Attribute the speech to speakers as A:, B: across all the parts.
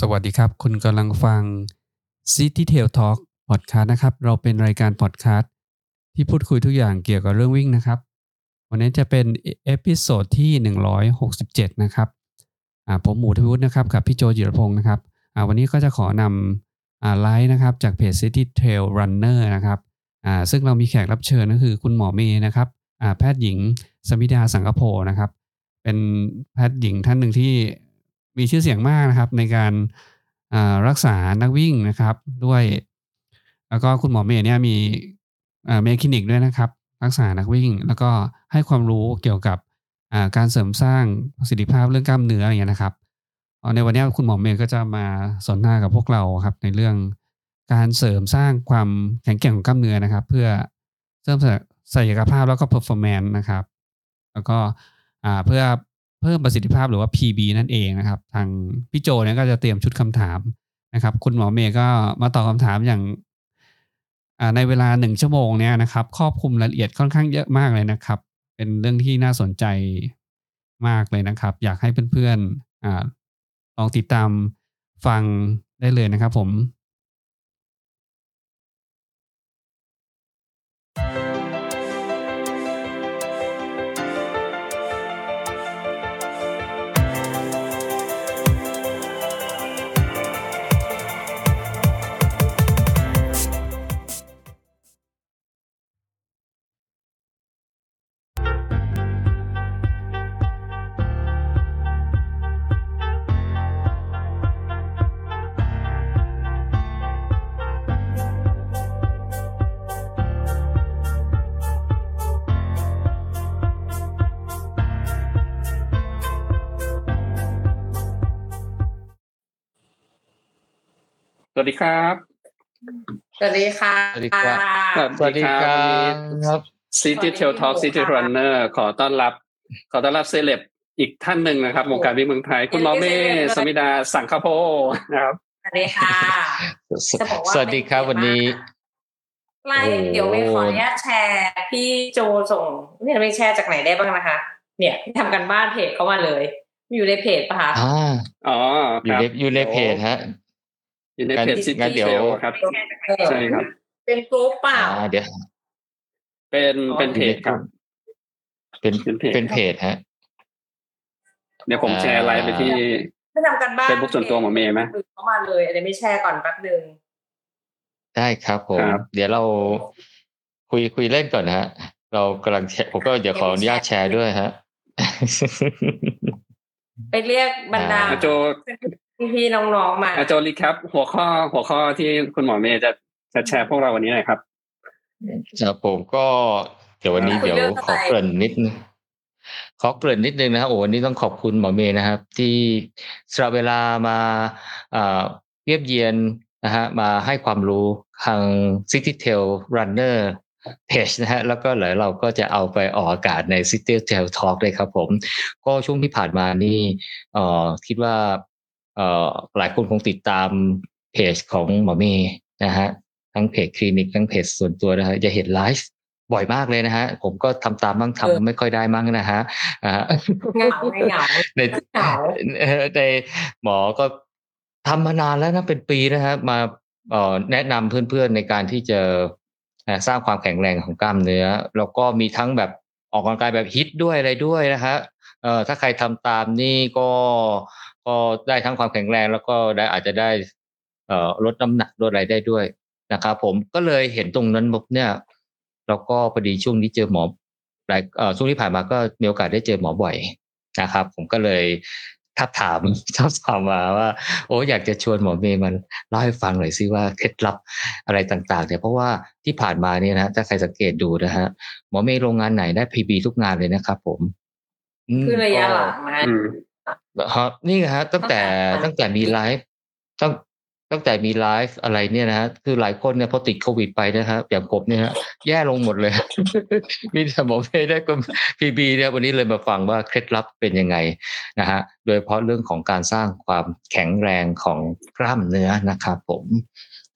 A: สวัสดีครับ คุณกำลังฟัง City Trail Talk Podcast นะครับ เราเป็นรายการพอดแคสต์ที่พูดคุยทุกอย่างเกี่ยวกับเรื่องวิ่งนะครับ วันนี้จะเป็น episode ที่ 167 นะครับผมหมูทวุฒินะครับกับพี่โจจิรพงศ์นะครับวันนี้ก็จะขอนำไลฟ์นะครับจากเพจ City Trail Runner นะครับซึ่งเรามีแขกรับเชิญก็คือคุณหมอเมย์นะครับแพทย์หญิงสมิดาสังกโพนะครับ เป็นแพทย์หญิงท่านหนึ่งที่ มีชื่อเสียงมากนะครับ ในการารักษานักวิ่งนะครับ ด้วย แล้วก็คุณหมอเมย์เนี่ยมีเมย์คลินิกด้วยนะครับ รักษานักวิ่ง แล้วก็ให้ความรู้เกี่ยวกับาการเสริมสร้างประสิทธิภาพเรื่องกล้ามเนื้ออะไรอย่างเงี้ยนะครับในวันนี้คุณหมอเมย์ก็จะมาสนทนากับพวกเราครับ ในเรื่องการเสริมสร้างความแข็งแกร่งของกล้ามเนื้อนะครับ เพื่อเสริมศักยภาพแล้วก็ performance นต์นะครับ แล้วก็เพื่อ พิ่มประสิทธิภาพหรือว่า PB นั่นเองนะครับ ทางพี่โจเนี่ยก็จะเตรียมชุดคำถามนะครับ คุณหมอเมย์ก็มาตอบคำถามอย่างในเวลาหนึ่งชั่วโมงเนี่ยนะครับ ครอบคลุมรายละเอียดค่อนข้างเยอะมากเลยนะครับ เป็นเรื่องที่น่าสนใจมากเลยนะครับ อยากให้เพื่อนๆอลองติดตามฟังได้เลยนะครับผม
B: ดีครับ
C: สวัสดีค่ะ
D: สวัสดีครับ
B: สวัสดีครับ
D: ครับ
B: City Tail Talk City Runner ขอต้อนรับ ขอต้อนรับเซเลบอีกท่านหนึ่งนะครับวงการวิ่งเมืองไทย คุณหมอเมย์สมิดาสังคโพนะครับ
C: สวัสดีค่ะจะบอกว่า
D: สวัสดีครับวันนี้
C: ไล่
D: โอ้
C: เดี๋ยวไม่ขออนุญาตแชร์พี่โจส่งเนี่ยไม่แชร์จากไหนได้บ้างนะคะ เนี่ยที่ทำกันบ้านเพจเข้ามาเลย อยู่ในเพจปะคะ
D: อ่า
B: อ๋อ
D: อยู่
B: ครับ
D: ในอยู่ในเพจฮะ
B: อยู่ในเพจ
D: งั้น
B: City
D: งั้นเดี๋ยว
B: Tail ครับ
C: เออ
B: ใช่ครับ
C: เป็นกรุ๊ปเปล่า
D: อ่าเดี๋ยว
B: เป็น
C: อ๋อ
B: เป็นเพจครับ
D: เป็น
B: เป็นเพจ
D: เป็นเพจฮะ
B: เดี๋ยวผมแชร์ไลน์ไปที่
C: ไม่ทำกันบ้าน
B: Facebook ส่วนตัวหมอเมย์ไหม
C: เข้ามาเลยอันนี้ไม่แชร์ก่อนแป๊บนึง
D: ได้ครับผม
B: ครับ
D: เดี๋ยวเราคุยคุยเล่นก่อนนะฮะ เรากำลังแชร์ผมก็เดี๋ยวขออนุญาตแชร์ด้วยฮะ
C: ไปเรียกบรรดา
B: อาโจ
C: พี่ๆน้องๆมา
B: อาโจรีครับ หัวข้อหัวข้อที่คุณหมอเมย์จะจะแชร์พวกเราวันนี้หน่อยครับ
D: ครับผมก็เดี๋ยววันนี้
C: คุย
D: เดี๋ยว
C: เรื่อง
D: ขอ
C: อะไร
D: เกริ่นนิดนึงขอเกริ่นนิดนึงนะครับโอ้วันนี้ต้องขอบคุณหมอเมย์นะครับ ที่สละเวลามาอ่าเยียบเยียนนะฮะมาให้ความรู้ทาง City Tail Runner Page นะฮะแล้วก็เดี๋ยวเราก็จะเอาไปออกอากาศใน City Tail Talk เลยครับผม ก็ช่วงที่ผ่านมานี่เอ่อคิดว่าเอ่อ หลายคนคงติดตามเพจของหมอเมย์นะฮะทั้งเพจคลินิกทั้งเพจส่วนตัวนะฮะจะเห็นไลฟ์บ่อยมากเลยนะฮะ ผมก็ทำตามบ้างทำไม่ค่อยได้มั้งนะฮะอ่าฮะ
C: เหงาไม่เหงา
D: ใน
C: เหงา
D: เอ่อในหมอก็ทำมานานแล้วนะเป็นปีนะฮะมาเอ่อแนะนำเพื่อนๆในการที่จะเอ่อสร้างความแข็งแรงของกล้ามเนื้อ แล้วก็มีทั้งแบบออกกำลังกายแบบฮิตด้วยอะไรด้วยนะฮะเอ่อถ้าใครทำตามนี่ก็ ก็ได้ทั้งความแข็งแรงแล้วก็ได้อาจจะได้เอ่อลดน้ำหนักลดอะไรได้ด้วยนะครับผมก็เลยเห็นตรงนั้นปุ๊บเนี่ยแล้วก็พอดีช่วงนี้เจอหมอหลายเอ่อช่วงที่ผ่านมาก็มีโอกาสได้เจอหมอบ่อยนะครับ ผมก็เลยทักถามทักถามมาว่า โอ้อยากจะชวนหมอเมย์มันเล่าให้ฟังหน่อยซิว่าเคล็ดลับอะไรต่างๆเนี่ยเพราะว่าที่ผ่านมาเนี่ยนะถ้าใครสังเกตดูนะฮะหมอเมย์ลงงานไหนได้ PB ทุกงานเลยนะครับผมม
C: คือระยะ
D: ก็
C: หลังนะ
B: อืม
D: ครับนี่ไงฮะ ตั้งแต่
C: ตั้
D: ตั้
C: งแต่
D: มีไลฟ์ตั้งตั้งแต่มีไลฟ์อะไรเนี่ยนะฮะคือหลายคนเนี่ยพอติดโควิดไปนะครับอย่างผมเนี่ยฮะแย่ลงหมดเลย มีแต่หมอไม่ได้ก็พีบีเนี่ยวันนี้เลยมาฟังว่าเคล็ดลับเป็นยังไงนะฮะโดยเฉพาะเรื่องของการสร้างความแข็งแรงของกล้ามเนื้อนะครับผม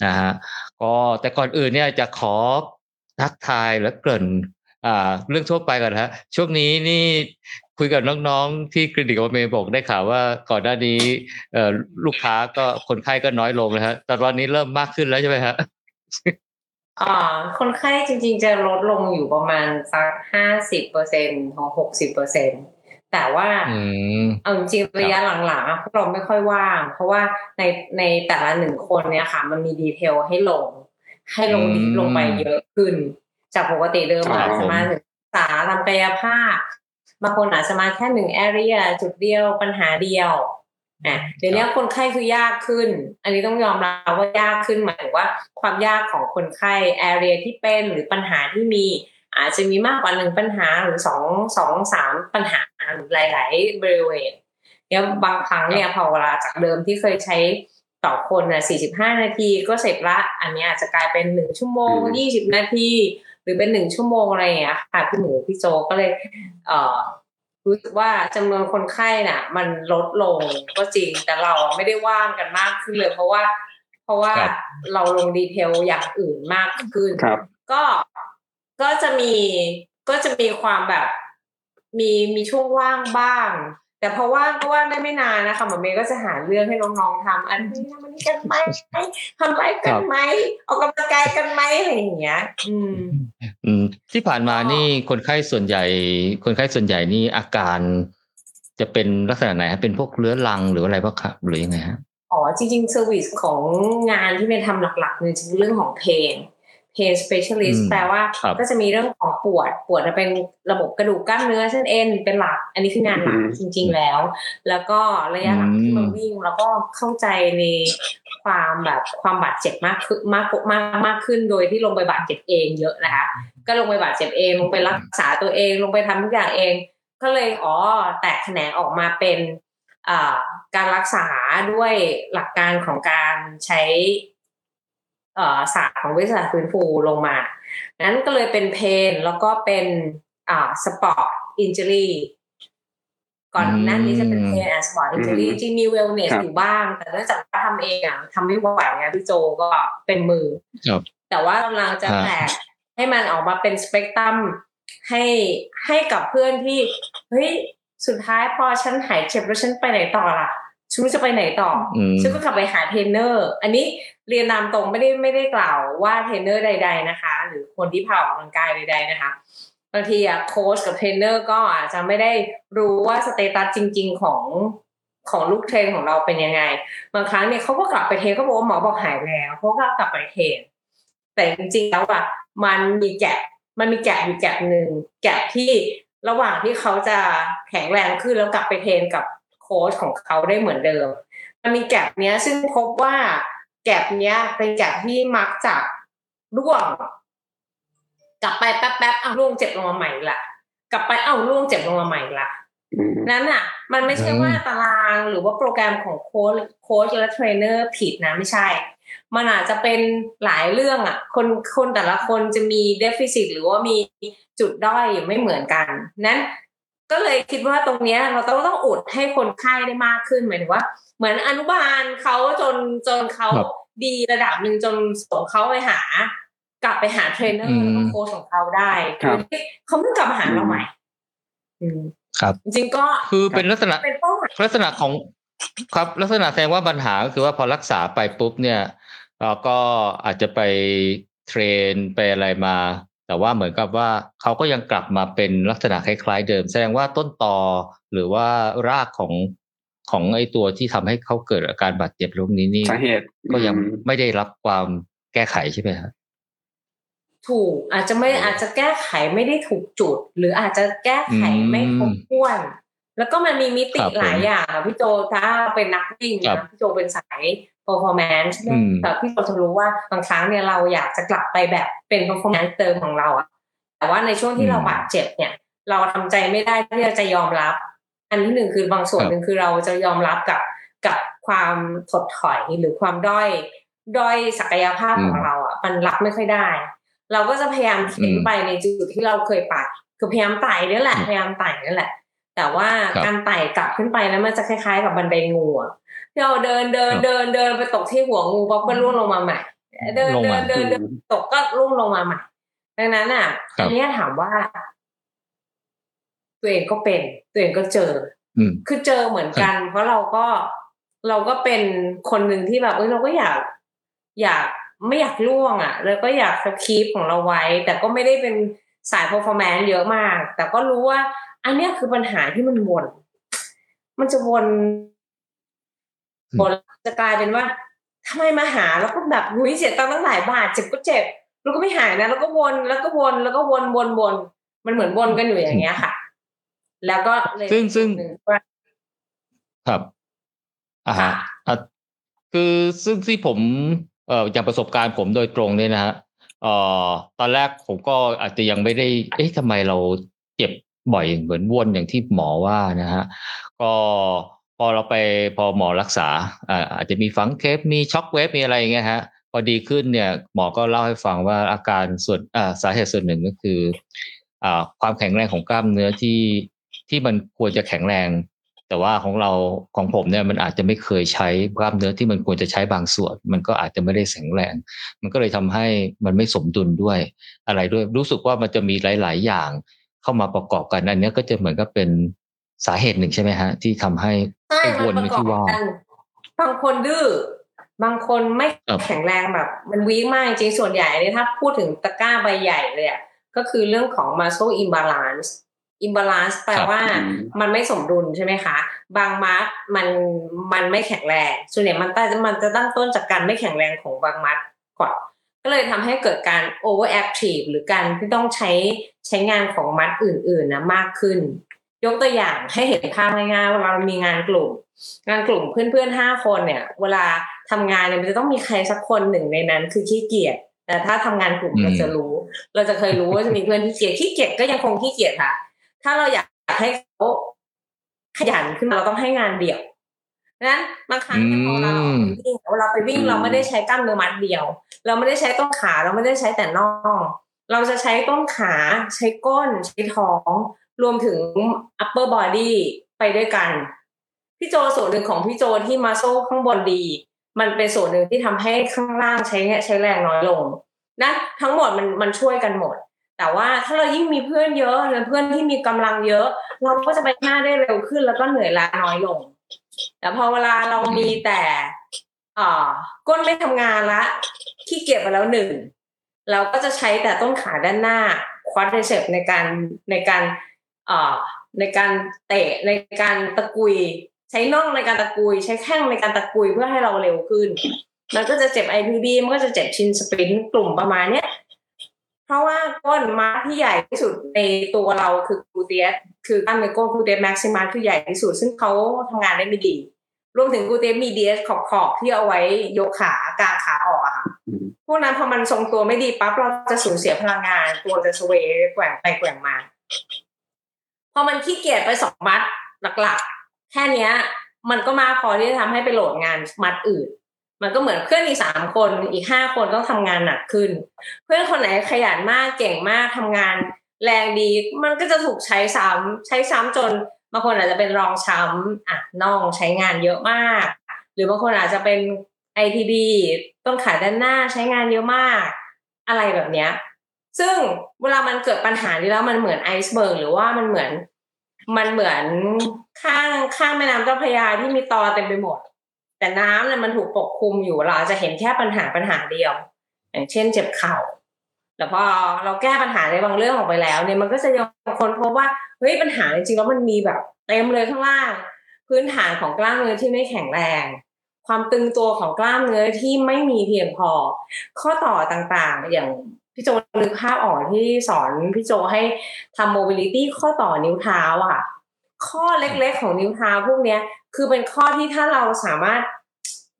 D: นะฮะก็แต่ก่อนอื่นเนี่ยจะขอทักทายและเกริ่น อ่า เรื่องทั่วไปก่อนฮะ ช่วงนี้นี่คุยกับน้องๆ ที่คลินิกโอเมบอกได้ข่าวว่าก่อนหน้านี้เอ่อลูกค้าก็คนไข้ก็น้อยลงนะฮะแต่วันนี้เริ่มมากขึ้นแล้วใช่ไหมฮะ
C: อ่าคนไข้จริงๆจะลดลงอยู่ประมาณสักห้าสิบเปอร์เซ็นของหกสิบเปอร์เซ็นแต่ว่า
D: อืม
C: เอาจริงๆระยะหลังๆอะพวกเราไม่ค่อยว่าง เพราะว่าในในแต่ละหนึ่งคนเนี่ยค่ะ มันมีดีเทลให้ลง ให้ลง
D: อืม
C: ลงไปเยอะขึ้น จากปกติเดิม
D: ครั
C: อา
D: บ
C: จจะมาศึกษาทำกายภาพบางคนอาจจะมาแค่หนึ่งแอเรียจุดเดียวปัญหาเดียวอะเดี๋ยวนี้คนไข้คือยากขึ้น อันนี้ต้องยอมรับว่ายากขึ้นหมายถึงว่าความยากของคนไข้แอเรียที่เป็นหรือปัญหาที่มี อาจจะมีมากกว่าหนึ่งปัญหาหรือสองสองสามปัญหาหรือหลาย ๆ บริเวณเนี่ยบางครั้งเนี่ยพอเวลาจากเดิมที่เคยใช้ต่อคนน่ะสี่สิบห้านาทีก็เสร็จละ อันเนี้ยอาจจะกลายเป็นหนึ่งชั่วโมง
B: อืม
C: ยี่สิบนาที หรือเป็นหนึ่งชั่วโมงอะไรอย่างเงี้ยค่ะพี่หมูพี่โจก็เลย เอ่อรู้สึกว่าจำนวนคนไข้น่ะ มันลดลงก็จริงแต่เราไม่ได้ว่างกันมากขึ้นเลย เพราะว่า เพราะว่า
D: ครับ
C: เราลงดีเทลอย่างอื่นมากขึ้น
B: ครับ
C: ก็ก็จะมีก็จะมีความแบบมีมีช่วงว่างบ้าง แต่เพราะว่างก็ว่างได้ไม่นานนะคะหมอเมย์ก็จะหาเรื่องให้น้องๆทำอันนี้ทำอันนี้กันไหมทำอะไรกันไหมออกกำลังกายกันไหมอะไรอย่างเงี้ย อืม
D: อืม ที่ผ่านมานี่คนไข้ส่วนใหญ่ คนไข้ส่วนใหญ่นี่อาการ จะเป็นลักษณะไหนฮะเป็นพวกเรื้อรังหรืออะไรบ้างครับหรือยังไงฮะ
C: อ๋อจริงๆ service ของงานที่เป็นทำหลักๆเนี่ยจะเป็นเรื่องของ pain pain specialist
D: อืม
C: แปลว่า
D: ครับ
C: ก็จะมีเรื่องของปวดปวดจะเป็นระบบกระดูกกล้ามเนื้อเส้นเอ็นเป็นหลัก อันนี้คืองานหลัก
B: อืม
C: จริง ๆ แล้ว แล้วก็ระยะหลัง
D: อืม
C: ที่มาวิ่งแล้วก็เข้าใจในความแบบความบาดเจ็บมากขึ้นมากมากมากขึ้นโดยที่ลงไปบาดเจ็บเองเยอะนะคะ ก็ลงไปบาดเจ็บเองลงไปรักษาตัวเองลงไปทำทุกอย่างเอง ก็เลยอ๋อแตกแขนงออกมาเป็นอ่าการรักษาด้วยหลักการของการใช้เอ่อ ศาสตร์ของวิทยาศาสตร์ฟื้นฟูลงมา นั้นก็เลยเป็น pain แล้วก็เป็นอ่า sport injuryก่อนหน้านี้จะเป็น pain and sport injury อื
B: ม
C: จริงมี wellness
B: ครับ
C: อยู่บ้าง แต่เนื่องจากว่าทำเองอะทำไม่ไหวไงพี่โจก็เป็นมือ
D: ครับ
C: แต่ว่ากำลังจะ
D: ฮะ
C: แตกให้มันออกมาเป็นสเปกตรัมให้ให้กับเพื่อนที่เฮ้ยสุดท้ายพอฉันหายเจ็บแล้วฉันไปไหนต่อล่ะฉันรู้จะไปไหนต่ออ
D: อืม
C: ฉันก็กลับไปหาเทรนเนอร์ อันนี้ เรียนตามตรงไม่ได้ไม่ได้กล่าวว่าเทรนเนอร์ใด ๆนะคะ หรือคนที่พาออกกำลังกายใด ๆนะคะบางทีอะโค้ชกับเทรนเนอร์ก็อาจจะไม่ได้รู้ว่า status จริง ๆของของลูก train ของเราเป็นยังไง บางครั้งเนี่ยเขาก็กลับไป train เขาบอกว่าหมอบอกหายแล้วเขาก็กลับไป train แต่จริงๆแล้วอะมันมี gap มันมี gap อยู่ gap หนึ่ง gap ที่ระหว่างที่เขาจะแข็งแรงขึ้นแล้วกลับไป train กับโค้ชของเขาได้เหมือนเดิม มันมีแกะเนี้ยซึ่งพบว่า แกะเนี้ยเป็นแกะที่มักจะร่วง กลับไปแป๊บๆอ้าวร่วงเจ็บลงมาใหม่ละกลับไปอ้าวร่วงเจ็บลงมาใหม่ละ
B: อืม
C: นั้นอะ มันไม่ใช่
D: อืม
C: ว่าตารางหรือว่าโปรแกรมของโค้ชโค้ชและเทรนเนอร์ผิดนะไม่ใช่ มันอาจจะเป็นหลายเรื่องอะ คนคนแต่ละคนจะมี deficit หรือว่ามีจุดด้อยอยู่ไม่เหมือนกัน นั้น ก็เลยคิดว่าตรงเนี้ยเราต้องต้องอุดให้คนไข้ได้มากขึ้นหมายถึงว่า เหมือนอนุบาลเขาจนจนเขา
D: ครับ
C: ดีระดับหนึ่งจนส่งเขาไปหา กลับไปหาเทรนเนอร์
D: อืม
C: แล้วก็โค้ชของเขาได้
B: ครับ
C: โดยที่เขาไม่กลับมาหาเราใหม่อืม
D: ครับ
C: จริงๆก็
D: คือเป็นลักษณะ
C: เป็นเป้าหมาย
D: ลักษณะของครับลักษณะแสดงว่าปัญหาก็คือว่าพอรักษาไปปุ๊บเนี่ยเราก็อาจจะไปเทรนไปอะไรมา แต่ว่าเหมือนกับว่าเขาก็ยังกลับมาเป็นลักษณะคล้ายๆเดิม แสดงว่าต้นตอหรือว่ารากของของไอ้ตัวที่ทำให้เขาเกิดอาการบาดเจ็บโรคนี้นี่
B: สาเหตุ
D: ก็ยัง
B: อืม
D: ไม่ได้รับความแก้ไขใช่ไหมครับ
C: ถูกอาจจะไม่อาจจะแก้ไขไม่ได้ถูกจุด หรืออาจจะแก้ไขไม่ครบถ้วน แล้วก็มันมีมิติ
D: ครับผม
C: หลายอย่างอะพี่โจถ้าเป็นนักวิ่ง
D: ครั
C: นะ
D: บ
C: พี่โจเป็นสาย performance ใช่ไหม
D: อืม
C: แต่พี่โจจะรู้ว่าบางครั้งเนี่ยเราอยากจะกลับไปแบบเป็น performance เติมของเราอะแต่ว่าในช่วงที่เราบาดเจ็บเนี่ย เราทำใจไม่ได้ที่เราจะยอมรับ อันที่หนึ่งคือบางส่วนหนึ่งคือเราจะยอมรับกับกับความถดถอยหรือความด้อยด้อยศักยภาพของ
D: อืม
C: เราอะมันรับไม่ค่อยได้ เราก็จะพยายามเข็น
D: อืม
C: ไปในจุดที่เราเคยไปคือพยายามไต่นี่แหละ
D: อืม
C: พยายามไต่นี่แหละ แต่ว่า
D: ครับ
C: การไต่กลับขึ้นไปแล้วมันจะคล้ายๆ กับบันไดงูอะที่ เราเดินเดิน
D: ครับ
C: เดินเดินไปตกที่หัวงูปั๊บก็ร่วงลงมาใหม่ เดิน
D: ลง
C: เดิ
D: มา
C: นเดินเดินตกก็ร่วงลงมาใหม่ดังนั้นอะ
D: ครับ
C: อันเนี้ยถามว่า ตัวเองก็เป็น ตัวเองก็เจอ
D: อืม
C: คือเจอเหมือนกัน เพราะเราก็เราก็เป็นคนหนึ่งที่แบบเอ้ยเราก็อยาก อยากไม่อยากล่วง อะ แล้วก็อยากคีปของเราไว้ แต่ก็ไม่ได้เป็นสาย performance เยอะมาก แต่ก็รู้ว่า อันเนี้ยคือปัญหาที่มันวน มันจะวน
D: อืม
C: วนจะกลายเป็นว่าทำไมมาหาแล้วก็แบบหุยเสียตังค์ตั้งหลายบาทเจ็บก็เจ็บแล้วก็ไม่หายนะแล้วก็วนแล้วก็วนแล้วก็วนวนวนมันเหมือนวนกันอยู่อย่างเงี้ยค่ะ แล้วก็เลย
D: ซึ่งซึ่ง
C: หนึ่ว่า
D: ครับอ่าฮะ
C: ค่ะ
D: อะคือซึ่งที่ผมเอ่ออย่างประสบการณ์ผมโดยตรงเนี่ยนะฮะเอ่อตอนแรกผมก็อาจจะยังไม่ได้ เอ๊ะทำไมเราเจ็บบ่อยเหมือนวนอย่างที่หมอว่านะฮะก็ พอเราไปพอหมอรักษาอาจจะมีฝังเทปมีช็อคเวฟมีอะไรอย่างเงี้ยฮะพอดีขึ้นเนี่ยหมอก็เล่าให้ฟังว่าอาการส่วนสาเหตุส่วนหนึ่งก็คืออความแข็งแรงของกล้ามเนื้อที่ที่มันควรจะแข็งแรง แต่ว่าของเราของผมเนี่ยมันอาจจะไม่เคยใช้กล้ามเนื้อที่มันควรจะใช้บางส่วน มันก็อาจจะไม่ได้แข็งแรง มันก็เลยทำให้มันไม่สมดุลด้วยอะไรด้วย รู้สึกว่ามันจะมีหลาย ๆ อย่างเข้ามาประกอบกันอันเนี้ยก็จะเหมือนกับเป็น สาเหตุหนึ่งใช่ไหมฮะ ที่ทำให้
C: ใช่
D: ไอ้
C: มั
D: วนน
C: ประกอบ
D: ที่ว่า
C: กันบางคนดื้อบางคนไม่
D: ครับ
C: แข็งแรงแบบ มันวีคมากจริงๆส่วนใหญ่เนี่ยถ้าพูดถึงตะกร้าใบใหญ่เลยอะก็คือเรื่องของ muscle imbalance imbalance แปลว่า
B: อืม
C: มันไม่สมดุลใช่ไหมคะ บางมัดมันมันไม่แข็งแรง ส่วนใหญ่มันตั้งมันจะตั้งต้นจากการไม่แข็งแรงของบางมัดก่อนก็เลยทำให้เกิดการ overactive หรือการที่ต้องใช้ใช้งานของมัดอื่นๆนะมากขึ้น ยกตัวอย่างให้เห็นภาพง่ายๆเวลาเรามีงานกลุ่ม งานกลุ่มเพื่อนๆห้าคนเนี่ย เวลาทำงานเนี่ยมันจะต้องมีใครสักคนหนึ่งในนั้นคือขี้เกียจแต่ถ้าทำงานกลุ่ม
D: อืม
C: เราจะรู้ เราจะเคยรู้ว่าจะมีเพื่อนที่เกียจขี้เกียจก็ยังคงขี้เกียจค่ะ ถ้าเราอยากให้เขาขยันขึ้นมาเราต้องให้งานเดี่ยวดังนั้นบางครั้งเนี่ยพอเราไปวิ่งเวลาไปวิ่งเราไม่ได้ใช้กล้ามเนื้อมัดเดียว เราไม่ได้ใช้ต้นขาเราไม่ได้ใช้แต่น่องเราจะใช้ต้นขาใช้ก้นใช้ท้อง รวมถึง upper body ไปด้วยกัน พี่โจส่วนหนึ่งของพี่โจที่มาโซ่ข้างบนดี มันเป็นส่วนหนึ่งที่ทำให้ข้างล่างใช้ใช้แรงน้อยลงนะทั้งหมดมันมันช่วยกันหมด แต่ว่าถ้าเรายิ่งมีเพื่อนเยอะหรือเพื่อนที่มีกำลังเยอะ เราก็จะไปหน้าได้เร็วขึ้น แล้วก็เหนื่อยล้าน้อยลง แต่พอเวลาเรามีแต่อ่าก้นไม่ทำงานละขี้เกียจไปแล้วหนึ่งเราก็จะใช้แต่ต้นขาด้านหน้าควอดเซปในการในการ ในการเตะในการตะกุย ใช้น่องในการตะกุย ใช้แข้งในการตะกุยเพื่อให้เราเร็วขึ้น มันก็จะเจ็บ IPB มันก็จะเจ็บชินสปรินต์กลุ่มประมาณเนี้ยเพราะว่าก้นม้าที่ใหญ่ที่สุดในตัวเราคือกลูเตียสคือกล้ามเนื้อก้นกลูเตียสแม็กซิมัสคือใหญ่ที่สุด ซึ่งเขาทำงานได้ไม่ดี รวมถึงกลูเตียสมีเดียสขอบขอบที่เอาไว้ยกขากางขาออกอะค่ะพวกนั้นพอมันทรงตัวไม่ดีปั๊บเราจะสูญเสียพลังงานตัวจะสเวแกว่งไปแกว่งมา อมันขี้เกียจไปสองมัดหลักๆ แค่เนี้ย มันก็มากพอที่จะทำให้ไปโหลดงานมัดอื่น มันก็เหมือนเพื่อนอีกสามคนอีกห้าคนต้องทำงานหนักขึ้น เพื่อนคนไหนขยันมากเก่งมากทำงานแรงดี มันก็จะถูกใช้ซ้ำใช้ซ้ำจนบางคนอาจจะเป็นรองช้ำอะน่องใช้งานเยอะมาก หรือบางคนอาจจะเป็น ITB ต้นขาด้านหน้าใช้งานเยอะมาก อะไรแบบเนี้ยซึ่งเวลามันเกิดปัญหานี้แล้วมันเหมือนไอซ์เบิร์กหรือว่ามันเหมือน มันเหมือนข้างข้างแม่น้ำเจ้าพระยาที่มีตอเต็มไปหมด แต่น้ำเนี่ยมันถูกปกคลุมอยู่เราอจจะเห็นแค่ปัญหาปัญหาเดียว อย่างเช่นเจ็บเข่าแต่พอเราแก้ปัญหาในบางเรื่องออกไปแล้วเนี่ยมันก็จะยังค้นพบว่าเฮ้ยปัญหาจริงๆแล้วมันมีแบบเต็มเลยข้างล่าง พื้นฐานของกล้ามเนื้อที่ไม่แข็งแรง ความตึงตัวของกล้ามเนื้อที่ไม่มีเพียงพอ ข้อต่อต่างๆ อย่าง พี่โจนึกภาพออกที่สอนพี่โจให้ทำ mobility ข้อต่อนิ้วเท้าอะค่ะ ข้อเล็กๆของนิ้วเท้าพวกเนี้ย คือเป็นข้อที่ถ้าเราสามารถ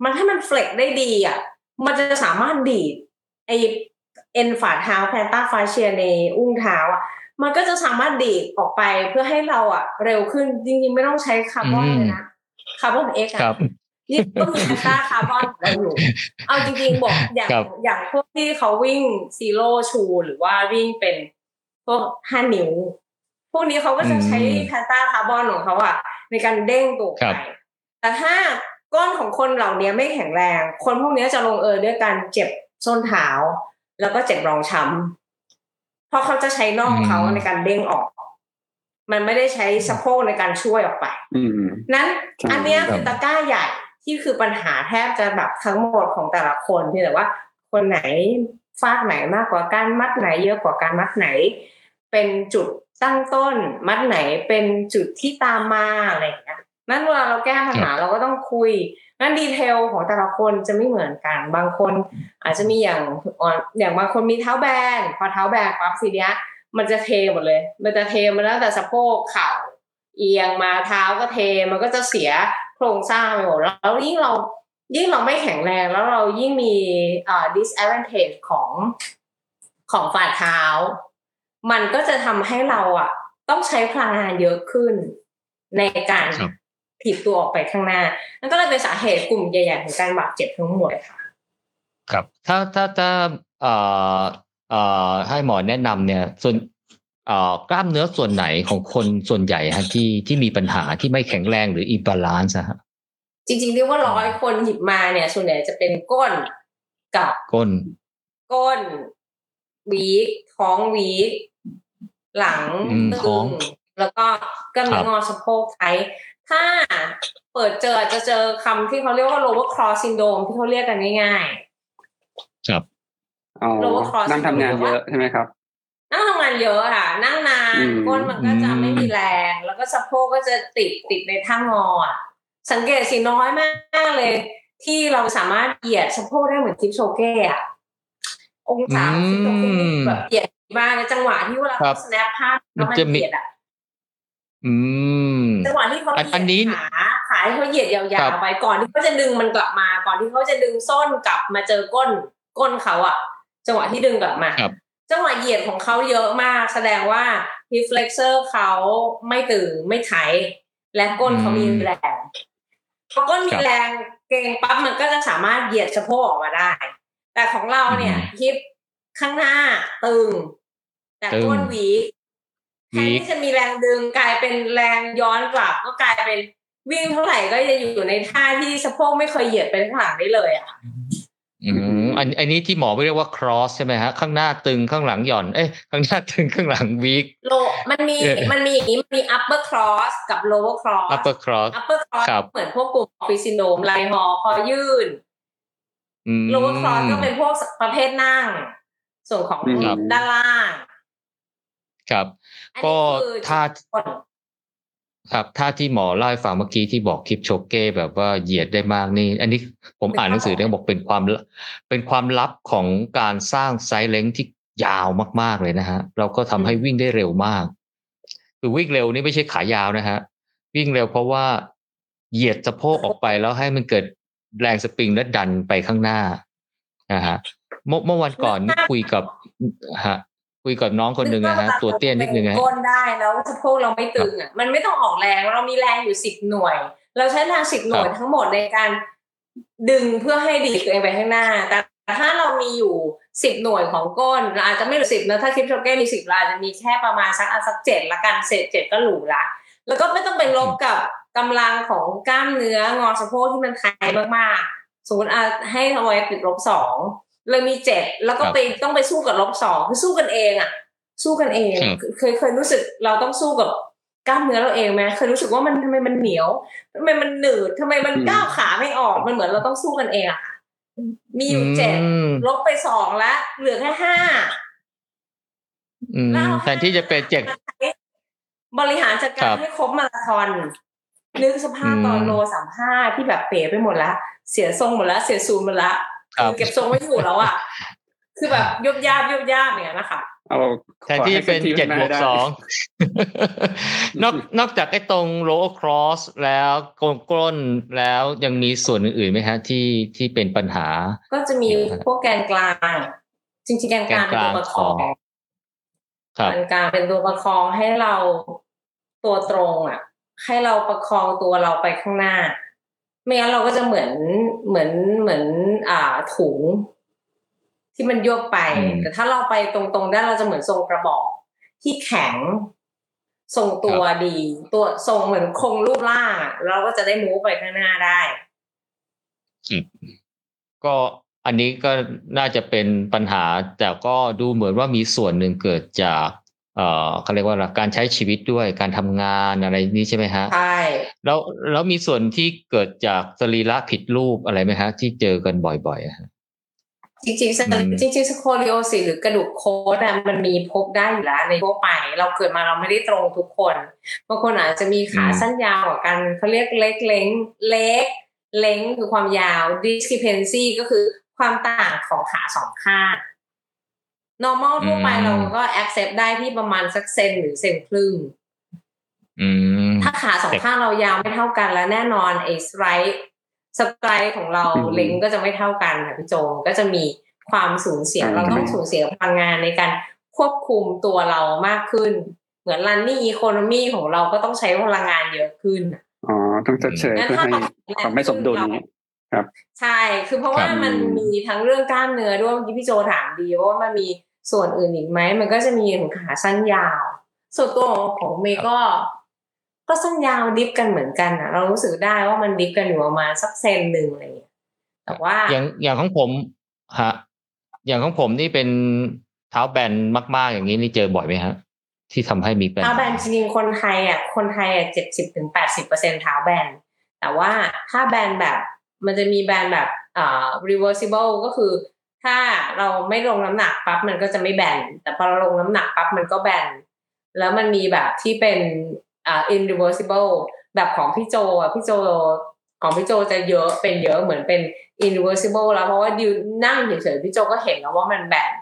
C: มันถ้ามัน flex ได้ดีอะมันจะสามารถดีดไอ้เอ็นฝ่าเท้า plantar fascia ในอุ้งเท้าอะมันก็จะสามารถดีดออกไปเพื่อให้เราอะ เร็วขึ้นจริงๆไม่ต้องใช้คาร์บอนเลยนะคาร์บอนเอ็กซ์อะครั
D: บ
C: นี่ก็มี plantar คาร์บอนเราอยู่ เอาจริงๆบอกอย่าง
D: ครับ
C: อย่างพวกที่เขาวิ่ง zero shoe หรือว่าวิ่งเป็นพวกห้านิ้ว พวกนี้เขาก็จะใช้
D: อืม
C: plantar คาร์บอนของเขาอะในการเด้งตัว
D: ครั
C: ไป
D: บ
C: แต่ถ้าก้อนของคนเหล่านี้ไม่แข็งแรง คนพวกนี้จะลงเอยด้วยการเจ็บส้นเท้า แล้วก็เจ็บรองช้เพราะเขาจะใช้น่องเขา
D: อืม
C: ในการเด้งออก มันไม่ได้ใช้สะโพกในการช่วยออกไป
B: อืม
C: นั้น
B: ใช่
C: อันเนี้ย
D: ครับ
C: คือตะกร้าใหญ่ ที่คือปัญหาแทบจะแบบทั้งหมดของแต่ละคนเพียงแต่ว่า คนไหนฟากไหนมากกว่าการมัดไหนเยอะกว่าการมัดไหน เป็นจุดตั้งต้น มัดไหนเป็นจุดที่ตามมาอะไรอย่างเงี้ยนั้นเวลาเราแก้ปัญหาเราก็ต้องคุยนั้นดีเทลของแต่ละคนจะไม่เหมือนกัน บางคน อาจจะมีอย่างอ่อนอย่างบางคนมีเท้าแบนพอเท้าแบนปั๊บทีเนี้ยมันจะเทหมดเลย มันจะเทมาตั้งแต่สะโพกเข่าเอียงมาเท้าก็เทมันก็จะเสีย โครงสร้างไปหมดแล้วยิ่งเรายิ่งเราไม่แข็งแรงแล้วเรายิ่งมีเอ่อ disadvantage ของของฝ่าเท้า มันก็จะทำให้เราอะ ต้องใช้พลังงานเยอะขึ้นในการ
D: ครับ
C: ถีบตัวออกไปข้างหน้า นั่นก็เลยเป็นสาเหตุกลุ่มใหญ่ๆของการบาดเจ็บทั้งหมดค่ะ
D: ครับ ถ้าถ้าถ้าเอ่อเอ่อให้หมอแนะนำเนี่ย ส่วนเอ่อ กล้ามเนื้อส่วนไหนของคนส่วนใหญ่ฮะที่ที่มีปัญหาที่ไม่แข็งแรงหรือ imbalance ฮะ
C: จริงๆเรียกว่าร้อยคนหยิบมาเนี่ย ส่วนใหญ่จะเป็นก้นกับ
D: ก้น
C: ก้นวีคท้องวีคหลัง
D: อืม
C: ตึ
D: ท้อง
C: งแล้วก็กล้ามเนื้องอสะโพกไทยถ้าเปิดเจออาจจะเจอคำที่เขาเรียกว่า lower cross syndrome ที่เขาเรียกกันง่าย
D: ครับ
B: อ๋อ
C: Lower cross
B: นั่งทำงานเยอะใช่ไหมครับ
C: ๆ นั่งทำงานเยอะค่ะ นั่งนาน
B: อืม
C: ก้นมันก็จะไม่มีแรง แล้วก็สะโพกก็จะติดติดในท่างออะสังเกตสิน้อยมากเลย ที่เราสามารถเหยียดสะโพกได้เหมือนทิปโชเก้อะองศาของทิปโชเก้
D: อืม
C: แบบเหยียดมากในจังหวะที่เวลา
D: ครั
C: เขา
D: บ
C: snap ภาพแล้วมัน
D: มันจะมี
C: เหยียดอะ
D: อืม
C: จังหวะที่เขาเห
D: อันอันนี้
C: ยียดขาขาที่เขาเหยียดยา
D: ครั
C: ว
D: บ
C: ๆไปก่อนที่เขาจะดึงมันกลับมา ก่อนที่เขาจะดึงส้นกลับมาเจอก้นก้นเขาอะจังหวะที่ดึงกลับมา
D: ครับ
C: จังหวะเหยียดของเขาเยอะมาก แสดงว่า reflexor เขาไม่ตึงไม่ไถและก้นเขามีแรงพอก้นมี
D: ครับ
C: แรงเกรงปั๊บมันก็จะสามารถเหยียดสะโพกออกมาได้ แต่ของเราเนี่ย
D: อืม
C: ฮิปข้างหน้าตึง แต่ก้น
D: ตึง
C: หวีแทน
D: วี
C: ที่จะมีแรงดึงกลายเป็นแรงย้อนกลับ ก็กลายเป็นวิ่งเท่าไหร่ก็จะอยู่ในท่าที่สะโพกไม่เคยเหยียดไปข้างหลังได้เลยอะ
D: อืมอันอันนี้ที่หมอไม่เรียกว่า cross ใช่ไหมฮะ ข้างหน้าตึงข้างหลังหย่อน เอ้ยข้างหน้าตึงข้างหลัง weak
C: โลมันมี
D: เอ่อ
C: มันมีอย่างนี้มันมี upper cross กับ lower cross
D: upper cross
C: upper cross
D: ครับ
C: เหมือนพวกกลุ่มออฟฟิศซินโดมไลฮอคอยื่น
D: อืม
C: lower cross ก็เป็นพวกประเภทนั่ง ส่วนของ
B: ครับ
C: ด้านล่าง
D: ครับ
C: อัน
D: ก็
C: นี้คือ
D: ถ้า
C: คน
D: ครับถ้าที่หมอเล่าให้ฟังเมื่อกี้ที่บอกคลิปโชเก้แบบว่าเหยียดได้มากนี่ อันนี้ผมอ่านหนังสือเนี่ยบอกเป็นความลับเป็นความลับของการสร้างไซส์เล้งที่ยาวมากๆเลยนะฮะเราก็ทำให้วิ่งได้เร็วมาก คือวิ่งเร็วนี่ไม่ใช่ขายาวนะฮะวิ่งเร็วเพราะว่าเหยียดสะโพกออกไปแล้วให้มันเกิดแรงสปริงและดันไปข้างหน้านะฮะเมื่อเมื่อวันก่อนนี่คุยกับฮะ คุยกับน้องคนหนึ่งนะฮะตัวเตี้ยนิดนึงนะฮะ
C: ก้นได้แล้วสะโพกเราไม่ตึงอะมันไม่ต้องออกแรงเรามีแรงอยู่สิบหน่วย เราใช้แรงสิบหน่วย
D: ครับ
C: ทั้งหมดในการดึงเพื่อให้ดีดตัวเองไปข้างหน้า แต่ถ้าเรามีอยู่สิบหน่วยของก้นเราอาจจะไม่รู้สิบนะถ้าคลิปโชเก้มีสิบเราอาจจะมีแค่ประมาณสักอันสักเจ็ดละกันเศษเจ็ดก็หรูละ แล้วก็ไม่ต้องไปลบกับกำลังของกล้ามเนื้องอสะโพกที่มันไทยมากๆ สมมติอะให้เอาไว้ติดลบสอง เลยมีเจ็ดแล้วก็ไปต้องไปสู้กับลบสองคือสู้กันเองอะ สู้กันเอง
D: ครับ
C: เคยเคยรู้สึกเราต้องสู้กับกล้ามเนื้อเราเองไหมเคยรู้สึกว่ามันทำไมมันเหนียวทำไมมันหนืดทำไมมัน
B: อืม
C: ก้าวขาไม่ออกมันเหมือนเราต้องสู้กันเองอะค่ะมีอยู่เจ็ด
D: อืม
C: ลบไปสองแล้วเหลือแค่ห้า
D: อืม
C: แล้วเอา
D: แทนที่จะเป็นเจ็ด
C: บริหารจัด
D: ครั
C: การ
D: บ
C: ให้ครบมาราธอนนึกสภาพตอน
D: อืม
C: โลสามห้าที่แบบเป๋ไปหมดละเสียทรงหมดละเสียซูนหมดละ
D: ครับ
C: คือ เก็บทรงไม่อยู่แล้วอะคือแบบยุบยาบยุบยาบเนี่ยนะคะ
B: เอา
D: แทนที่จะเป็น
B: ขอให้
D: เจ็ดบวก
B: ไส
D: องนอกนอกจากไอ้ตรง lower cross แล้วกงก้นแล้วยังมีส่วนอื่นๆไหมฮะที่ที่เป็นปัญหา
C: ก็จะมีพวกแกนกลาง จริงๆแกนกลางเป็นตัวประคอง
D: ครับ
C: แกนกลางเป็นตัวประคองให้เราตัวตรงอะ ให้เราประคองตัวเราไปข้างหน้า ไม่งั้นเราก็จะเหมือนเหมือนเหมือน อ่าถุง ที่มันโยกไป
D: อืม
C: แต่ถ้าเราไปตรงๆได้เราจะเหมือนทรงกระบอก ที่แข็งทรงตัวดี ตัวทรงเหมือนคงรูปร่างอะเราก็จะได้มูฟไปข้างหน้าได้
D: ก็อันนี้ก็น่าจะเป็นปัญหา แต่ก็ดูเหมือนว่ามีส่วนหนึ่งเกิดจาก เอ่อเขาเรียกว่าอะไรการใช้ชีวิตด้วยการทำงานอะไรนี้ใช่ไหมฮะ
C: ใช่
D: แล้วแล้วมีส่วนที่เกิดจากสรีระผิดรูปอะไรไหมฮะ ที่เจอกันบ่อยๆอะฮะ
C: จริงๆส
D: อืม
C: จริงๆสโคลิโอซิสหรือกระดูกโค้ดอะมันมีพบได้อยู่แล้วในทั่วไป เราเกิดมาเราไม่ได้ตรงทุกคนบางคนอาจจะมีขาสั้นยาวกว่ากันเขาเรียกเล็กเล้งเล็กเล้งคือความยาว discrepancy ก็คือความต่างของขาสองข้าง normal ทั่วไป
D: อืม
C: เราก็ accept ได้ที่ประมาณสักเซนหรือเซนครึ่ง
D: อืม
C: ถ้าขาสองข้างเรายาวไม่เท่ากันแล้วแน่นอนไอ้ stride stride ของเรา
B: อืม
C: length ก็จะไม่เท่ากันค่ะพี่โจก็จะมีความสูญเสีย
B: อืม
C: เราต้องสูญเสียพลังงานในการควบคุมตัวเรามากขึ้น เหมือน running economy ของเราก็ต้องใช้พลังงานเยอะขึ้น
B: อ๋อต้องชดเชย
C: งั้น
B: เพื่อ
C: ถ้า
B: ให้
C: เรา
B: ความไม่สมดุลนี้
C: ใช่คือเพราะว่า
B: ครับ
C: มันมีทั้งเรื่องกล้ามเนื้อด้วยเมื่อกี้พี่โจถามดีว่ามันมี ส่วนอื่นอีกไหมมันก็จะมีถึงขาสั้นยาว ส่วนตัวของเมย์ก็ ก็สั้นยาวดิฟกันเหมือนกันอะเรารู้สึกได้ว่ามันดิฟกันอยู่ประมาณสักเซนหนึ่งอะไรอย่างเงี้ยแต่ว่า
D: อย่างอย่างของผมฮะอย่างของผมนี่เป็นเท้าแบนมาก ๆ อย่างนี้นี่เจอบ่อยไหมฮะ ที่ทำให้มีปัญ
C: เท้า
D: หา
C: แบนจริงๆคนไทยอะคนไทยอะเจ็ดสิบถึงแปดสิบเปอร์เซ็นเท้าแบนแต่ว่าถ้าแบนแบบ มันจะมีแบนแบบอ่า reversible ก็คือ ถ้าเราไม่ลงน้ำหนักปั๊บมันก็จะไม่แบน แต่พอเราลงน้ำหนักปั๊บมันก็แบน แล้วมันมีแบบที่เป็นอ่า irreversible แบบของพี่โจอะพี่โจของพี่โจจะเยอะเป็นเยอะเหมือนเป็น irreversible แล้วเพราะว่าดิวนั่งเฉยๆพี่โจก็เห็นแล้วว่ามันแบน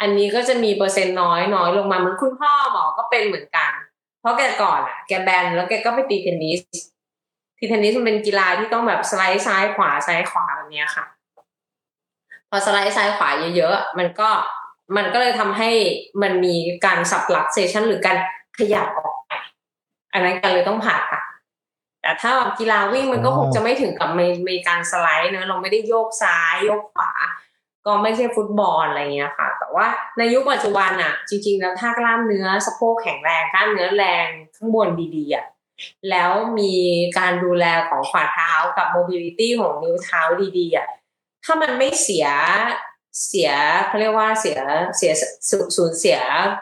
C: อันนี้ก็จะมีเปอร์เซ็นต์น้อยน้อยลงมาเหมือนคุณพ่อหมอก็เป็นเหมือนกัน เพราะแกก่อนอะแกแบนแล้วแกก็ไปตีเทนนิสทีเทนนิสมันเป็นกีฬาที่ต้องแบบสไลด์ซ้ายขวาซ้ายขวาแบบเนี้ยค่ะ อสไลด์ซ้ายขวาเยอะๆมันก็มันก็เลยทำให้มันมีการสับหลักเซชันหรือการขยับออกไปอันนั้นกันเลยต้องผ่าตัดแต่ถ้าแบบกีฬาวิ่งมันก็คงจะไม่ถึงกับมีมีการสไลด์เนอะเราไม่ได้โยกซ้ายโยกขวา ก็ไม่ใช่ฟุตบอลอะไรเงี้ยค่ะ แต่ว่าในยุคปัจจุบันอะจริง ๆ แล้วถ้ากล้ามเนื้อสะโพกแข็งแรงกล้ามเนื้อแรงข้างบนดีๆอะแล้วมีการดูแลของฝ่าเท้ากับ mobility ของนิ้วเท้าดีๆอะ ถ้ามันไม่เสียเสียเขาเรียกว่าเสียเสียสูสูญเสีย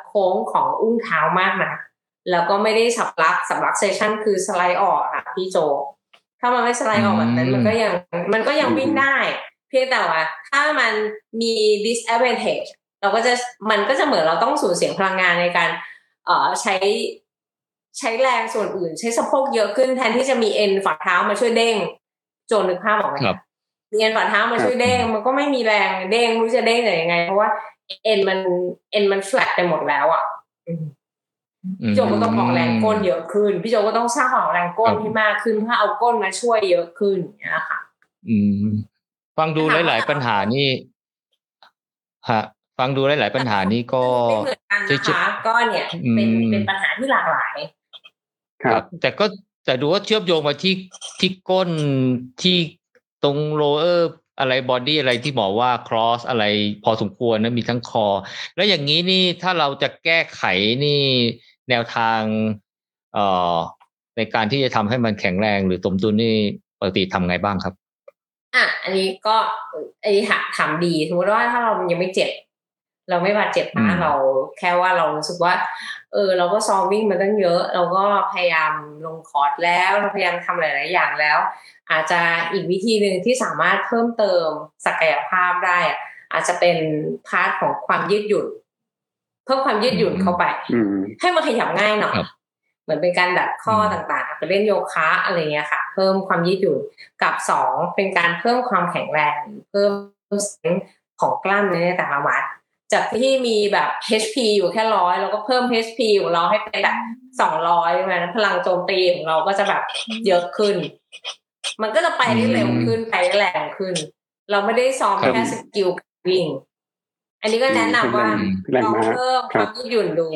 C: โค้งของอุ้งเท้ามากนะแล้วก็ไม่ได้ sublux subluxation คือสไลด์ออกอะพี่โจ ถ้ามันไม่สไลด์ออกแบบนั้น
D: อืม
C: มันก็ยังมันก็ยังวิ่งได้ เพียงแต่ว่า ถ้ามันมี disadvantage เราก็จะมันก็จะเหมือนเราต้องสูญเสียพลังงานในการ เอ่อใช้ใช้แรงส่วนอื่น ใช้สะโพกเยอะขึ้นแทนที่จะมีเอ็นฝ่าเท้ามาช่วยเด้ง โจนนึกภาพออกไหม
D: ครับ
C: มีเอ็นฝ่าเท้ามาช่วยเด้งมันก็ไม่มีแรงเด้งไม่รู้จะเด้งได้ยังไง เพราะว่าเอ็นมันเอ็นมันแฟลตไปหมดแล้วอะอืมพี่โจก็ต้องออกแรงก้นเยอะขึ้น พี่โจก็ต้องสร้างออกแรงก้นที่มากขึ้นเพื่อเอาก้นมาช่วยเยอะขึ้นอย่างเงี้ยค่ะ
D: อืม ฟังดู
C: ถามว่า
D: หลาย ๆ ปัญหานี่ฮะฟังดูหลาย ๆ ปัญหานี่ก็
C: ไม่เหมือนกันนะคะก็เนี่ยเป็น
D: อืม
C: เป็นปัญหาที่หลากหลาย
B: ครับ
D: แต่ก็แต่ดูว่าเชื่อมโยงมาที่ที่ก้นที่ ตรง lower อะไร body อะไรที่บอกว่า cross อะไรพอสมควรนะมีทั้ง core แล้วอย่างนี้นี่ถ้าเราจะแก้ไขนี่แนวทางเอ่อในการที่จะทำให้มันแข็งแรงหรือสมดุลนี่ปกติทำไงบ้างครับ
C: อะอันนี้ก็อันนี้ถามถามดีสมมติว่าถ้าเรายังไม่เจ็บ เราไม่บาดเจ็บ
D: อืม
C: นะเราแค่ว่าเรารู้สึกว่า เออเราก็ซ้อมวิ่งมาตั้งเยอะ เราก็พยายามลงคอร์สแล้วเราพยายามทำหลาย ๆ อย่างแล้ว อาจจะอีกวิธีหนึ่งที่สามารถเพิ่มเติมศักยภาพได้อะอาจจะเป็น part ของความยืดหยุ่นเพิ่มความยืดหยุ่นเข้าไป
B: อืม
C: ให้มันขยับง่ายหน่อย
D: ครับ
C: เหมือนเป็นการดัดข้อ
D: อืม
C: ต่างๆไปเล่นโยคะอะไรเงี้ยค่ะ เพิ่มความยืดหยุ่นกับสองเป็นการเพิ่มความแข็งแรง เพิ่มของกล้ามเนื้อในแต่ละวัด จากที่มีแบบ HP อยู่แค่ร้อยเราก็เพิ่ม HP ของเราให้เป็นแบบสองร้อยมันพลังโจมตีของเราก็จะแบบเยอะขึ้น มันก็จะไปได้เร็วขึ้นไปได้แรงขึ้น เราไม่ได้ซ้อม
D: ครับ
C: แค่ skill การวิ่ง อันนี้ก็แนะนำว่า
B: แรง
C: ลอง
B: ม้า
C: เพิ่มค
B: ครั
C: วา
B: บ
C: มยืดหยุ่นดู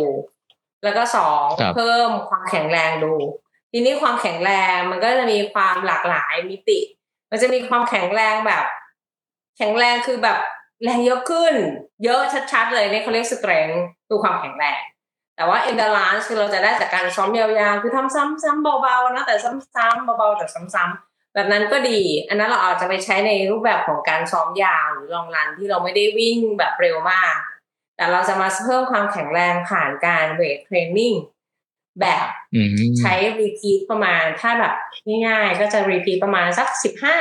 C: แล้วก็สอง
D: ครับ
C: เพิ่มความแข็งแรงดู ทีนี้ความแข็งแรงมันก็จะมีความหลากหลายมิติ มันจะมีความแข็งแรงแบบ แข็งแรงคือแบบ แรงเยอะขึ้น เยอะชัดๆเลยเนี่ยเขาเรียก strength ดูความแข็งแรงแต่ว่า endurance คือเราจะได้จากการซ้อมยาวๆ คือทำซ้ำๆเบาๆนะแต่ซ้ำๆเบาๆแต่ซ้ำๆแบบนั้นก็ดี อันนั้นเราอาจจะไปใช้ในรูปแบบของการซ้อมยาวหรือ long run ที่เราไม่ได้วิ่งแบบเร็วมาก แต่เราจะมาเพิ่มความแข็งแรงผ่านการ weight training แบบ
D: อืม
C: ใช้ repeat ประมาณถ้าแบบง่ายๆ ก็จะ repeat ประมาณสักสิบห้า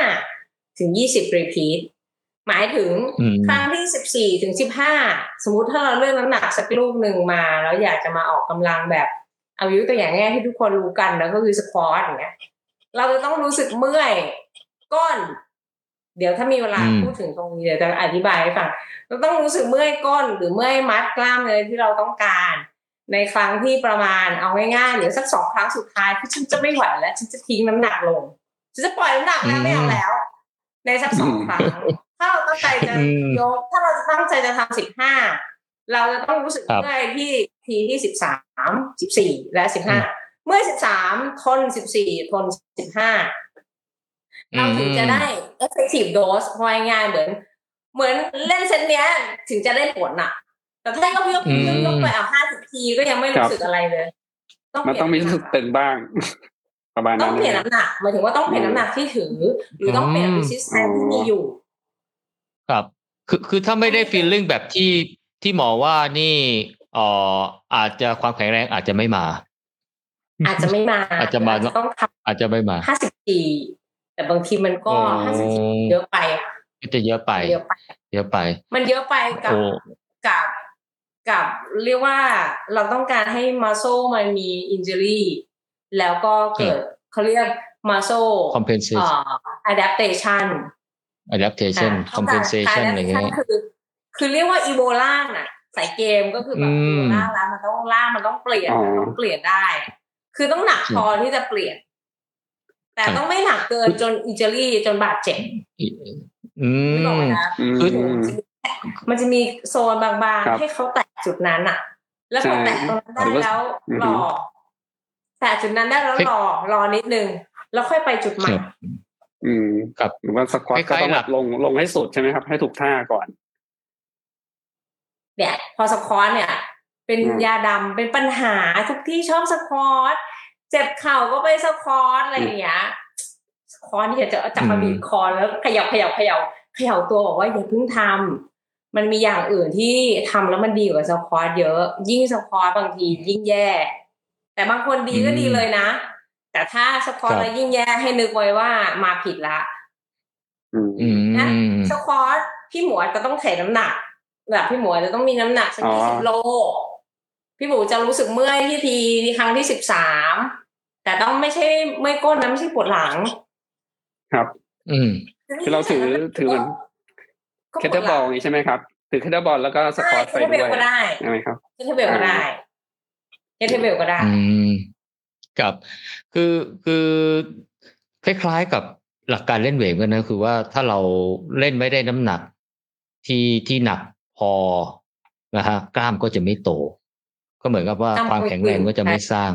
C: ถึงยี่สิบ repeat หมายถึง
D: อืม
C: ครั้งที่สิบสี่ถึงสิบห้าสมมุติถ้าเราเลือกน้ำหนักสักลูกหนึ่งมา แล้วอยากจะมาออกกำลังแบบเอายุตัวอย่างง่ายที่ทุกคนรู้กันแล้วก็คือสควอตอย่างเงี้ย เราจะต้องรู้สึกเมื่อยก้น เดี๋ยวถ้ามีเวลา
D: อืม
C: พูดถึงตรงนี้เดี๋ยวจะอธิบายให้ฟังเราต้องรู้สึกเมื่อยก้น หรือเมื่อยมัดกล้ามเนื้อที่เราต้องการ ในครั้งที่ประมาณเอาง่ายๆหรือสักสองครั้งสุดท้ายคือฉันจะไม่ไหวแล้วฉันจะทิ้งน้ำหนักลงฉันจะปล่อยน้ำหนักแล้วไม่เอาแล้ว ในสักสองครั้ง ถ้าเราตั้งใจจะ
D: อืม
C: ยกถ้าเราจะตั้งใจจะทำสิบห้าเราจะต้องรู้สึก
D: ครับ
C: เมื่อยที่ทีที่สิบสามสิบสี่และสิบห้าเมื่อสิบสามทนสิบสี่ทนสิบห้าเราถึงจะได้ effective dose พอง่ายๆเหมือน เหมือนเล่นเซตเนี้ยถึงจะได้ผลอะ แต่ถ้าก็ยก
D: อืม
C: ยกยกไปเอาห้าสิบทีก็ยังไม่
B: ครั
C: รู้
B: บ
C: สึกอะไรเลย
B: มันต้องมีรู้สึกตึงบ้าง ประมาณ
C: ต้
B: นั้
C: อนงเปลี่ยนน้ำหนักหมายถึงว่าต้องเปลี่ยนน้ำหนักที่ถือ หรือต้องเปลี่ยน
D: อืม
C: resistance ที่มีอยู่
D: ครับ คือคือถ้าไม่ได้ฟีลลิ่งแบบที่ที่หมอว่านี่เอ่ออาจจะความแข็งแรงอาจจะไม่มา
C: อาจจะไม่มา
D: อาจจะมา
C: ต้องท
D: อาจจะไม่มาำ
C: ห้าสิบทีแต่บางทีมันก็
D: อ๋อ
C: ห้าสิบทีเยอะไปอะ
D: ก็จะเยอะไป
C: เยอะไป
D: เยอะไป
C: มันเยอะไปกับ
D: โอ้
C: กับกับเรียกว่าเราต้องการให้มัสโซมันมีอินเจอรี่แล้วก็เกิดเขาเรียกมัสโซ
D: compensation
C: อ่า adaptation
D: adaptation
C: อ่า
D: compensation อะไรเงี้ย
C: adaptation คือคือเรียกว่าอีโบลาน่ะใส่เกมก็คือแบบ
D: อื
C: อี
D: ม
C: โบลาแล้วมันต้องล่ามันต้องเปลี่ยน
B: อ๋อ
C: มันต้องเปลี่ยนได้ คือต้องหนักพอที่จะเปลี่ยน แต่
D: ครับ
C: ต้องไม่หนักเกินจนอินเจอรี่จนบาดเจ็บ
D: อื
C: ไม่บอก
D: ม
C: นะ
B: อืม
D: คือ
C: มันจะมีโซนบาง
B: ครับ
C: ๆให้เขาแตะจุดนั้นอะ แล้วพอ
B: ใช่
C: แตะตรงนั้นได้
B: หรือว่า
C: แล้ว
B: อือฮึ
C: รอแตะจุดนั้นได้แล้ว
D: เฮ้ย
C: รอรอนิดนึง แล้วค่อยไปจุดใหม่
D: ครับ
B: อืม
D: ครับ
B: หรือว่าสควอต
D: ค
B: ก็
D: ล้ายๆ
B: ต้อง
D: ห
B: แบ
D: ลัก
B: บลงลงให้สุดใช่ไหมครับ ให้ถูกท่าก่อน
C: เนี่ยพอสควอตเนี่ย เป็น
B: อืม
C: ยาดำเป็นปัญหาทุกที่ชอบสควอตเจ็บเข่าก็ไปสควอตอะไรอย่างเงี้ยสควอตเนี่ยจะจับมา
D: อืม
C: บีบคอแล้วเขยับเขยับเขยับเขย่าตัวบอกว่าอย่าเพิ่งทำมันมีอย่างอื่นที่ทำแล้วมันดีกว่าสควอตเยอะ ยิ่งสควอตบางทียิ่งแย่ แต่บางคนดีก็ดีเลยนะ แต่ถ้าสควอตแล้วยิ่งแย่ให้นึกไว้ว่ามาผิดละ
B: อืม
D: อืม
C: นะสควอตพี่หมวยจะต้องเทน้ำหนักแบบพี่หมวยจะต้องมีน้ำหนักสัก
B: อ๋อ
C: ยี่สิบโล พี่หมูจะรู้สึกเมื่อยที่ทีที่ครั้งที่สิบสามแต่ต้องไม่ใช่เมื่อยก้นนะไม่ใช่ปวดหลัง
B: ครับ
D: อืม
B: คือเราถือถือเหมือน kettlebell อย่างนี้ใช่ไหมครับถือ kettlebell แล้วก็
C: ใช่ squat
B: ไป
C: kettlebell
B: ด้วย
C: ก็ได้
B: ใช่ไหมครับ
C: kettlebell ก็ได้ kettlebell ก็ได้
D: อืม ครับ คือคือคล้ายๆกับหลักการเล่น weight กันนะคือว่าถ้าเราเล่นไม่ได้น้ำหนักที่ที่หนักพอนะฮะกล้ามก็จะไม่โต ก็เหมือนกับว่าก
C: ล้าม
D: ความ
C: ไม่
D: แข็งแรง
C: ขึ้น
D: ก็จะไม่สร้าง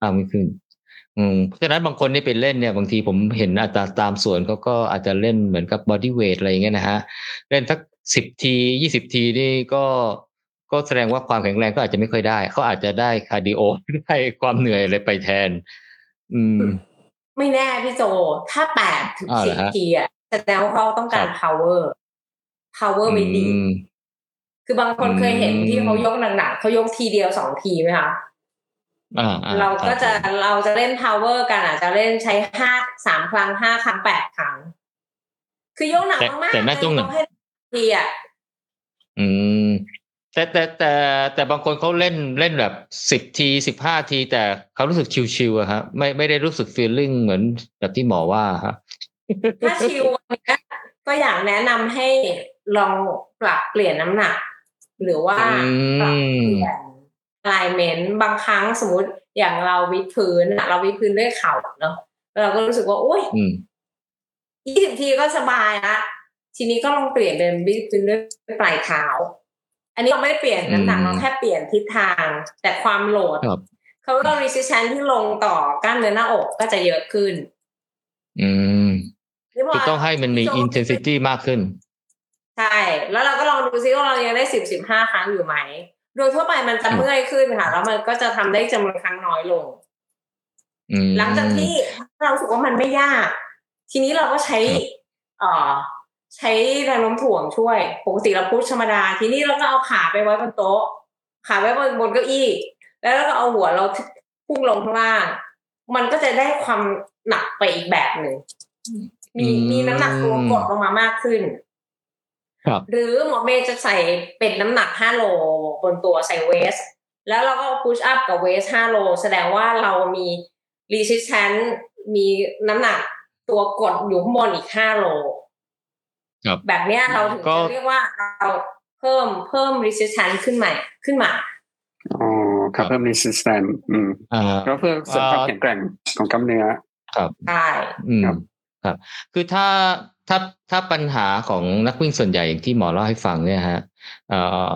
D: กล้ามไม่ขึ้น อืมเพราะฉะนั้นบางคนที่ไปเล่นเนี่ยบางทีผมเห็นอัตราตามส่วนเขาก็อาจจะเล่นเหมือนกับ body weight อะไรอย่างเงี้ยนะฮะ เล่นสักสิบทียี่สิบทีนี่ก็ ก็แสดงว่าความแข็งแรงก็อาจจะไม่ค่อยได้เขาอาจจะได้ cardio ได้ความเหนื่อยอะไรไปแทน อืม
C: ไม่แน่พี่โจ ถ้าแปดถึง
D: อ่า
C: สิ
D: เหร
C: บ
D: อฮะ
C: ทีอะแสดงว่าเขาต้องการ
D: ครับ
C: power power ไม่ดี
D: อืม
C: คือบางคนเคยเห็น
D: อืม
C: ที่เขายกหนักๆเขายกทีเดียวสองทีไหมคะ
D: อ่าอ่
C: เราก็จะ
D: ครับ
C: เราจะเล่น power กันอาจจะเล่นใช้ห้าสามครั้งห้าครั้งแปดครั้ง คือยกหนัก
D: แต่
C: มากๆ
D: แต่น่าต้องหนัก
C: ยให้ทีอะ
D: อืม แต่แต่แต่แต่บางคนเขาเล่นเล่นแบบสิบทีสิบห้าทีแต่เขารู้สึกชิวๆอะฮะไม่ไม่ได้รู้สึกฟีลลิ่งเหมือนแบบที่หมอว่าฮะ
C: ถ้าชิววันเนี้ยก็อยากแนะนำให้ลองปรับเปลี่ยนน้ำหนัก หรือว่า
D: อื
C: ปรับ
D: ม
C: เปลี่ยน alignment บางครั้งสมมติอย่างเราวิดพื้นอะเราวิดพื้นด้วยเข่าเนาะแล้วเราก็รู้สึกว่าอุ้ย
D: อืม
C: ยี่สิบทีก็สบายละทีนี้ก็ลองเปลี่ยนเป็นวิดพื้นด้วยปลายเท้า อันนี้เราไม่ได้เปลี่ยนน้ำหนัก
D: อืม
C: เราแค่เปลี่ยนทิศทาง แต่ความโหลด
D: ครับ
C: เขาก็ resistance ที่ลงต่อกล้ามเนื้อหน้าอกก็จะเยอะขึ้น
D: อืม
C: นี่พ
D: คือต้องให้มันมี
C: พี่โจ
D: intensity มากขึ้น
C: ใช่ แล้วเราก็ลองดูซิว่าเรายังได้สิบสิบห้าครั้งอยู่ไหม โดยทั่วไปมันจะเมื่อยขึ้นค่ะ แล้วมันก็จะทำได้จำนวนครั้งน้อยลง
D: อืม
C: หลังจากที่เรารู้สึกว่ามันไม่ยาก ทีนี้เราก็ใช้ เอ่อ ใช้แรงโน้มถ่วงช่วยปกติเราพุชธรรมดา ทีนี้เราก็เอาขาไปไว้บนโต๊ะ ขาไว้บนบนเก้าอี้ แล้วเราก็เอาหัวเราพุ่งลงข้างล่าง มันก็จะได้ความหนักไปอีกแบบหนึ่งมี
D: อืม
C: มีน้ำหนักตัวกดลงมามากขึ้น
D: ครับ
C: หรือหมอเมย์จะใส่เป็นน้ำหนัก5โลบนตัวใส่เวส แล้วเราก็พุชอัพกับเวส5โล แสดงว่าเรามี resistance มีน้ำหนักตัวกดอยู่ข้างบนอีก5โล
D: ครับ
C: แบบเนี้ยเราถึง
D: ก็
C: จะเรียกว่าเราเพิ่มเพิ่ม resistance ขึ้นมาขึ้นมา
B: อ๋อครับเพิ่ม resistance อืม
D: อ่า
B: ก็เพื่อเสริมความ
D: อ่า
B: แข็งแกร่งของกล้ามเนื้อ
D: ครับ
C: ใช่
D: อืม
B: ครับ
D: ครับ คือถ้าถ้าถ้าปัญหาของนักวิ่งส่วนใหญ่อย่างที่หมอเล่าให้ฟังเนี่ยฮะเอ่อ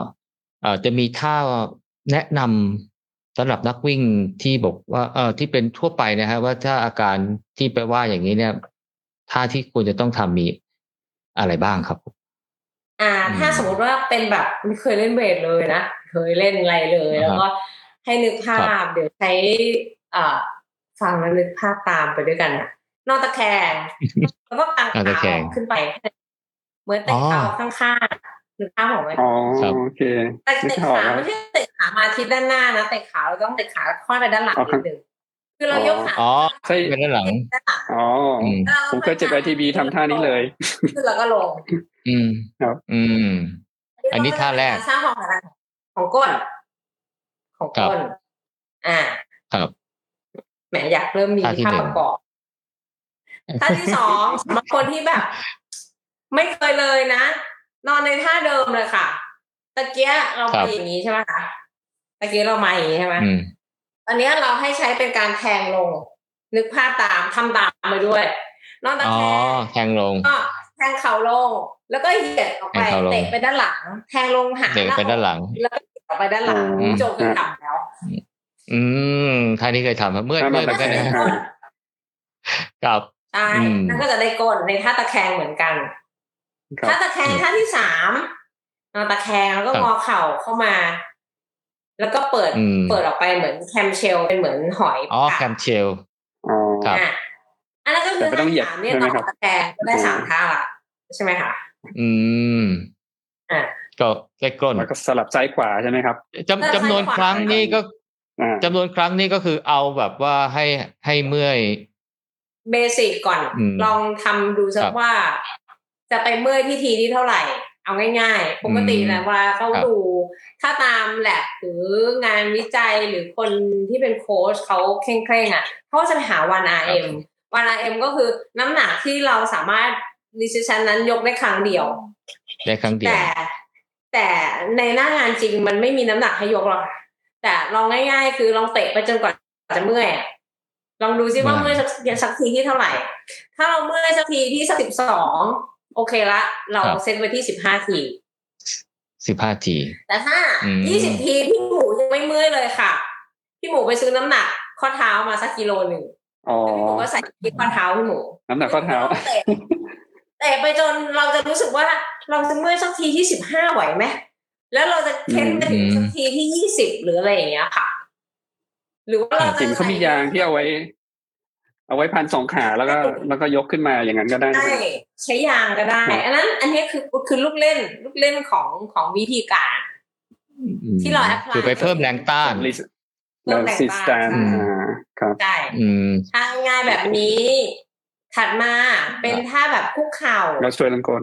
D: เอ่อจะมีท่าแนะนำสำหรับนักวิ่งที่บอกว่าเอ่อที่เป็นทั่วไปนะฮะว่าถ้าอาการที่ไปว่าอย่างนี้เนี่ยท่าที่ควรจะต้องทำมี อะไรบ้างครับ
C: อ่า
D: อืม
C: ถ้าสมมติว่าเป็นแบบไม่เคยเล่นเวทเลยนะเคยเล่นอะไรเลย
D: อ่าฮะ
C: แล้วก็ให้นึกภา
D: ครั
C: พ
D: บ
C: เดี๋ยวใช้อ่าฟังแล้วนึกภาพตามไปด้วยกันนะนอนตะแคงแล้วก็กาง
D: นอนตะ
C: ขา
D: แค
C: องอกขึ้นไป เหมือนเตะ
D: อ๋อ
C: เข่าข้างๆนึกภาพของมัน
B: อ๋อ
D: ครับ
B: โอเค
C: แต่
B: นึก
C: เตะ
B: ออก
C: ขา
B: แล้ว
C: ไม่ใช่เตะขามาทิศด้านหน้านะเตะขาเราต้องเตะขาค่อยไปด้านหลัง
B: อ๋อ
C: นิดนึง คือเรายกขา
D: อ๋อ
B: ใช่
D: เป็นด้านหลัง
C: ด้านหลัง
B: อ๋ออ
D: ม
C: แล้วรา
B: ผมเคยเจ็บไอทีบีทำท่านี้เลย
C: ขึ้นแล้วก็ลง
D: อืม
B: ครับ
D: อืม อันนี้ท่าแรก
C: สร้างความแข็งแรงของก้นของก้นอ่า
D: ครับ
C: แหมอยากเริ่มมี
D: ท่าที่
C: ภาพ
D: หนึ่
C: ป
D: ง
C: ระกอบท่าที่สองสำหรับคนที่แบบ ไม่เคยเลยนะ นอนในท่าเดิมเลยค่ะ ตะเกียเรา
D: ครั
C: มา
D: บ
C: อย่างนี้ใช่ไหมคะตะเกียเรามาอย่างนี้ใช่ไหม
D: อืม
C: ตอนนี้เราให้ใช้เป็นการแทงลง นึกภาพตามทำตามไปด้วย นอนตะ
D: อ๋อ
C: แคง
D: แทงลง
C: ก็แทงเข่าลง แล้วก็เหยียดออกไป
D: แทงเข่าลง
C: เตะไปด้านหลัง แทงลงหา
D: เด็กไปด้านหลัง
C: แล้วก็เหยียดออกไปด้านหลัง
B: อืม
C: โจกันกลับแล้ว
D: อืมท่านี้เคยทำครับเมื่อย
B: ถ้า
D: เมื่
B: มา
D: อยเหมือนกัน
B: ตะแค
D: นะ
B: ง
D: ครับ
C: ใช่
D: อืม
C: นั่นก็จะได้ก้นในท่าตะแคงเหมือนกัน
B: ครับ
C: ท่าตะแคงท่าที่สามนอนตะแคงแล้วก็
D: ครับ
C: งอเข่าเข้ามา แล้วก็เปิด
D: อืม
C: เปิดออกไปเหมือนแคมเชลเป็นเหมือนหอย
D: อ๋อ
C: ปาก
D: แคมเชล
B: อ๋อ
D: ครับ
C: อะอันนั้นก็คือ
B: แต่ไม่ต้องเหยียด
C: ท่าที่สามเนี่ย
B: ใช่ไห
C: น
B: ม
C: อน
B: ครับ
C: ตะแคงก็ได้สามท่าละใช่ไหมคะ
D: อืม
C: อะ
D: ก็ได้กล้น
B: แล้วก็สลับซ้ายขวาใช่ไหมครับ
D: จำจำนวนครั้งนี่ก็
B: อ่า
D: จำนวนครั้งนี่ก็คือเอาแบบว่าให้ให้เมื่อย
C: เบสิกก่อน
D: อืม
C: ลองทำดูสั
D: ค
C: ก
D: รับ
C: ว่า จะไปเมื่อยที่ทีที่เท่าไหร่ เอาง่าย ๆ ปกติ
D: อืม
C: นะว่าเขา
D: ครับ
C: ดูถ้าตามแลบหรืองานวิจัยหรือคนที่เป็นโค้ชเขาเคร่งๆอะเขาก็จะไปหาวัน RM วัน RM ก็คือน้ำหนักที่เราสามารถดิสชันนั้นยกได้ครั้งเดียว
D: ได้ครั้งเดียว
C: แต่แต่ในหน้างานจริงมันไม่มีน้ำหนักให้ยกหรอกค่ะแต่ลองง่าย ๆ คือลองเตะไปจนกว่าจะเมื่อยอะลองดูซิว่า
D: เมื่
C: เมื่
D: อ
C: อยยสักสักทีที่เท่าไหร่ ถ้าเราเมื่อยสักทีที่สักสิบสอง โอเคละ เรา
D: ครับ
C: เซตไว้ที่สิบห้าที
D: สิบห้าที
C: แต่ถ้า
D: อืม
C: ยี่สิบทีพี่หมูยังไม่เมื่อยเลยค่ะ พี่หมูไปซื้อน้ำหนักข้อเท้ามาสักกิโลหนึ่ง
B: อ๋อ
C: แล้วพี่หมูก็ใส่ที่ข้อเท้าพี่หมู
B: น้ำหนักข้อเท้า
C: เตะเตะไปจนเราจะรู้สึกว่าเราจะเมื่อยสักทีที่สิบห้าไหวไหมแล้วเราจะเค้นไปถึง
D: อืม
C: สักทีที่ยี่สิบหรืออะไรอย่างเงี้ยค่ะ หรือว่าเราจะ
B: เห็นเขามียางที่เอาไว้ เอาไว้พันสองขาแล้วก็แล้วก็ยกขึ้นมาอย่างนั้นก็ได้นะ
C: ใช่ใช้ยางก็ได้ อันนั้น อันนี้คือคือลูกเล่น ลูกเล่นของของวิธีการ
D: อืม
C: ที่เรา apply
D: คือไปเพิ่มแรงต้าน
C: resistance
B: แล้วเพิ่
C: มแรง
B: ต้า
C: น
B: อ่าครับ
C: ใช่
D: อืม
C: ทางง่ายแบบนี้ ถัดมาเป็นท่าแบบคุกเข่า
B: แล้วช่วยลังกล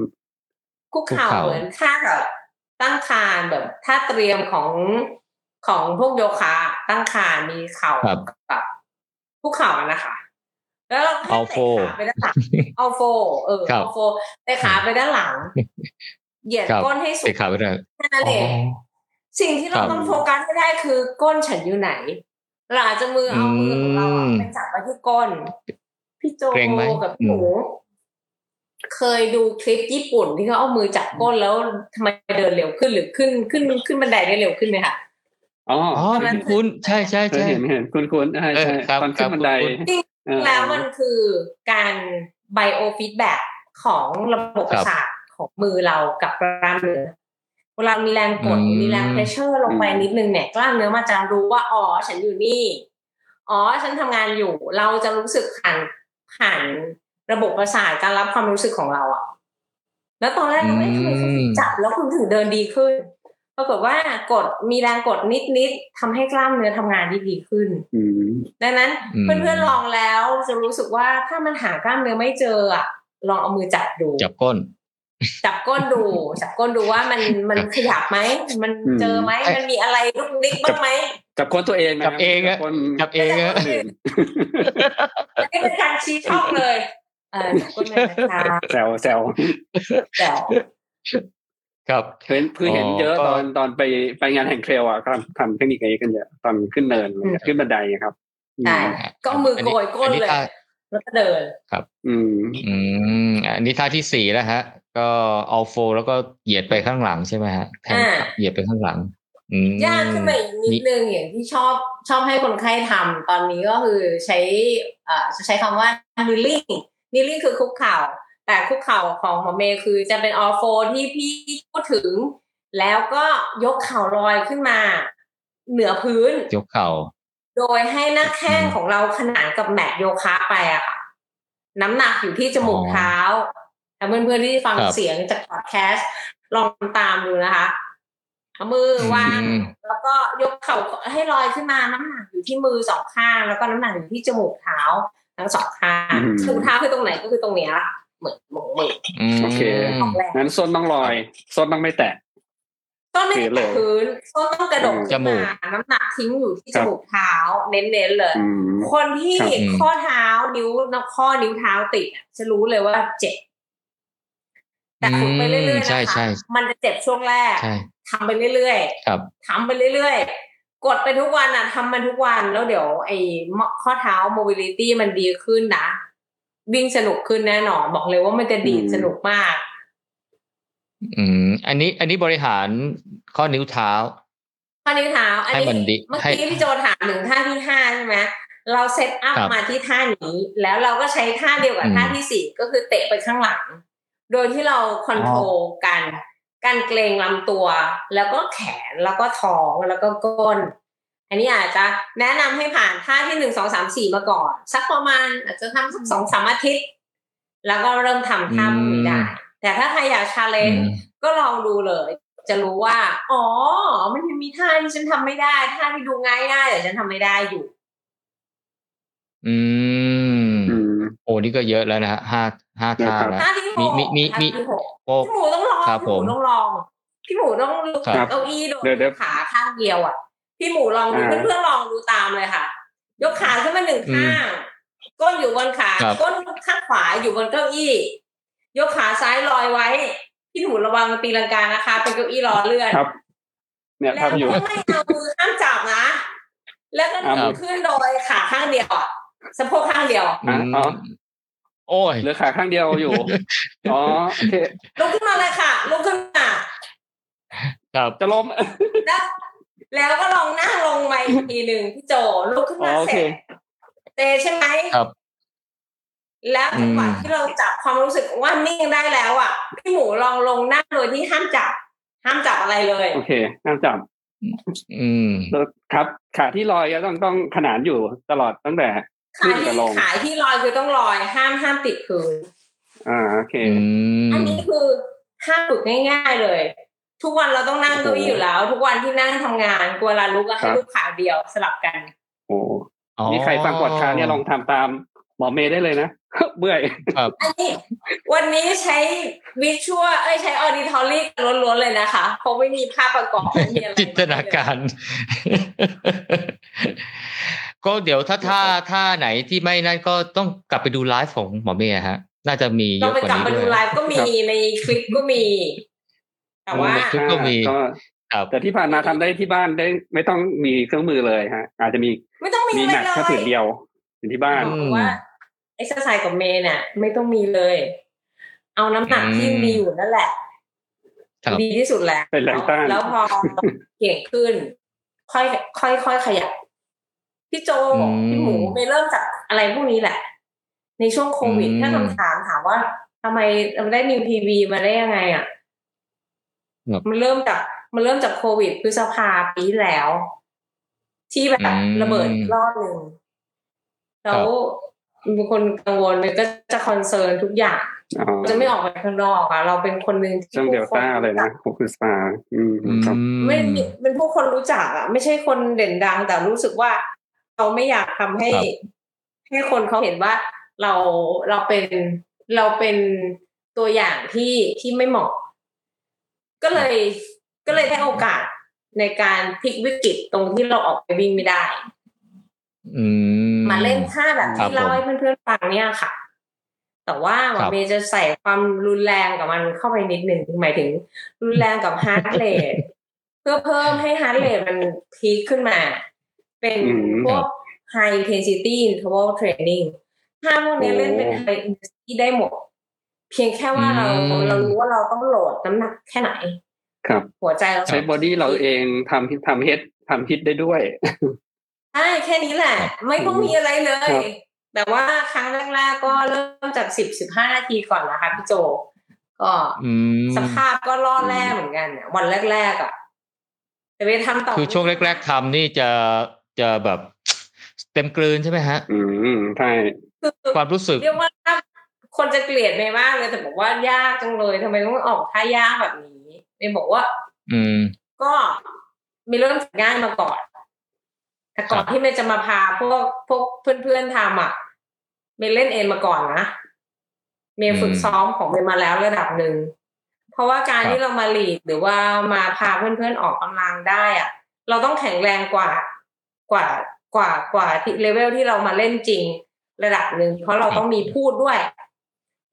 C: คุกเข่า
D: คุกเข่า
C: เหมือนท่าแบบตั้งคลานแบบท่าเตรียมของของพวกโยคะตั้งคานมีเข่า
D: ครับ
C: กับคุกเข่าอะนะคะ แล้วเรา
D: เอาโฟ
C: เตะขาไปด้านหลังเอาโฟเออ
D: ครับ
C: เอาโฟเตะขาไปด้านหลัง เหยียด
D: ครับ
C: ก้นให้สู
D: เตะ
C: ง
D: ขาไปได้
C: แค่นั้นเองสิ่งที่เรา
D: ครับ
C: ต้องโฟกัสให้ได้คือก้นฉันอยู่ไหนเราอาจจะมือเอามือของเราอะ
D: อืม
C: ไปจับไว้ที่ก้น พี่โจ
D: เกรงไหม
C: กับพี่หมูเคยดูคลิปญี่ปุ่นที่เขาเอามือจับก้นแล้วทำไมเดินเร็วขึ้นหรือขึ้นขึ้นขึ้นบันไดได้เร็วขึ้นไหมคะ
B: อ๋อ
D: อ๋อ
C: มัน
D: คุณใช่ใช่
B: เคย
D: ใช่
B: เห็นเห็นคุณคุณใช่
D: เออ
B: ใช่
D: ครับ
B: ตอนขึ้น
D: บั
B: นได
D: ครับคุ้น
B: เออ
C: แล้วมันคือการ biofeedback ของระบบประสาทของมือเรากับกล้ามเนื้อเวลามีแรงกด
D: อืม
C: มีแรง pressure ลงไปนิดนึงเนี่ยกล้ามเนื้อมันจะรู้ว่าอ๋อฉันอยู่นี่อ๋อฉันทำงานอยู่ เราจะรู้สึกผ่านผ่านระบบประสาทการรับความรู้สึกของเราอะแล้วตอนแรกเราไม่ทำไมเขาถึงจับแล้วคุณถึงเดินดีขึ้น ปรากฏว่ากดมีแรงกดนิดๆทำให้กล้ามเนื้อทำงานได้ดีขึ้น
B: อืม
C: ดังนั้น
D: อืม
C: เพื่อนๆลองแล้วจะรู้สึกว่าถ้ามันหากล้ามเนื้อไม่เจออะลองเอามือจับดู
D: จับก้น
C: จับก้นดูจับก้นดูว่ามันมันขยับไหมมันเจอไหม
D: อืม
C: มันมีอะไรลุกนิกบ้างไหม
B: จับคนตัวเองนะ
D: จับเองอะ
B: คน
D: จับเองอะ
B: คนอื่น
C: นี่เป็นการชี้ช่องเลย เออจับก้นเลยนะคะ
B: แซวแซว
C: แต่
D: ครับ
B: เห็นคือเห็นเยอะ
D: อ๋อก็
B: ตอนตอนไปไปงานแห่งเทรลอะทำทำเทคนิคนี้กันเยอะตอนขึ้นเนินอะไรเงี้ยขึ้นบันไดอะครับ
C: ใช่ก็เอามือโกยก้น
D: อั
C: เลย
D: ท่า
C: แล้วก็เดิน
B: อืม
D: อืม อันนี้ท่าที่สี่แล้วฮะ ก็เอาโฟแล้วก็เหยียดไปข้างหลังใช่ไหมฮะแทน
C: อ่า
D: เหยียดไปข้างหลังอืม
C: ยากขึ้นมาอีกนิดนึงอย่างที่ชอบชอบให้คนไข้ทำตอนนี้ก็คือใช้เอ่อจะใช้คำว่า kneeling kneeling คือคุกเข่า แต่คุกเข่าของหมอเมย์คือจะเป็นออโฟที่พี่พูดถึง แล้วก็ยกเข่าลอยขึ้นมา เหนือพื้น
D: ยกเข่า
C: โดยให้หน้าแข้ง
D: อืม
C: ของเราขนานกับแมทโยคะไปอะค่ะ น้ำหนักอยู่ที่จมูก
D: อ๋อ
C: เท้าแต่เพื่อนๆที่ฟัง
D: ครับ
C: เสียงจากพอดแคสต์ลองทำตามดูนะคะเอามือวาง
D: อืม
C: แล้วก็ยกเข่าให้ลอยขึ้นมาน้ำหนักอยู่ที่มือสองข้าง แล้วก็น้ำหนักอยู่ที่จมูกเท้าทั้งสองข้าง
B: อืม
C: จมูกเท้าคือตรงไหนก็คือตรงเนี้ยค่ะ เหมือนมือมือ
D: อืม
B: โอเค
C: ออกแรง
B: งั้นส้นต้องลอย ส้นต้องไม่แตะ
C: ต้นไม่
B: ถือเล
C: แตะ
B: ย
C: พื้นต้นต้องกระดก
D: จมูก
C: ขึ้นน้ำหนักทิ้งอยู่ที่
B: ค
C: จ
B: รับ
C: มูกเท้า เน้นๆเลย
B: อืม
C: คนที่
B: ครับ
C: ข้อเท้านิ้วข้อนิ้วเท้าติดอะจะรู้เลยว่าเจ็บแต่ฝึกไปเรื่อยๆ
D: อืม
C: นะ
D: ใช่
C: คะ
D: ใช่
C: มันจะเจ็บช่วงแรก
D: ใช่
C: ทำไปเรื่อย
D: ครับ
C: ๆทำไปเรื่อยๆ กดไปทุกวันอะทำมันทุกวันแล้วเดี๋ยวไอ้ข้อเท้า mobility มันดีขึ้นนะ วิ่งสนุกขึ้นแน่นอนบอกเลยว่ามันจะดีด
B: อืม
C: สนุกมาก
D: อืม อันนี้ อันนี้บริหารข้อนิ้วเท้า
C: ข้อนิ้วเท้า อัน
D: ให้
C: นี้
D: มันดี
C: เมื่อ
D: ให้
C: กี้พี่โจถามถึงท่าที่ห้าใช่ไหมเราเซตอัพ
D: ครับ
C: มาที่ท่านี้ แล้วเราก็ใช้ท่าเดียวกับ
D: อืม
C: ท่าที่สี่ก็คือเตะไปข้างหลัง โดยที่เราคอนโทรลกันการเกรงลำตัว แล้วก็แขนแล้วก็ท้องแล้วก็ก้น อันนี้อาจจะแนะนำให้ผ่านท่าที่หนึ่งสองสามสี่มาก่อน สักประมาณ อาจจะทำสักสองสามอาทิตย์ แล้วก็เริ่มทำท่าพวกนี้ได้ แต่ถ้าใครอยากชาเล
D: อื
C: นจ์
D: ม
C: ก็ลองดูเลย จะรู้ว่า อ๋อ มันยังมีท่าที่ฉันทำไม่ได้ท่าที่ดูง่ายๆแต่ฉันทำไม่ได้อยู่
D: อืม
B: อืม
D: โอ้นี่ก็เยอะแล้วนะฮะห้าห้าท่า
B: ครับ
D: แล้ว
C: ท่าที่หก
D: มีมีมี
C: ท่าที่หก
D: โอ้
C: พี่หมูต้องลอง
D: ครับ
C: พี่หมู
D: ผม
C: ต้องลองพี่หมูต้องลุก
D: ครับ
C: จากเก้าอี้โดย
B: เดี๋ยวเดี๋ยว
C: ขาข้างเดียวอะ พี่หมูลองดู
B: อ่า
C: เพื่อนๆลองดูตามเลยค่ะ ยกขาขึ้นมาหนึ่งข้าง ก้นอยู่บนขา
D: ครับ
C: ก้นข้างขวาอยู่บนเก้าอี้ ยกขาซ้ายลอยไว้ พี่หมูระวังตีลังกานะคะ เป็นเก้าอี้ล้อเลื่อน
B: ครับ เนี่ย
C: แล้ว
B: ทำอยู่
C: ก็ไม่เอามือห้ามจับนะ แล้วก็
B: ครับ
C: ดึงขึ้นโดยขาข้างเดียวอะสะโพกข้างเดียว
B: อะอ๋อ
D: โอ้ย
B: เหลือขาข้างเดียวอยู่ อ๋อโอเค
C: ลุกขึ้นมาเลยค่ะลุกขึ้นมา
D: ครับ
B: จะล้ม
C: แล้ว แล้วก็ลองนั่งลงมาอีกทีหนึ่งพี่โจลุกขึ้นมา
B: อ๋อโอ
C: เส
B: เค
C: ร็จเตะใช่ไหม
D: ครับ
C: แล้วจังหวะ
D: อืม
C: ที่เราจับความรู้สึกว่านิ่งได้แล้วอะพี่หมูลองลงนั่งโดยที่ห้ามจับ ห้ามจับอะไรเลย
B: โอเคห้ามจับ
D: อืม
B: แล้วครับ ขาที่ลอยก็ต้องต้องขนานอยู่ตลอดตั้งแต่
C: ขา
B: ขึ้น
C: ที่
B: กับลง
C: ขาที่ลอยคือต้องลอย ห้ามห้ามติดพื้น
B: อ่าโอเค
D: อืม
C: อันนี้คือห้ามฝึกง่าย ๆเลย ทุกวันเราต้องนั่งเก้าอี้อยู่แล้ว ทุกวันที่นั่งทำงานเวลาลุกก็ให้
B: ครับ
C: ลุกขาเดียวสลับกัน
B: โอ้
D: อ๋อ
B: นี่ใครฟังปอดคาสต์เนี่ยลองทำตามหมอเมย์ได้เลยนะเบื่อย
D: ครับ
C: อันนี้วันนี้ใช้ visual เอ้ยใช้ auditory ล้วนๆเลยนะคะเพราะไม่มีภาพประกอบไม่มีอะไร
D: จินตนาการ ก็เดี๋ยวถ้าท่าท่าไหนที่ไม่นั่นก็ต้องกลับไปดูไลฟ์ของหมอเมย์ฮะ น่าจะมีเย
C: อะกว่า
D: นี้ด้
C: วย
D: เราก
C: ลับ
D: ไป
C: มา
D: ดูวย
C: ไลฟ์ก็มีในคลิปก็มี แต่ว่า
D: ในคลิปก็มี
B: ก็
D: ครับ
B: แต่ที่ผ่านมาทำได้ที่บ้านได้ ไม่ต้องมีเครื่องมือเลยฮะ อาจจะมี
C: ไม่ต้องมี
B: มี
C: อะไรเลย
B: แค่ mat ผืนเดียวอยู่ที่บ้าน
D: อืม
C: บอกว่าเอ็กซ์ไซส์กับเมย์เนี่ยไม่ต้องมีเลย เอาน้ำหนักที่
D: อืม
C: มีอยู่นั่นแหละ
D: ครับ
C: ดีที่สุดแล้ว
B: เป็นแรงต้าน
C: แล้วพอเก่งขึ้น ค่อยค่อยค่อยขยับพี่โจ
D: อืม
C: พี่หมูไปเริ่มจากอะไรพวกนี้แหละ ในช่วงโควิด
D: อืม
C: ถ้าคำถามถามว่าทำไมเราได้นิวทีวีมาได้ยังไงอะ
D: ครับ
C: มันเริ่มจากมันเริ่มจากโควิดพฤษภาปีที่แล้ว ที่แบบ
D: อืม
C: ระเบิดอีกรอบหนึ่งแล้วเป็นคนกังวลเมย์ก็จะ concern ทุกอย่าง
B: อ๋อ
C: จะไม่ออกไปข้างนอกอะเราเป็นคนหนึ่งที่
B: ช่วงเดลต้าเลยนะหกคือสปาอืมครับ
C: ไม่มีเป็นผู้คนรู้จักอะไม่ใช่คนเด่นดัง แต่รู้สึกว่าเราไม่อยากทำให้
D: ครับ
C: ให้คนเขาเห็นว่าเราเราเป็นเราเป็นตัวอย่างที่ที่ไม่เหมาะ ก็เลยก็เลยได้โอกาสในการพลิกวิกฤตตรงที่เราออกไปวิ่งไม่ได้
D: อืม
C: มาเล่นท่าแบบ
D: ครั
C: ที่
D: ผม
C: เล่าให้เพื่อนๆฟังเนี่ยค่ะ แต่ว่าหมอ
D: ครับ
C: เมย์จะใส่ความรุนแรงกับมันเข้าไปนิดหนึ่งหมายถึง รุนแรงกับ heart rate เพื่อเพิ่มให้ heart rate มัน peak ขึ้นมา เป็น
B: อืม
C: พวก high intensity interval training ถ้าพวกนี้เล่นเป็น high intensity ได้หมด เพียงแค่ว่าเรา
D: อืม
C: เรารู้ว่าเราต้องโหลดน้ำหนักแค่ไหน
B: ครับ
C: หัวใจเรา
B: ใช้บอดี้เราเองทำทำเฮดทำฮิตได้ด้วย
C: ใช่แค่นี้แหละ ไม่ต้องมีอะไรเล
B: ค
C: ย
B: รับ
C: แต่ว่าครั้งแรกๆก็เริ่มจากสิบสิบห้านาทีก่อนนะคะพี่โจก็
D: อืม
C: สภาพก็ล่อแร่เหมือนกันน่ะวันแรกๆอะแต่ไปทำต่อ
D: คือช่วงแรก ๆทำนี่จะจะแบบเต็มกลืนใช่ไหมฮะ
B: อืมใช่
C: คือ
D: ความรู้สึก
C: เรียกว่า คนจะเกลียดเมย์มากเลยแต่บอกว่ายากจังเลยทำไมต้องออกท่ายากแบบนี้เมย์บอกว่า
D: อืม
C: ก็มีเริ่มจากง่ายมาก่อนแต่ก่อน
D: ครับ
C: ที่เมย์จะมาพาพวกพวกเพื่อนๆทำอะเมย์เล่นเองมาก่อนนะเมย์ฝึกซ้อมของเมย์มาแล้วระดับหนึ่งเพราะว่าการที่เรามาลีดหรือว่ามาพาเพื่อนๆออกกำลังได้อะ เราต้องแข็งแรงกว่ากว่ากว่ากว่าที่เลเวลที่เรามาเล่นจริงระดับหนึ่งเพราะเราต้องมีพูดด้วย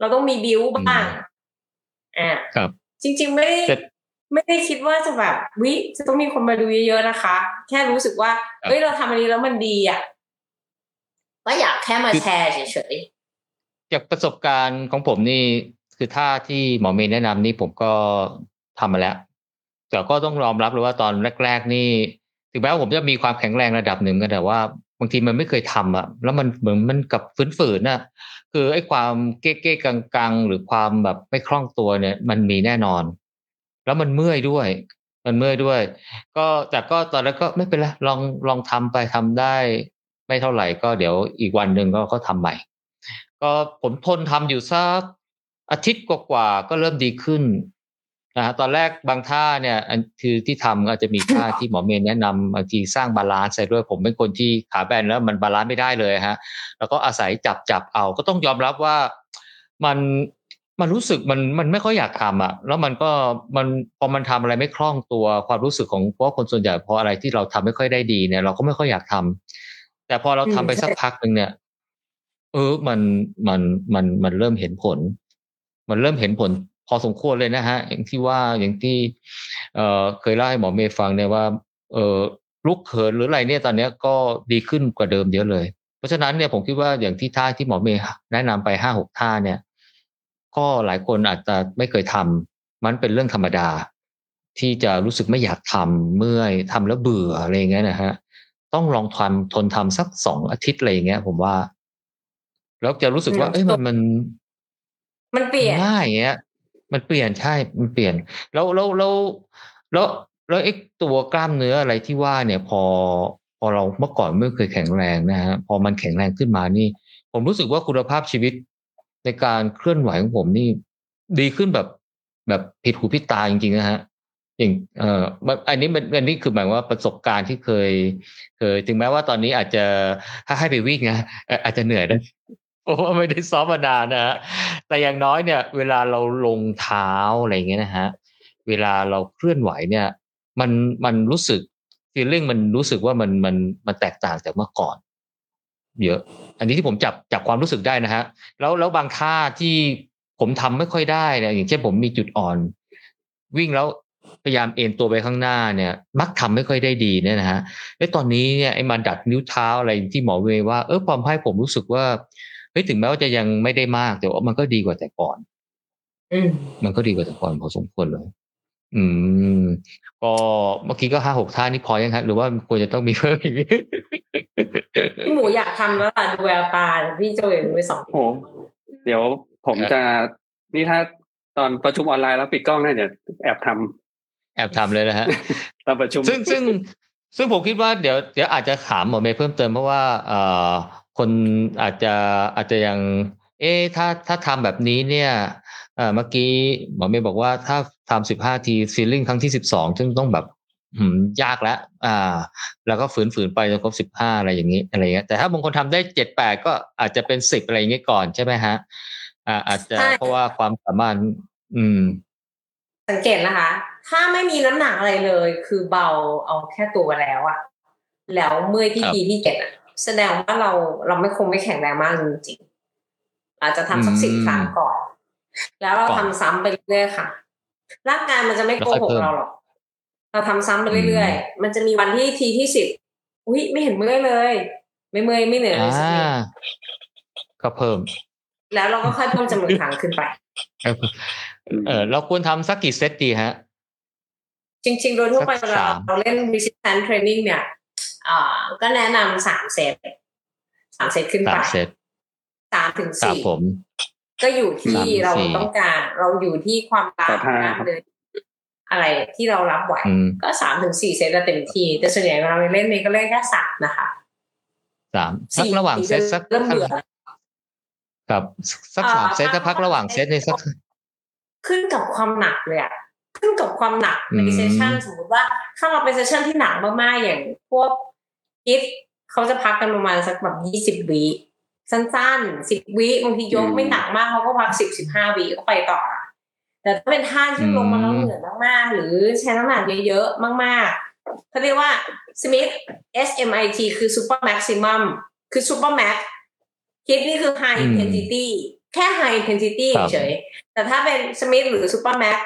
C: เราต้องมีบิวบ้างอ่า
D: ครับ
C: จริง ๆ ไม่ได้
D: แต่
C: ไม่ได้คิดว่าจะแบบวิจะต้องมีคนมาดูเยอะๆนะคะ แค่รู้สึกว่าเฮ้ยเราทำอันนี้แล้วมันดีอะก็อยากแค่มาแชร์เฉย
D: จากประสบการณ์ของผมนี่ คือท่าที่หมอเมย์แนะนำนี่ผมก็ทำมาแล้ว แต่ก็ต้องยอมรับเลยว่าตอนแรก ๆ นี่ถึงแม้ว่าผมจะมีความแข็งแรงระดับหนึ่งก็แต่ว่าบางทีมันไม่เคยทำอะ แล้วมันเหมือนมันกับฝืนๆน่ะ คือไอ้ความเก๊ๆกังๆ หรือความแบบไม่คล่องตัวเนี่ย มันมีแน่นอน แล้วมันเมื่อยด้วย มันเมื่อยด้วย ก็แต่ก็ตอนแรกก็ไม่เป็นไรลองลองทำไปทำได้ ไม่เท่าไหร่ก็เดี๋ยวอีกวันหนึ่งก็ก็ทำใหม่ ก็ผมทนทำอยู่สักอาทิตย์กว่าๆก็เริ่มดีขึ้น นะฮะตอนแรกบางท่าเนี่ยอันคือที่ทำอาจจะมีท่าที่หมอเมย์แนะนำบางทีสร้าง balance ใส่ด้วยผมเป็นคนที่ขาแบนแล้วมัน balance ไม่ได้เลยฮะ แล้วก็อาศัยจับจับเอา ก็ต้องยอมรับว่ามันมันรู้สึกมันมันไม่ค่อยอยากทำอะแล้วมันก็มันพอมันทำอะไรไม่คล่องตัวความรู้สึกของเพราะว่าคนส่วนใหญ่พออะไรที่เราทำไม่ค่อยได้ดีเนี่ย เราก็ไม่ค่อยอยากทำแต่พอเราทำไปสักพักหนึ่งเนี่ย เออมันมันมันมันเริ่มเห็นผล มันเริ่มเห็นผล พอสมควรเลยนะฮะอย่างที่ว่าอย่างที่เอ่อเคยเล่าให้หมอเมย์ฟังเนี่ยว่า เออลุกเขินหรืออะไรเนี่ยตอนเนี้ยก็ดีขึ้นกว่าเดิมเยอะเลย เพราะฉะนั้นเนี่ยผมคิดว่าอย่างที่ท่าที่หมอเมย์แนะนำไปห้าหกท่าเนี่ย ก็หลายคนอาจจะไม่เคยทำมันเป็นเรื่องธรรมดา ที่จะรู้สึกไม่อยากทำเมื่อยทำแล้วเบื่ออะไรอย่างเงี้ยนะฮะต้องลองทำทนทำสักสองอาทิตย์อะไรอย่างเงี้ย ผมว่า แล้วจะรู้สึกว่า เอ้ยมันมัน
C: ๆมันเปลี่ยน
D: ง่ายอย่างเงี้ย มันเปลี่ยนใช่ มันเปลี่ยน แล้วแล้วแล้วแล้วแล้วไอ้ตัวกล้ามเนื้ออะไรที่ว่าเนี่ย พอ พอเราเมื่อก่อนไม่เคยแข็งแรงนะฮะพอมันแข็งแรงขึ้นมานี่ ผมรู้สึกว่าคุณภาพชีวิตในการเคลื่อนไหวของผมนี่ดีขึ้นแบบแบบผิดหูผิดตาจริงๆนะฮะอย่างเอ่ออันนี้มันอันนี้คือหมายว่าประสบการณ์ที่เคยเคยถึงแม้ว่าตอนนี้อาจจะถ้าให้ไปวิ่งนะอาจจะเหนื่อยนะ เพราะว่าไม่ได้ซ้อมมานานนะฮะแต่อย่างน้อยเนี่ย เวลาเราลงเท้าอะไรอย่างเงี้ยนะฮะเวลาเราเคลื่อนไหวเนี่ย มันมันรู้สึกฟีลลิ่งมันรู้สึกว่ามันมันมันแตกต่างจากเมื่อก่อน เยอะ อันนี้ที่ผมจับจับความรู้สึกได้นะฮะแล้วแล้วบางท่าที่ผมทำไม่ค่อยได้เนี่ยอย่างเช่นผมมีจุดอ่อน วิ่งแล้วพยายามเอ็นตัวไปข้างหน้าเนี่ย มักทำไม่ค่อยได้ดีเนี่ยนะฮะแล้วตอนนี้เนี่ยไอ้มาดัดนิ้วเท้าอะไรที่หมอเวว่าเออความให้ผมรู้สึกว่า ฮ้ยถึงแม้ว่าจะยังไม่ได้มากแต่ว่ามันก็ดีกว่าแต่ก่อน
C: อืม
D: มันก็ดีกว่าแต่ก่อนพอสมควรเลย อืม ก็เมื่อกี้ก็ห้าหกท่านี่พอยังฮะหรือว่าควรจะต้องมีเพิ่มอีก
C: พี่หมูอยากทำแล้วล่ะดูแววตาพี่โจเห็นไปสอง
B: โอ้เดี๋ยวผมจะนี่ถ้าตอนประชุมออนไลน์แล้วปิดกล้องได้เดี๋ยวแอบทำ
D: แอบทำเลยนะฮะ
B: ตอนประชุม
D: ซึ่งซึ่งซึ่งผมคิดว่าเดี๋ยวเดี๋ยวอาจจะถามหมอเมย์เพิ่มเติมเพราะว่า เอ่อ คนอาจจะอาจจะยัง เอ๊ะถ้าถ้าทำแบบนี้เนี่ยเอ่อเมื่อกี้หมอเมย์บอกว่าถ้าทำสิบห้าทีซีลิ่งครั้งที่สิบสองซึ่งต้องแบบอืมยากแล้ว อ่า แล้วก็ฝืนฝืนๆไปจนครบสิบห้าอะไรอย่างนี้อะไรเงี้ย แต่ถ้าบางคนทำได้เจ็ดแปดก็อาจจะเป็นสิบอะไรอย่างเงี้ยก่อนใช่ไหมฮะ อ่า อาจจะ
C: ใช่
D: เพราะว่าความสามารถ อืม
C: สังเกตนะคะ ถ้าไม่มีน้ำหนักอะไรเลย คือเบาเอาแค่ตัวแล้วอะแล้วเมื่อยที่
D: ครับ
C: ทีที่เจ็ดอะ แสดงว่าเราเราไม่คงไม่แข็งแรงมากจริงๆอาจจะทำสัก
D: อืม
C: สิบครั้งก่อน แล้วเรา
D: ก่อน
C: ทำซ้ำไปเรื่อยๆค่ะร่างกายมันจะไม่
D: แล้ว
C: โก
D: ค่อย
C: หก
D: เพิ่ม
C: เราหรอกเราทำซ้ำไปเรื่อย
D: อืม
C: ๆมันจะมีวันที่ทีที่สิบอุ้ยไม่เห็นเมื่อยเลย ไม่เมื่อยไม่เหนื่อยเลยสักนิด
D: อ่าก็เพิ่ม
C: แล้วเราก็ค่อยเพิ่มจำนวนครั้งขึ้นไป
D: เออเราควรทำสักกี่เซตดีฮะ
C: จริง ๆ โดยทั่วไป
D: สัก
C: เวลา
D: สาม
C: เราเล่น resistance training เนี่ย อ่าก็แนะนำสามเซตสามเซตขึ้น
D: สา
C: ไป
D: มเซต
C: สามถึง
D: ครับ
C: สี่
D: ผม
C: ก็อยู่ที่
D: สามถึง
C: เรา
D: สี่
C: ต้องการเราอยู่ที่ความบา
B: ต่อท่า
C: กล้ามเนื้ออะไรที่เรารับไหว
D: อืม
C: ก็สามถึงสี่เซตก็เต็มที่แต่ส่วนใหญ่เวลาเราเล่นเนี่ยก็เล่นแค่สามนะคะ
D: สามสักระหว่างเซตสัก
C: เริ่มเบื่อ
D: ครับสัก
C: อ่า
D: สามเซต
C: ถ้า
D: ถ้าพักระหว่างเซตในสัก
C: ขึ้นกับความหนักเลยอะขึ้นกับความหนักใน
D: อืม
C: เซสชันสมมติว่าถ้าเราเป็นเซสชันที่หนักมากๆอย่างพวก อิฟเขาจะพักกันประมาณสักแบบยี่สิบวิสั้นๆสิบวิบางทียก
B: อืม
C: ไม่หนักมากเขาก็พักสิบสิบห้าวิก็ไปต่อ แต่ถ้าเป็นท่าที่ลงมาแล้วเหนื่อยมากๆ หรือใช้น้ำหนักเยอะๆ มากๆเขาเรียกว่า Smith SMIT คือ Super Maximum คือ Super Max คิดนี่คือ High
D: อืม
C: Intensity แค่ High Intensity
D: ครับ
C: เฉยๆแต่ถ้าเป็น Smith หรือ Super Max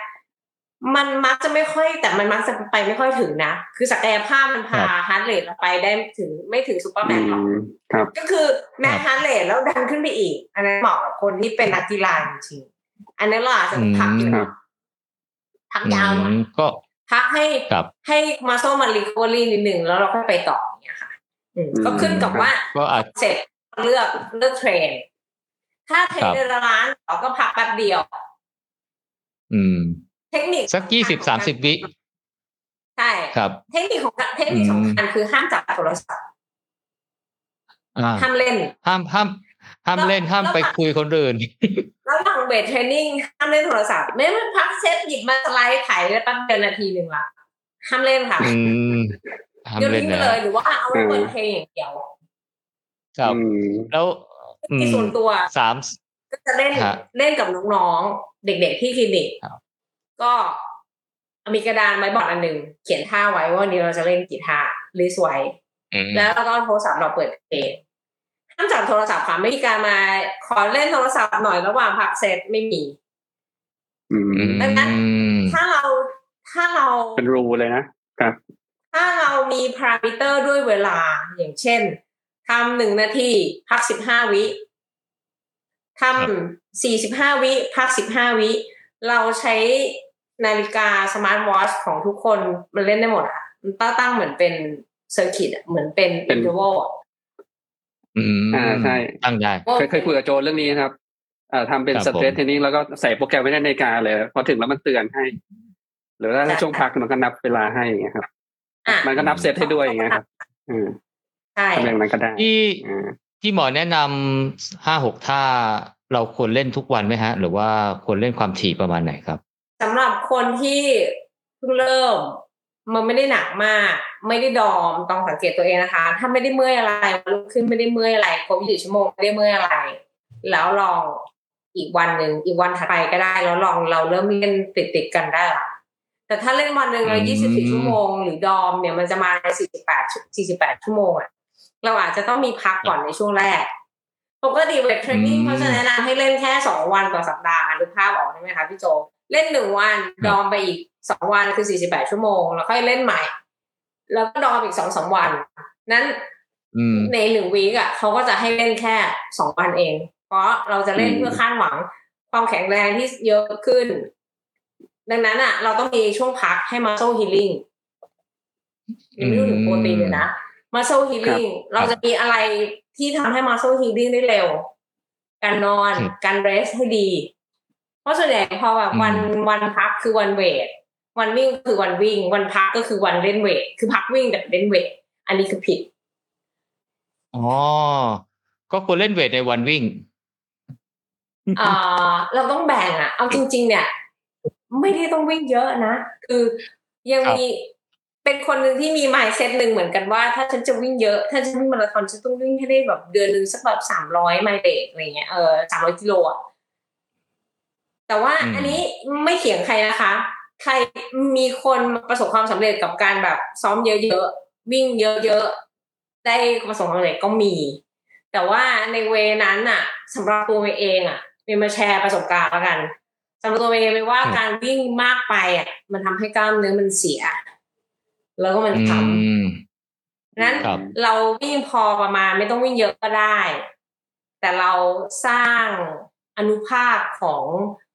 C: มันมักจะไม่ค่อยแต่มันมักจะไปไม่ค่อยถึงนะ คือศักยภาพมันพาฮาร์ดเรทเราไปได้ถึงไม่ถึง Super
B: อื
C: Max หรอก
B: มครับ
C: ก็คือแม็กฮาร์ดเรทแล้วดันขึ้นไปอีก อันนั้นเหมาะกับคนที่เป็นนักกีฬาจริงๆอันนั้นเราอาจจะพัก
D: อืม
C: อยู่
B: ครับ
C: พักยาวหน่อย
D: อืมก็
C: พักให้
D: ครับ
C: ให้มาโซมันรีคอรี่นิดหนึ่งแล้วเราค่อยไปต่ออย่างเงี้ยค่ะอืม
B: อืม
C: ก็ขึ้นกับว่า
D: ก็อาจ
C: เสร็จเลือกเลือกเทรน ถ้าเทรน
D: ครับ
C: เดือนละล้านเราก็พักแป๊บเดียว
D: อืม
C: เทคนิค
D: สักยี่สิบสามสิบวิ
C: ใช่
D: ครับ
C: เทคนิคของการเทคนิคสำคัญคือห้ามจับโทรศัพท์
D: อ่า
C: ห้ามเล่น
D: ห้ามห้ามห้ามเล่นห้ามไปคุยคนอื่น
C: ระหว่างเวทเทรนนิ่งห้ามเล่นโทรศัพท์ ไม่ไม่พักเซตหยิบมาสไลด์ไถ่ายได้แป๊บเดียวนาทีหนึ่งละห้ามเล่นค่ะ
D: อืมห้าม
C: เดี๋ยว
D: เล่
C: ทิ้
D: น
C: งไป
D: นะ
C: เลยหรือว่าเอาไว้เปิดเพลงอย่างเดียว
D: ครับ
B: อืม
D: แล้วอื
C: ที่
D: ม
C: ส่วนตัว
D: สาม
C: ก็จะเล่น
D: ฮะ
C: เล่นกับน้องๆเด็กๆที่คลินิก
D: ครับ
C: ก็มีกระดานไม้บอร์ดอันหนึ่งเขียนท่าไว้ว่าวันนี้เราจะเล่นกี่ท่า list ไว้
D: อืม
C: แล้วเราก็เอาโทรศัพท์เราเปิดเพลงห้ามจับโทรศัพท์ค่ะไม่มีการมาขอเล่นโทรศัพท์หน่อยระหว่างพักเซตไม่มี
B: อืม
C: ดังนั้นถ้าเราถ้าเรา
B: เป็นรูเลยนะครับ
C: ถ้าเรามีพารามิเตอร์ด้วยเวลาอย่างเช่นทำหนึ่งนาทีพักสิบห้าวิทำสี่สิบห้าวิพักสิบห้าวิ เราใช้ นาฬิกา smart watch ของทุกคนมันเล่นได้หมดอะมันตั้งตั้งเหมือนเป็น circuit เหมือนเป็น
B: เป็น
C: intervalอื
D: ม
B: อ่าใช่
D: ตั้งได้
B: เคยเคยคุยกับโจเรื่องนี้นะครับอ่าทำเป็น
D: ครับ
B: สเตรท
D: ผม
B: เทรนนิ่งแล้วก็ใส่โปรแกรมไว้ในนาฬิกาเลย พอถึงแล้วมันเตือนให้ หรือว่าถ้าช่วงพักมันก็นับเวลาให้อย่างเงี้ยครับ
C: อะ
B: มันก็นับเซตให้ด้วยอย่างเงี้ยครับอืม
C: ใช่
B: ทำอย่างนั้นก็ได้
D: ที่
B: อ่า
D: ที่หมอแนะนำห้าหกท่าเราควรเล่นทุกวันไหมฮะ หรือว่าควรเล่นความถี่ประมาณไหนครับ
C: สำหรับคนที่เพิ่งเริ่ม มันไม่ได้หนักมาก ไม่ได้ดอมต้องสังเกตตัวเองนะคะ ถ้าไม่ได้เมื่อยอะไรวันรุ่งขึ้นไม่ได้เมื่อยอะไรครบ24ชั่วโมงไม่ได้เมื่อยอะไร แล้วลองอีกวันหนึ่งอีกวันถัดไปก็ได้แล้วลองเราเริ่มเล่นติดติดๆกันได้ละแต่ถ้าเล่นวันหนึ่งเรา
D: อืม
C: 24 ชั่วโมง หรือดอมเนี่ยมันจะมาใน48 48 ชั่วโมงอะเราอาจจะต้องมีพักก่อนในช่วงแรกปกติเวทเทรนนิ่งเขาจะแนะนำให้เล่นแค่สองวันต่อสัปดาห์หรือภาพออกใช่ไหมคะพี่โจ เล่นหนึ่งวันดอมไปอีกสองวันคือสี่สิบแปดชั่วโมง แล้วค่อยเล่นใหม่ แล้วก็ดอมอีกสองสามวัน นั้น
D: อืม
C: ในหนึ่งวีคอะเขาก็จะให้เล่นแค่สองวันเอง เพราะเราจะเล่น
D: อืม
C: เพื่อคาดหวัง ความแข็งแรงที่เยอะขึ้น ดังนั้นอะ เราต้องมีช่วงพักให้มาโซฮีลิ่งยังไม่รู้ถึงโปรตีนเลยนะมาโซฮีลิ่งเราจะมีอะไรที่ทำให้มาโซฮีลิ่งได้เร็ว การนอน
D: อืม
C: การเรสให้ดีเพ ราะส่วนใหญ่พอแบบวัน
D: อืม
C: วันพักคือวันเวทวันวิ่งก็คือวันวิ่ง วันพักก็คือวันเล่นเวทคือพักวิ่งแต่เล่นเวทอันนี้คือผิด
D: อ๋อก็ควรเล่นเวทในวันวิ่ง
C: อ่าเราต้องแบ่งอะเอาจริง ๆ เนี่ย ไม่ได้ต้องวิ่งเยอะนะ คือยัง
D: ครับ
C: มีเป็นคนหนึ่งที่มี mindset หนึ่งเหมือนกันว่า ถ้าฉันจะวิ่งเยอะ ถ้าฉันวิ่งมาราธอนฉันต้องวิ่งให้ได้แบบเดือนหนึ่งสักแบบสามร้อยไมล์เดอะไรเงี้ยเออสามร้อยกิโลอะ แต่ว่า
D: อืม
C: อันนี้ไม่เถียงใครนะคะ ใครมีคนประสบความสำเร็จกับการแบบซ้อมเยอะๆวิ่งเยอะๆได้ประสบความสำเร็จก็มี แต่ว่าในเวนั้นอะสำหรับตัวเมย์เองอะเมย์มาแชร์ประสบการณ์แล้วกันสำหรับตัวเมย์เมย์ว่า
D: ครับ
C: การวิ่งมากไปอะ มันทำให้กล้ามเนื้อมันเสีย แล้วก็มัน
D: อื
C: ทำ
D: ม
C: นั้น
D: ครับ
C: เราวิ่งพอประมาณไม่ต้องวิ่งเยอะก็ได้ แต่เราสร้างอนุภาคของเอ่อ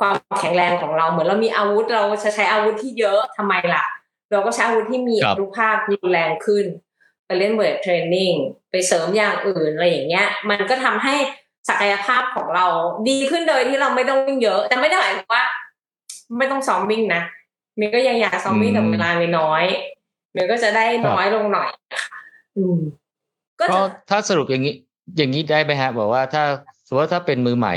C: ความแข็งแรงของเราเหมือนเรามีอาวุธเราจะใช้อาวุธที่เยอะทำไมล่ะ เราก็ใช้อาวุธที่มี
D: ครั
C: อบนุภาครุนแรงขึ้น ไปเล่นเวทเทรนนิ่งไปเสริมอย่างอื่นอะไรอย่างเงี้ย มันก็ทำให้ศักยภาพของเราดีขึ้นโดยที่เราไม่ต้องวิ่งเยอะ แต่ไม่ได้หมายความว่า ไม่ต้องซ้อมวิ่งนะเมย์ก็ยังอยากซ้อมวิ่งแต่เวลาไม่น้อยเมย์ก็จะได้น้อยลงหน่อยนะคะอืมก็
D: ก็
C: จะ
D: ถ้าสรุปอย่างนี้ อย่างนี้ได้ไหมฮะบอกว่าถ้าสมมติว่าถ้าเป็นมือใหม่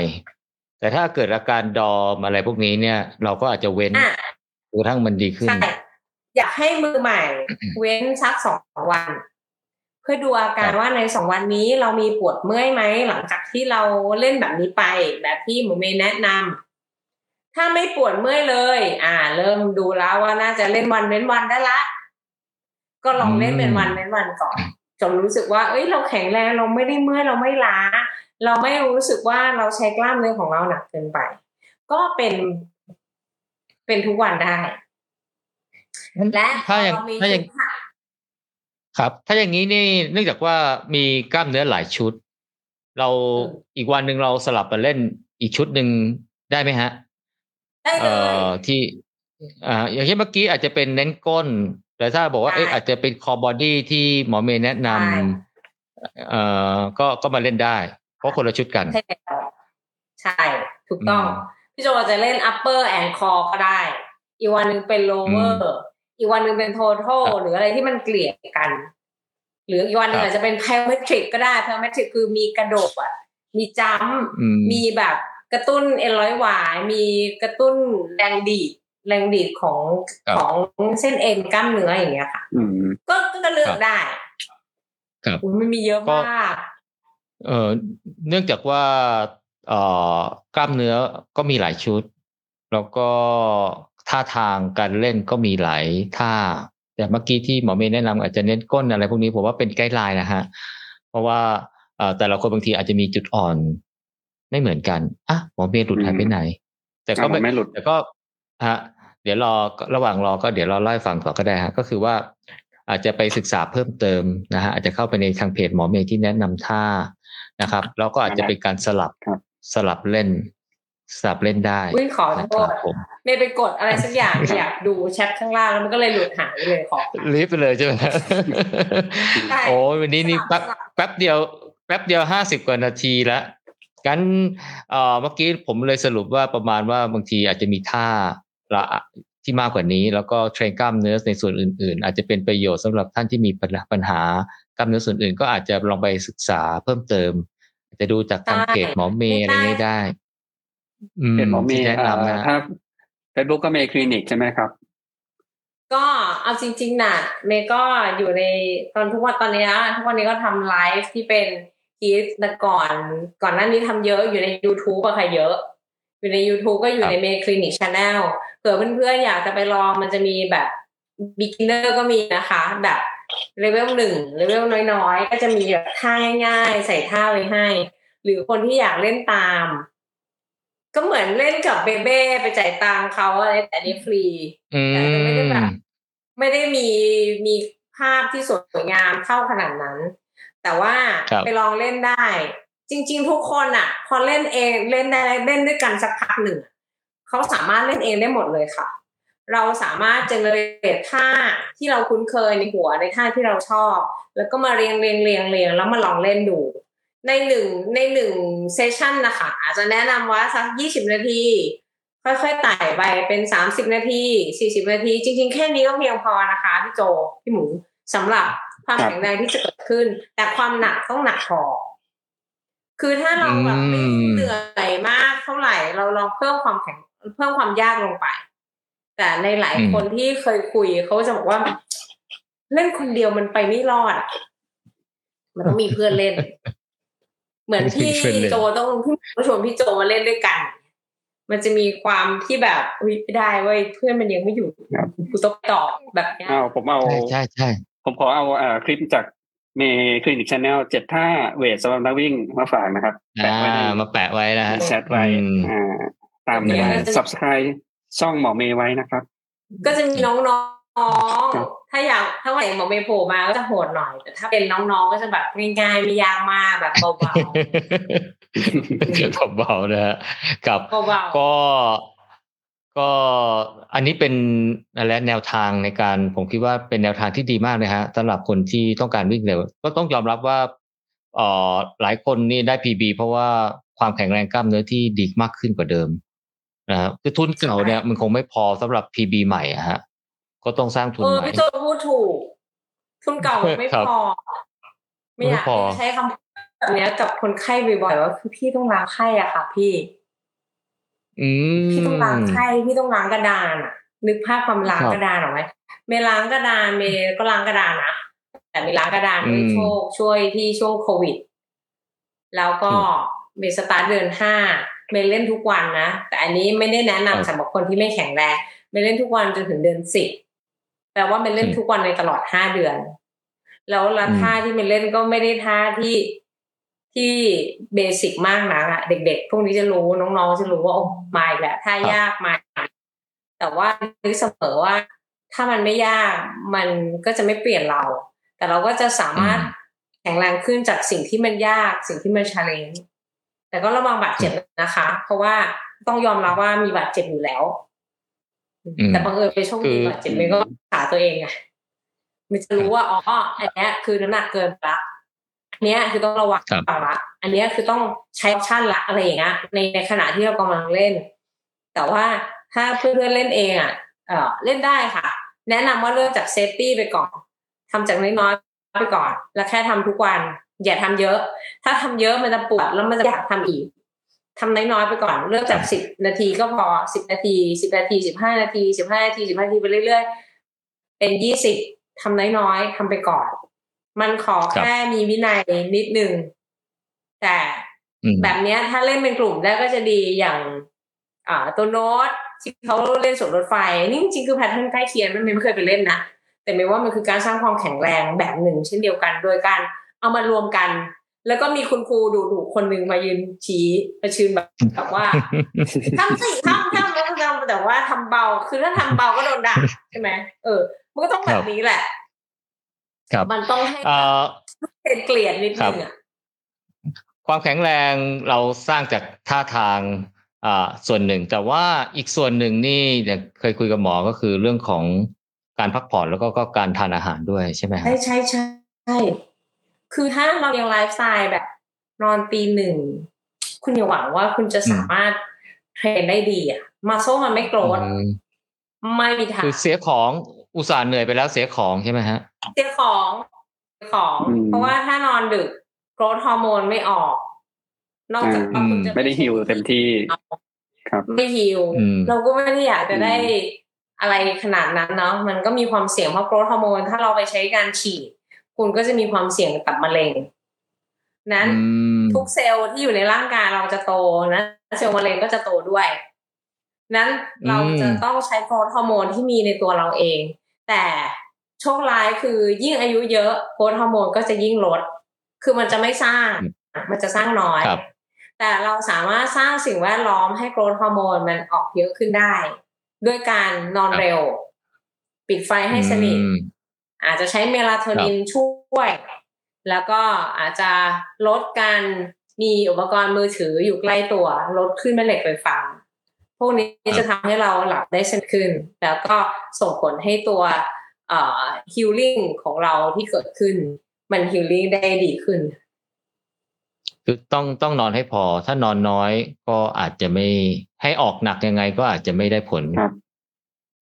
D: แต่ถ้าเกิดอาการดอมอะไรพวกนี้เนี่ย เราก็อาจจะเว้น
C: อะ
D: จนกระทั่งมันดีขึ้น
C: ใช่อยากให้มือใหม่ เว้นสักสองวัน เพื่อดูอาการ
D: ครับ
C: ว่าในสองวันนี้เรามีปวดเมื่อยไหมหลังจากที่เราเล่นแบบนี้ไป แบบที่หมูเมย์แนะนำถ้าไม่ปวดเมื่อยเลย อ่า เริ่มดูแล้วว่าน่าจะเล่นวันเว้นวันได้ละ ก็ลองเล่นเป็นวันเว้นวันก่อนจนรู้สึกว่า เอ้ย เราแข็งแรงเราไม่ได้เมื่อยเราไม่ล้า เราไม่รู้สึกว่าเราใช้กล้ามเนื้อของเราหนักเกินไป ก็เป็น เป็นทุกวันได้ และ
D: ถ้าอย่าง
C: พเรมี
D: ถ้าอย่าง
C: จุดหัก
D: ครับ ถ้าอย่างนี้นี่เนื่องจากว่ามีกล้ามเนื้อหลายชุด เราอีกวันหนึ่งเราสลับมาเล่นอีกชุดหนึ่งได้ไหมฮะ
C: ได้เล
D: เอ่
C: ย
D: อที่อ่าอย่างเช่นเมื่อกี้อาจจะเป็นเน้นก้น แต่ถ้าบอกว่า
C: ใช่
D: เอ๊ะอาจจะเป็นคอบอดี้ที่หมอเมย์แนะน
C: ใช่ำ
D: เอ่อก็ก็มาเล่นได้ เพราะคนละชุดกัน
C: ใช่แล้วใช่ถูกต้อง
D: อืม
C: พี่โจจะเล่น upper and core ก็ได้ อีกวันหนึ่งเป็น lower อีกวันหนึ่งเป็น total
D: ครับ
C: หรืออะไรที่มันเกลี่ยกัน หรืออีกวันหนึ่ง
D: ครับ
C: อาจจะเป็น plyometric ก็ได้ plyometric คือมีกระโดดอะ มีจัมป์
D: อืม
C: มีแบบกระตุ้นเอ็นร้อยหวาย มีกระตุ้นแรงดีดแรงดีดของ
D: ครับ
C: ของเส้นเอ็นกล้ามเนื้ออย่างเงี้ยค่ะ
B: อืม
C: ก็ก็เลือ
D: ครั
C: ก
D: บ
C: ได้
D: ครับ
C: อุ๊ยมันมีเยอะ
D: ก็
C: มาก
D: เอ่อเนื่องจากว่าเอ่อกล้ามเนื้อก็มีหลายชุด แล้วก็ท่าทางการเล่นก็มีหลายท่า แต่เมื่อกี้ที่หมอเมย์แนะนำอาจจะเน้นก้นอะไรพวกนี้ผมว่าเป็นไกด์ไลน์นะฮะ เพราะว่าเอ่อแต่ละคนบางทีอาจจะมีจุดอ่อน ไม่เหมือนกันอะหมอเมย์หลุดหายไปไหน แต่ก็
B: อะมันไม่หลุด
D: แต่ก็ฮะเดี๋ยวรอระหว่างรอก็เดี๋ยวเราเล่าให้ฟังต่อก็ได้ฮะก็คือว่าอาจจะไปศึกษาเพิ่มเติมนะฮะอาจจะเข้าไปในทางเพจหมอเมย์ที่แนะนำท่า นะครับ แล้วก็อาจจะเป็นการสลับ
B: ครับ
D: สลับเล่นสลับเล่นได้
C: อุ้ยขอ
D: นะ
C: โท
D: ครั
C: ษ
D: บผม
C: เมย์ไปกดอะไรสักอย่างอยากดูแชทข้างล่างแล้วมันก็เลยหลุดหายไปเลยขอ
D: รีบไปเลยใช่ไหม
C: ใช่
D: โอ้ยวันนี้นี่
C: สลั
D: แป๊
C: บบสลับ
D: แป๊บเดียว แป๊บเดียวห้าสิบกว่านาทีแล้วกันเอ่อเมื่อกี้ผมเลยสรุปว่าประมาณว่าบางทีอาจจะมีท่าละที่มากกว่านี้ แล้วก็เทรนกล้ามเนื้อในส่วนอื่น ๆ อาจจะเป็นประโยชน์สำหรับท่านที่มีปัญหาปัญหา กล้ามเนื้อส่วนอื่นก็อาจจะลองไปศึกษาเพิ่มเติมอาจจะดูจากทางเพจหมอเมย์อะไรนี้ได้อืม
B: เป็นหมอเม
D: ที่
B: ย์
D: แนะนำ
B: เอ่อ
D: นะ
B: ถ้าเฟซบุ๊กก็เมย์คลินิกใช่ไหมครับ
C: ก็เอาจริง ๆ น่ะ เมย์ก็อยู่ในตอนทุกวันตอนนี้นะทุกวันนี้ก็ทำไลฟ์ที่เป็นคีสแต่ก่อน ก่อนหน้านี้ทำเยอะอยู่ใน YouTube อะค่ะเยอะ อยู่ใน YouTube ก็อยู่ในเมย์คลินิก channel เผื่อเพื่อนๆอยากจะไปลองมันจะมีแบบ beginner ก็มีนะคะ แบบ เลเวลหนึ่งเลเวลน้อยๆ ก็จะมีแบบท่าง่ายๆ ใส่ท่าไว้ให้ หรือคนที่อยากเล่นตาม ก็เหมือนเล่นกับเบเบ้ไปจ่ายตังค์เขาอะไรแต่อันนี้ฟรี
D: อื
C: แต่จะไม่ได้
D: ม
C: แบบไม่ได้มีมีภาพที่สวยงามเท่าขนาดนั้น แต่ว่า
D: ครับ
C: ไปลองเล่นได้ จริง ๆ ทุกคนอะ พอเล่นเองเล่นได้เล่นด้วยกันสักพักหนึ่งเขาสามารถเล่นเองได้หมดเลยค่ะ เราสามารถเจเนเรตท่าที่เราคุ้นเคยในหัวในท่าที่เราชอบ แล้วก็มาเรียงเรียงเรียงเรียงแล้วมาลองเล่นดู ในหนึ่งในหนึ่งเซสชันนะคะอาจจะแนะนำว่าสักยี่สิบนาที ค่อยๆไต่ไปเป็นสามสิบนาทีสี่สิบนาที จริง ๆ แค่นี้ก็เพียงพอนะคะพี่โจพี่หมูสำหรับความ
B: ครับ
C: แข็งแรงที่จะเกิดขึ้น แต่ความหนักต้องหนักพอคือถ้าเราแบบไม่
D: อืม
C: เหนื่อยมากเท่าไหร่ เราลองเพิ่มความแข็งเพิ่มความยากลงไป แต่ในหลายคนที่เคยคุยเขาจะบอกว่า เล่นคนเดียวมันไปไม่รอดอะมันต้องมีเพื่อนเล่น เหมือนที่
D: เพื่อนเล่น
C: โจต้องที่ผู้ชวนพี่โจมาเล่นด้วยกัน มันจะมีความที่แบบอุ๊ยไม่ได้เว้ยเพื่อนมันยังไม่อยู่
B: ครับ
C: กูต้องต่อแบบเนี้ย
B: เอาผมเอา
D: ใช่ใช่ใช่
B: ผมขอเอาอ่าคลิปจากเมย์คลินิก channel เจ็ดท่า weight สำหรับนักวิ่งมาฝากนะครับแปะ
D: อ่า
B: ไว้ใน
D: มาแปะไว้นะฮะ
B: แชทไว้
D: อืม
B: อ่าตามได้ subscribe ช่องหมอเมย์ไว้นะครับ
C: ก็จะมีน้อง
B: ครับ
C: ๆถ้าอยากถ้าวันไหนหมอเมย์โผล่มาก็จะโหดหน่อย แต่ถ้าเป็นน้องๆ ก็จะแบบง่ายๆไม่ยากมากแบบเบา
D: เบาๆนะฮะกับ
C: ๆเบา
D: ก็ก็อันนี้เป็นอะไรแนวทางในการผมคิดว่าเป็นแนวทางที่ดีมากนะฮะสำหรับคนที่ต้องการวิ่งเร็วก็ต้องยอมรับว่าเอ่อหลายคนนี่ได้ PB เพราะว่าความแข็งแรงกล้ามเนื้อที่ดีมากขึ้นกว่าเดิม นะครับคือทุนเก่าเนี่ยมันคงไม่พอสำหรับ PB ใหม่อะฮะ ก็ต้องสร้าง
C: ๆ
D: ทุน
C: เออ
D: ใหม่
C: พี่โจพูดถูก ทุนเก่าไม่
D: ครับ
C: พอ ไม่อยาก
D: ไม่พอ
C: ใช้คำพูดแบบเนี้ยกับคนไข้บ่อยๆว่าคือพี่ต้องล้างไข้อะค่ะ พี่
D: อืม
C: พี่ต้องล้างไข้พี่ต้องล้างกระดานอะนึกภาพความล้าง
D: ครับ
C: กระดานออกไหมเมย์ล้างกระดานเมย์ก็ล้างกระดานนะแต่เมย์ล้างกระดานด้วย
D: อืม
C: โชคช่วยที่ช่วงโควิด แล้วก็
D: อืม
C: เมย์สตาร์ทเดือนห้า เมย์เล่นทุกวันนะ แต่อันนี้ไม่ได้แนะนำ
D: ครับ
C: สำหรับคนที่ไม่แข็งแรงเมย์เล่นทุกวันจนถึงเดือนสิบแปลว่าเมย์เล่น
D: อืม
C: ทุกวันในตลอดห้าเดือน แล้วละ
D: อืม
C: ท่าที่เมย์เล่นก็ไม่ได้ท่าที่ที่ basic มากนะอะเด็กๆ พวกนี้จะรู้น้องๆจะรู้ว่าโอ้มาอีกแล้วท่ายากมาอีกแล้วแต่ว่านึกเสมอว่า ถ้ามันไม่ยากมันก็จะไม่เปลี่ยนเรา แต่เราก็จะสามารถ
D: อืม
C: แข็งแรงขึ้นจากสิ่งที่มันยากสิ่งที่มัน challenge แต่ก็ระวังบาดเจ็บนะคะ เพราะว่าต้องยอมรับว่ามีบาดเจ็บอยู่แล้ว
D: อืม
C: แต่บังเอิญไปโชคดี
D: คือ
C: บาดเจ็บมันก็รักษาตัวเองไงมันจะรู้ว่าอ๋ออันเนี้ยคือน้ำหนักเกินไปละอันเนี้ยคือต้องระวัง
D: ครับ
C: ละอันเนี้ยคือต้องใช้ option ละอะไรอย่างเงี้ยในในขณะที่เรากำลังเล่น แต่ว่าถ้าเพื่อนๆเล่นเองอะเออเล่นได้ค่ะ แนะนำว่าเริ่มจาก safety ไปก่อนทำจากน้อยๆไปก่อน แล้วแค่ทำทุกวัน อย่าทำเยอะ ถ้าทำเยอะมันจะปวดแล้วมันจะอยากทำอีกทำน้อยๆไปก่อน เริ่มจากสิบนาทีก็พอสิบนาทีสิบนาทีสิบห้านาทีสิบห้านาทีสิบห้านาทีไปเรื่อยๆ เป็นยี่สิบทำน้อยๆทำไปก่อน มันขอแค่มีวินัยนิดนึงแต่
D: อืม
C: แบบเนี้ยถ้าเล่นเป็นกลุ่มได้ก็จะดีอย่างอ่าตัวโน้ตที่เขาเล่นสวนรถไฟนี่จริงๆคือแพทเทิร์นใกล้เคียงไม่ไม่เคยไปเล่นนะแต่ไม่ว่ามันคือการสร้างความแข็งแรงแบบหนึ่ง เช่นเดียวกัน โดยการ เอามารวมกัน แล้วก็มีคุณครูดุดุๆคนหนึ่งมายืนชี้ประชืนแบบแบบว่าทำสิทำทำแล้วทำแต่ว่าทำเบา คือถ้าทำเบาก็โดนด่าใช่ไหมเออ มันก็ต้องแบบนี้แหละ
D: ครับ
C: มันต้องให้
D: เอ่อ
C: เป็นเกลียดนิดนึงอะ
D: ความแข็งแรงเราสร้างจากท่าทางอ่าส่วนหนึ่ง แต่ว่าอีกส่วนหนึ่งนี่เนี่ยเคยคุยกับหมอก็คือเรื่องของการพักผ่อนแล้วก็ก็การทานอาหารด้วยใช่ไหมฮะ
C: ใช่ใช่ใช่ใช่ คือถ้าเรายังไลฟ์สไตล์แบบนอนตีหนึ่ง คุณอย่าหวังว่าคุณจะสามารถ train ได้ดีอะ muscle มันไม่ growth
D: อืม
C: ไม่มีทาง
D: คือเสียของอุตส่าห์เหนื่อยไปแล้วเสียของใช่ไหมฮะ
C: เสียของเสียของ
B: อืม
C: เพราะว่าถ้านอนดึก growth hormone ไม่ออก นอกจากว่าคุณจะ
B: ไม่ได้ฮิวเต็มที่ครับ
C: ไม่ฮิว
D: อืม
C: เราก็ไม่ได้อยากจะได้
B: อืม
C: อะไรขนาดนั้นเนาะมันก็มีความเสี่ยงเพราะ growth hormone ถ้าเราไปใช้การฉีด คุณก็จะมีความเสี่ยงกับมะเร็ง นั้น
D: อืม
C: ทุกเซลล์ที่อยู่ในร่างกายเราจะโตนะเซลล์มะเร็งก็จะโตด้วย นั้นเราจะต้องใช้ growth hormone ที่มีในตัวเราเอง แต่โชคร้ายคือยิ่งอายุเยอะ growth hormone ก็จะยิ่งลด คือมันจะไม่สร้าง มันจะสร้างน้อย
D: ครับ
C: แต่เราสามารถสร้างสิ่งแวดล้อมให้โกรทฮอร์โมนมันออกเยอะขึ้นได้ ด้วยการนอนเร็ว ปิดไฟให้สนิท
D: อืม
C: อาจจะใช้เมลาโทนินช่วย แล้วก็อาจจะลดการมีอุปกรณ์มือถืออยู่ใกล้ตัว ลดขึ้นแม่เหล็กไฟฟ้าพวกนี้จะทำให้เราหลับได้สนิทขึ้น แล้วก็ส่งผลให้ตัวเอ่อฮิลลิ่งของเราที่เกิดขึ้น มันฮิลลิ่งได้ดีขึ้น
D: คือต้องต้องนอนให้พอ ถ้านอนน้อยก็อาจจะไม่ให้ออกหนักยังไงก็อาจจะไม่ได้ผล
B: ครับ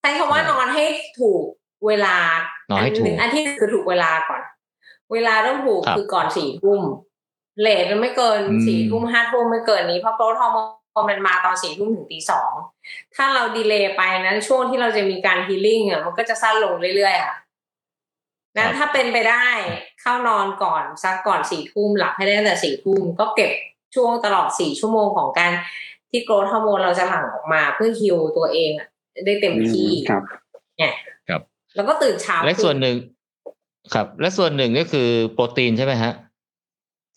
C: ใช้คำว่านอนให้ถูกเวลา
D: นอนให้ถูก
C: หนึ่งอันที่คือถูกเวลาก่อน เวลาต้องถูก
D: ครับ
C: คือก่อนสี่ทุ่มเลทมันไม่เกิน
D: อืม
C: สี่ทุ่มห้าทุ่มไม่เกินนี้เพราะโกรทฮอร์โมนมันมาตอนสี่ทุ่มถึงตีสองถ้าเราดีเลย์ไปนั้นช่วงที่เราจะมีการฮีลิ่งอะมันก็จะสั้นลงเรื่อยๆค่ะนั้นถ้าเป็นไปได้เข้านอนก่อนสักก่อนสี่ทุ่มหลับให้ได้ตั้งแต่สี่ทุ่มก็เก็บช่วงตลอดสี่ชั่วโมงของการที่โกรทฮอร์โมนเราจะหลั่งออกมาเพื่อฮิวตัวเองอะได้เต็มที่
B: ครับ
C: เนี่ย
D: ครับ
C: แล้วก็ตื่นเช้า
D: และ
C: ขึ้
D: ส่วนหนึ่งครับ และส่วนหนึ่งก็คือโปรตีนใช่ไหมฮะ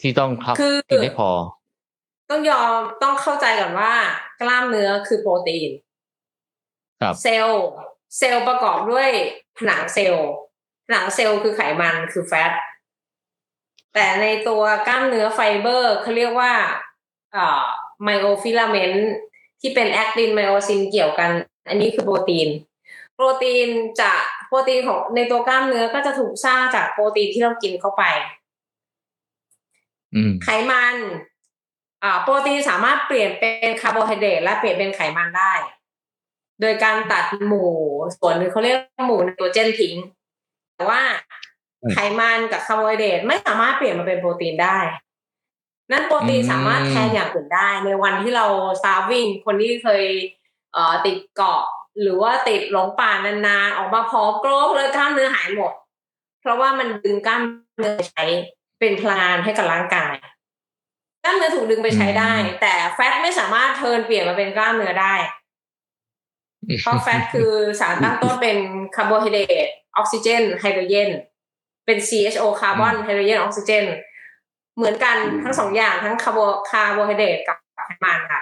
D: ที่ต้องครับ
C: คือ
D: กินให้พอ
C: ต้องยอมต้องเข้าใจก่อนว่า กล้ามเนื้อคือโปรตีน
D: ครับ
C: เซลล์เซลล์ประกอบด้วยผนังเซลล์ผนังเซลล์คือไขมันคือ fat แต่ในตัวกล้ามเนื้อไฟเบอร์เขาเรียกว่าอ่า myofilament ที่เป็น actin myosin เกี่ยวกัน อันนี้คือโปรตีน โปรตีนจะ โปรตีนของในตัวกล้ามเนื้อก็จะถูกสร้างจากโปรตีนที่เรากินเข้าไป
D: อืม
C: ไขมันอ่าโปรตีนสามารถเปลี่ยนเป็นคาร์โบไฮเดรตและเปลี่ยนเป็นไขมันได้ โดยการตัดหมู่ส่วนหนึ่งเขาเรียกว่าหมู่ไนโตรเจนทิ้งแต่ว่า
D: อืม
C: ไขมันกับคาร์โบไฮเดรตไม่สามารถเปลี่ยนมาเป็นโปรตีนได้ นั่นโปรตีน
D: อืม
C: สามารถแทนอย่างอื่นได้ ในวันที่เรา starving คนที่เคยเอ่อติดเกาะ หรือว่าติดหลงป่านานๆออกมาพร้อมโกรธเลยกล้ามเนื้อหายหมด เพราะว่ามันดึงกล้ามเนื้อไปใช้เป็นพลังงานให้กับร่างกาย กล้ามเนื้อถูกดึงไปใช้ได้
D: อืม
C: แต่ fat ไม่สามารถ turn เปลี่ยนมาเป็นกล้ามเนื้อได้เพราะ fat คือสารตั้งต้นเป็นคาร์โบไฮเดรตออกซิเจนไฮโดรเจนเป็น CHO คาร์บอนไฮโดรเจนออกซิเจนเหมือนกันทั้งสองอย่างทั้งคาร์โบคาร์โบไฮเดรตกับไขมันค่ะ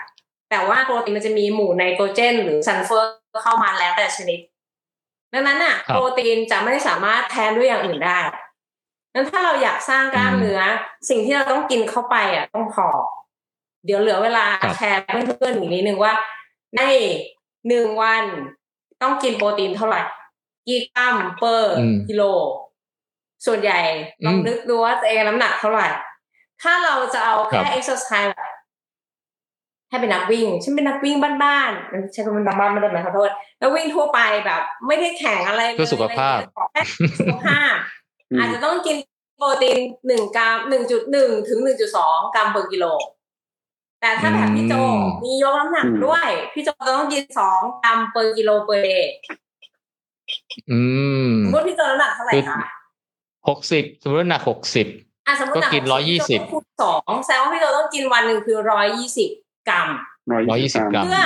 C: แต่ว่าโปรตีนมันจะมีหมู่ไนโตรเจน หรือซัลเฟอร์เข้ามาแล้วแต่ชนิด ดังนั้นอะ
D: ครับ
C: โปรตีนจะไม่สามารถแทนด้วยอย่างอื่นได้นั้นถ้าเราอยากสร้างกล้ามเนื้อ สิ่งที่เราต้องกินเข้าไปอะต้องพอเดี๋ยวเหลือเวลา
D: ครับ
C: แชร์เพื่อนๆอีกนิดนึงว่า ในหนึ่งวันต้องกินโปรตีนเท่าไหร่กี่กรัม per อื
D: ม
C: กิโล ส่วนใหญ่ลอง
D: อืม
C: นึกดูว่าตัวเองน้ำหนักเท่าไหร่ ถ้าเราจะเอา
D: ครั
C: แค่
D: บ
C: เอ็กซ์ไซส์ ให้เป็นนักวิ่ง ฉันเป็นนักวิ่งบ้านๆใช้คำว่าบ้านๆไม่ได้ไหมขอโทษแล้ววิ่งทั่วไปแบบ ไม่ได้แข่งอะไรเลย
D: เพื่อสุขภาพ
C: อะไรเลยขอแค่สุขภาพ
B: อืม
C: อาจจะต้องกินโปรตีนหนึ่งกรัมหนึ่งจุดหนึ่งถึงหนึ่งจุดสองกรัม per กิโล แต่ถ้าแบบพี่โจ
D: อืม
C: มียกน้ำหนักด้วย พี่โจจะต้องกินสองกรัม per กิโล per dayอื
D: ม
C: สมมติพี่โจน้ำหนักเท่าไหร่
D: คือ
C: คะ
D: หกสิบสมมติว่าหนักหกสิบ
C: อะสมมติหนั
D: ก็กิน
C: 60พี่โจ
D: 120
C: ต้องคูณสองแสดงว่าพี่โจต้องกินวันหนึ่งคือร้อยยี่สิบ กรัม
D: 120กรัม
C: เพื่อ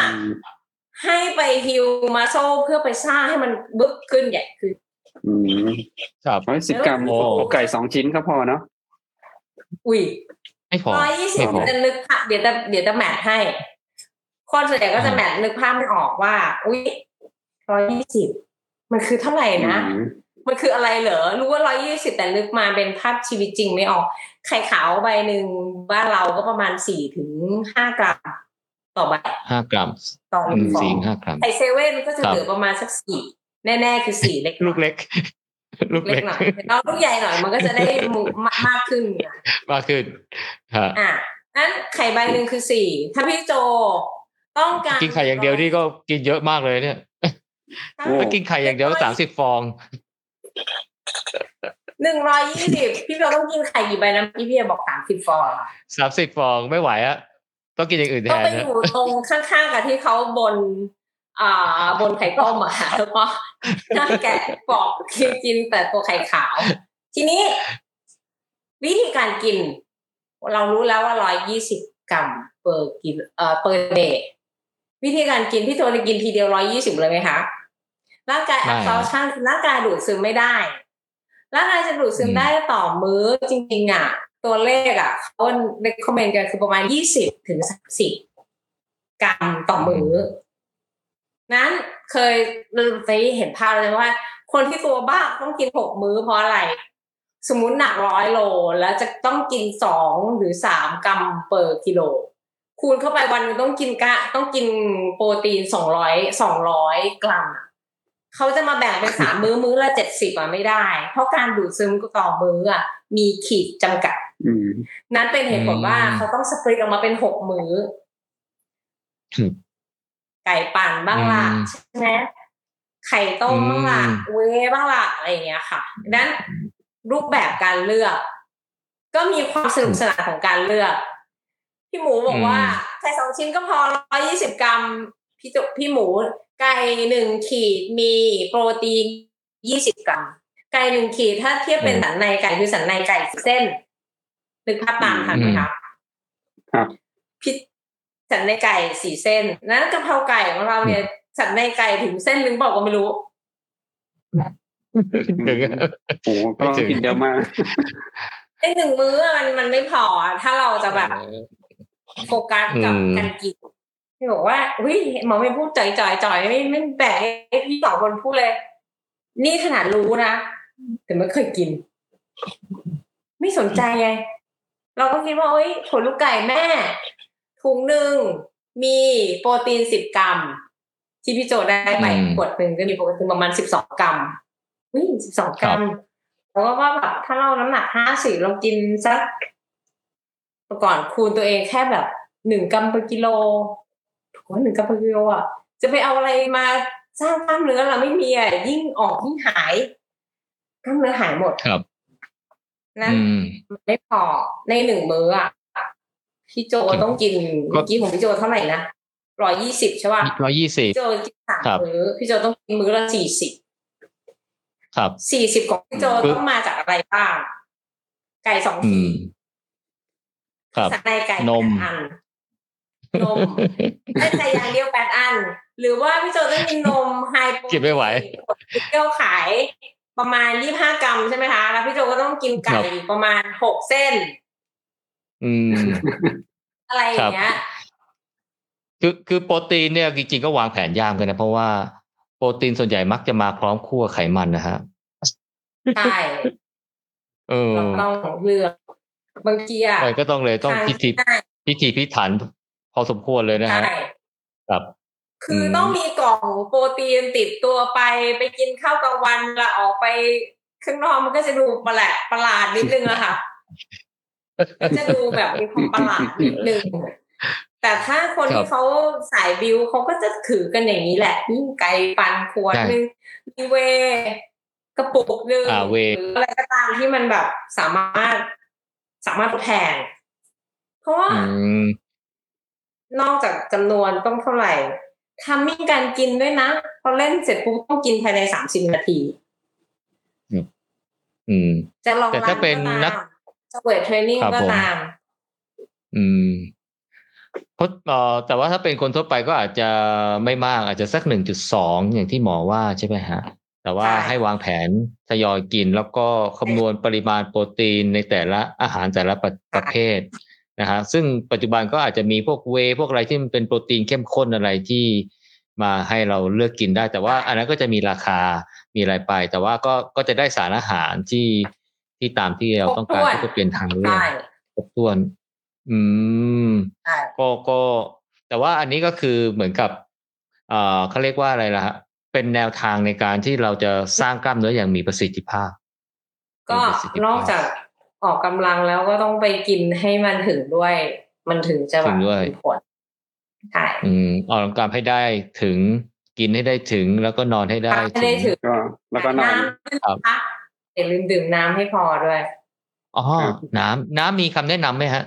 C: ให้ไปฮิวมาโซเพื่อไปสร้างให้มันบึกขึ้นใหญ่ขึ้น
B: อืม
D: ครับ
B: ร้อยสิบกรัม
D: โอ้
B: อกไก่สองชิ้นก็พอเนาะ
C: อุ้ย
D: ไม่พอ
C: ร้อยยี่สิ
D: ไม่
C: บ
D: พอ
C: จะนึกภาพเดี๋ยวจะเดี๋ยวจะแมทให้ คนส่วนใหญ่ก็จะ
D: อ่า
C: แมทนึกภาพไม่ออกว่า อุ้ยร้อยยี่สิบมันคือเท่าไหร่นะ
B: อืม
C: มันคืออะไรเหรอ รู้ว่าร้อยยี่สิบแต่นึกมาเป็นภาพชีวิตจริงไม่ออก ไข่ขาวใบหนึ่งบ้านเราก็ประมาณสี่ถึงห้ากรัมต่อใบ
D: ห้ากรัม
C: ต่อห
D: อื
C: นึ่
D: ม
C: งฟอ
D: สี่
C: ง
D: ห้ากรัม
C: ไข่เซเว่นก็จะ
D: ครับ
C: เหลือประมาณสักสี่แน่ๆคือสี่เล็ก
D: ลูกเล็ก ลูก
C: เล็
D: เล็
C: ก
D: ก
C: หน่อยเราลูกใหญ่หน่อยมันก็จะได้หมูมากมากขึ้นนะ
D: มากขึ้นฮะ
C: อะนั้นไข่ใบหนึ่งคือสี่ถ้าพี่โจต้องการ
D: กินไข่อย่างเดียวนี่ก็กินเยอะมากเลยเนี่ย
B: โอ้
D: ถ้ากินไข่อย่างเดียวก็สามสิบฟอง
C: หนึ่งร้อยยี่สิบพี่โจต้องกินไข่กี่ใบนะพี่พี่บอกสามสิบฟองอะ
D: สามสิบฟองไม่ไหวอะต้องกินอย่างอื่นแท
C: ต้อง
D: น
C: ไปอ
D: นะ
C: ยู่ตรงข้างๆกับที่เขาบนอ่าบนไข่ต้มอะค่ะแล้วก็นั่งแกะปอกกินกินแต่ตัวไข่ขาว ทีนี้ วิธีการกิน เรารู้แล้วว่าร้อยยี่สิบกรัม per กิโลเอ่อ per day วิธีการกินพี่โจจะกินทีเดียวร้อยยี่สิบเลยไหมคะร่างกาย
D: ไม่
C: absorption ร่างกายดูดซึมไม่ได้ ร่างกายจะดูดซึม
D: อืม
C: ได้ต่อมื้อจริง ๆ อะ ตัวเลขอะเขาเ e คอมเมนต์กันคือประมาณยี่สิบถึงสามสิบกรัมต่อมื้อ นั้นเคยไปเห็นภาพเลยว่า คนที่ตัวบ้าต้องกินหกมื้อเพราะอะไร สมมุติหนักร้อยโลแล้วจะต้องกินสองหรือสามกรัม per กิโลคูณเข้าไปวันหนึงต้องกินกะต้องกินโปรตีนสองร้อยสองร้อยกรัมอะ เขาจะมาแบ่งเป็นสามมื้อมื้อละเจ็ดสิบอะไม่ได้ เพราะการดูดซึมต่อมื้ออะมีขีดจำกัด
B: อืม
C: นั้นเป็นเหตุผลว่า
D: อืม
C: เขาต้อง split ออกมาเป็นหกมื้อ
D: อืม
C: ไก่ปั่นบ้างล่ะ
D: อืม
C: ใช่ไหมไข่ต้มบ้างล่ะ
D: อืม
C: เวย์บ้างล่ะอะไรอย่างเงี้ยค่ะดังนั้นรูปแบบการเลือก ก็มีความสนุกสนานของการเลือกพี่หมูบอกว่า
D: อืม
C: ใส่สองชิ้นก็พอร้อยยี่สิบกรัมพี่จุพี่หมู ไก่หนึ่งขีดมีโปรตีนยี่สิบกรัม ไก่หนึ่งขีดถ้าเทียบเป็นสันในไก่คือสันในไก่เส้นนึกภาพตามทันไหมครับ
B: ครับ
C: พี่สันในไก่สี่เส้น นั้นกะเพราไก่ของเราเนี่ย สันในไก่ถึงเส้นหรือเปล่าก็ไม่รู้
D: ถึง
B: โอ้โหก็ต้องกินเยอะมาก
C: ในหนึ่งมื้อมันมันไม่พออะถ้าเราจะแบบโฟกัสกับ
D: อืม
C: การกิน พี่บอกว่าอุ้ยหมอไม่พูดจ่อยจ่อยจ่อยไม่ไม่แบกให้พี่สองคนพูดเลย นี่ขนาดรู้นะแต่ไม่เคยกิน ไม่สนใจไงเราก็คิดว่าเอ้ยผลลูกไก่แม่ถุงหนึ่งมีโปรตีนสิบกรัม ที่พี่โจได้ไป
D: อืม
C: ขวดหนึ่งก็มีโปรตีนประมาณสิบสองกรัมวิ่สิบสองกรัมแล้วก็ว่าแบบถ้าเราน้ำหนักห้าสิบเรากินสักเมื่อก่อนคูณตัวเองแค่แบบหนึ่งกรัมต่อกิโล ถูกว่าหนึ่งกรัมต่อกิโลอะจะไปเอาอะไรมาสร้างกล้ามเนื้อเราไม่มีอะยิ่งออกยิ่งหายกล้ามเนื้อหายหมด
D: ครับ
C: นั้น
D: อืม
C: มันไม่พอในหนึ่งมื้ออะพี่โจต้องกิน
D: ก็
C: เมื่อกี้ของพี่โจเท่าไหร่นะร้อยยี่สิบใช่ป่ะ
D: ร้อยยี่สิบ
C: พี่โจกินสาม
D: ครับ
C: มื้อพี่โจต้องกินมื้อละสี่สิบ
D: ครับ
C: สี่สิบของพี่โจ
D: คือ
C: ต้องมาจากอะไรบ้างไก่สอง
D: อื
C: ขี
D: ม
C: ด
D: ครับ
C: สันในไก่
D: นม
C: แปดอัน นมได้แต่อย่างเดียวแปดอัน หรือว่าพี่โจต้องกินนมไฮโปร
D: กินไม่ไหว
C: พี่โจขายประมาณยี่ห้ากรัมใช่ไหมคะแล้วพี่โจก็ต้องกินไก่
D: ครับ
C: ประมาณหกเส้น
D: อืม
C: อะไรอย่างเงี้ย
D: คือคือโปรตีนเนี่ยจริงๆก็วางแผนยากกันนะ เพราะว่าโปรตีนส่วนใหญ่มักจะมาพร้อมคั่วไขมันนะฮะ
C: ใช่
D: เออ
C: เราต้องเลือกบางทีอะ
D: มันก็ต้องเลยต้อง
C: ทาน
D: พิธี
C: ได้
D: พิธีพิถัน พอสมควรเลยนะ
C: ใช่
D: ฮะครับ
C: คืออ
D: ม
C: ต้องมีกล่องโปรตีนติดตัวไปไปกินข้าวกลางวันและออกไปข้างนอกมันก็จะดูประหลาดประหลาดนิดนึงอะค่ะมันจะดูแบบมีความประหลาดนิดนึงแต่ถ้าคน
D: ครับ
C: ที่เขาสายบิวเขาก็จะถือกันอย่างนี้แหละยิ่งไก่ปันขวด
D: ใช่
C: นึงมีเวย์กระปุกหนึ่ง
D: อ่าเวย์
C: หรืออะไรก็ตามที่มันแบบสามารถสามารถทดแทนเพราะว่า
D: อืม
C: นอกจากจำนวนต้องเท่าไหร่ทำมิ่งการกินด้วยนะ พอเล่นเสร็จปุ๊บต้องกินภายในสามสิบนาที
D: อืม
C: จะลอง
D: แต่ถ้าเป็นนัก
C: จะเวทเทรนนิ่ง
D: ครับ
C: ก็
D: ผม
C: ตาม
D: อืมเพราะเอ่อแต่ว่าถ้าเป็นคนทั่วไปก็อาจจะไม่มากอาจจะสักหนึ่งจุดสองอย่างที่หมอว่าใช่ไหมฮะ แต่ว่า
C: ใช่
D: ให้วางแผนทยอยกินแล้วก็คำนวณปริมาณโปรตีนในแต่ละอาหารแต่ละประประเภท นะฮะซึ่งปัจจุบันก็อาจจะมีพวกเวย์พวกอะไรที่มันเป็นโปรตีนเข้มข้นอะไรที่มาให้เราเลือกกินได้ แต่ว่าอันนั้นก็จะมีราคามีอะไรไป แต่ว่าก็ก็จะได้สารอาหารที่ที่ตามที่เราต้องการที่จะเป็นทางเลือก
C: ใช่
D: ครบถ้วน อืม
C: ใช่
D: ก็ก็ แต่ว่าอันนี้ก็คือเหมือนกับเอ่อเขาเรียกว่าอะไรล่ะฮะเป็นแนวทางในการที่เราจะสร้างกล้ามเนื้ออย่างมีประสิทธิภาพ
C: ก็
D: มีประสิทธิภาพ
C: นอกจาก ออกกำลังแล้วก็ต้องไปกินให้มันถึงด้วย มันถึงจะแบ
D: ถึ
C: บ
D: งด้วย
C: มีผลใช่
D: อืมออกกำลังกายให้ได้ถึงกินให้ได้ถึงแล้วก็นอนให้ได้
C: ไม่ได้ถึง
B: ก็แล้วก็นอน
D: ครับ
C: นะคะอย่าลืมดื่มน้ำให้พอด้วย
D: อ๋อน้ำน้ำมีคำแนะนำไหมฮะ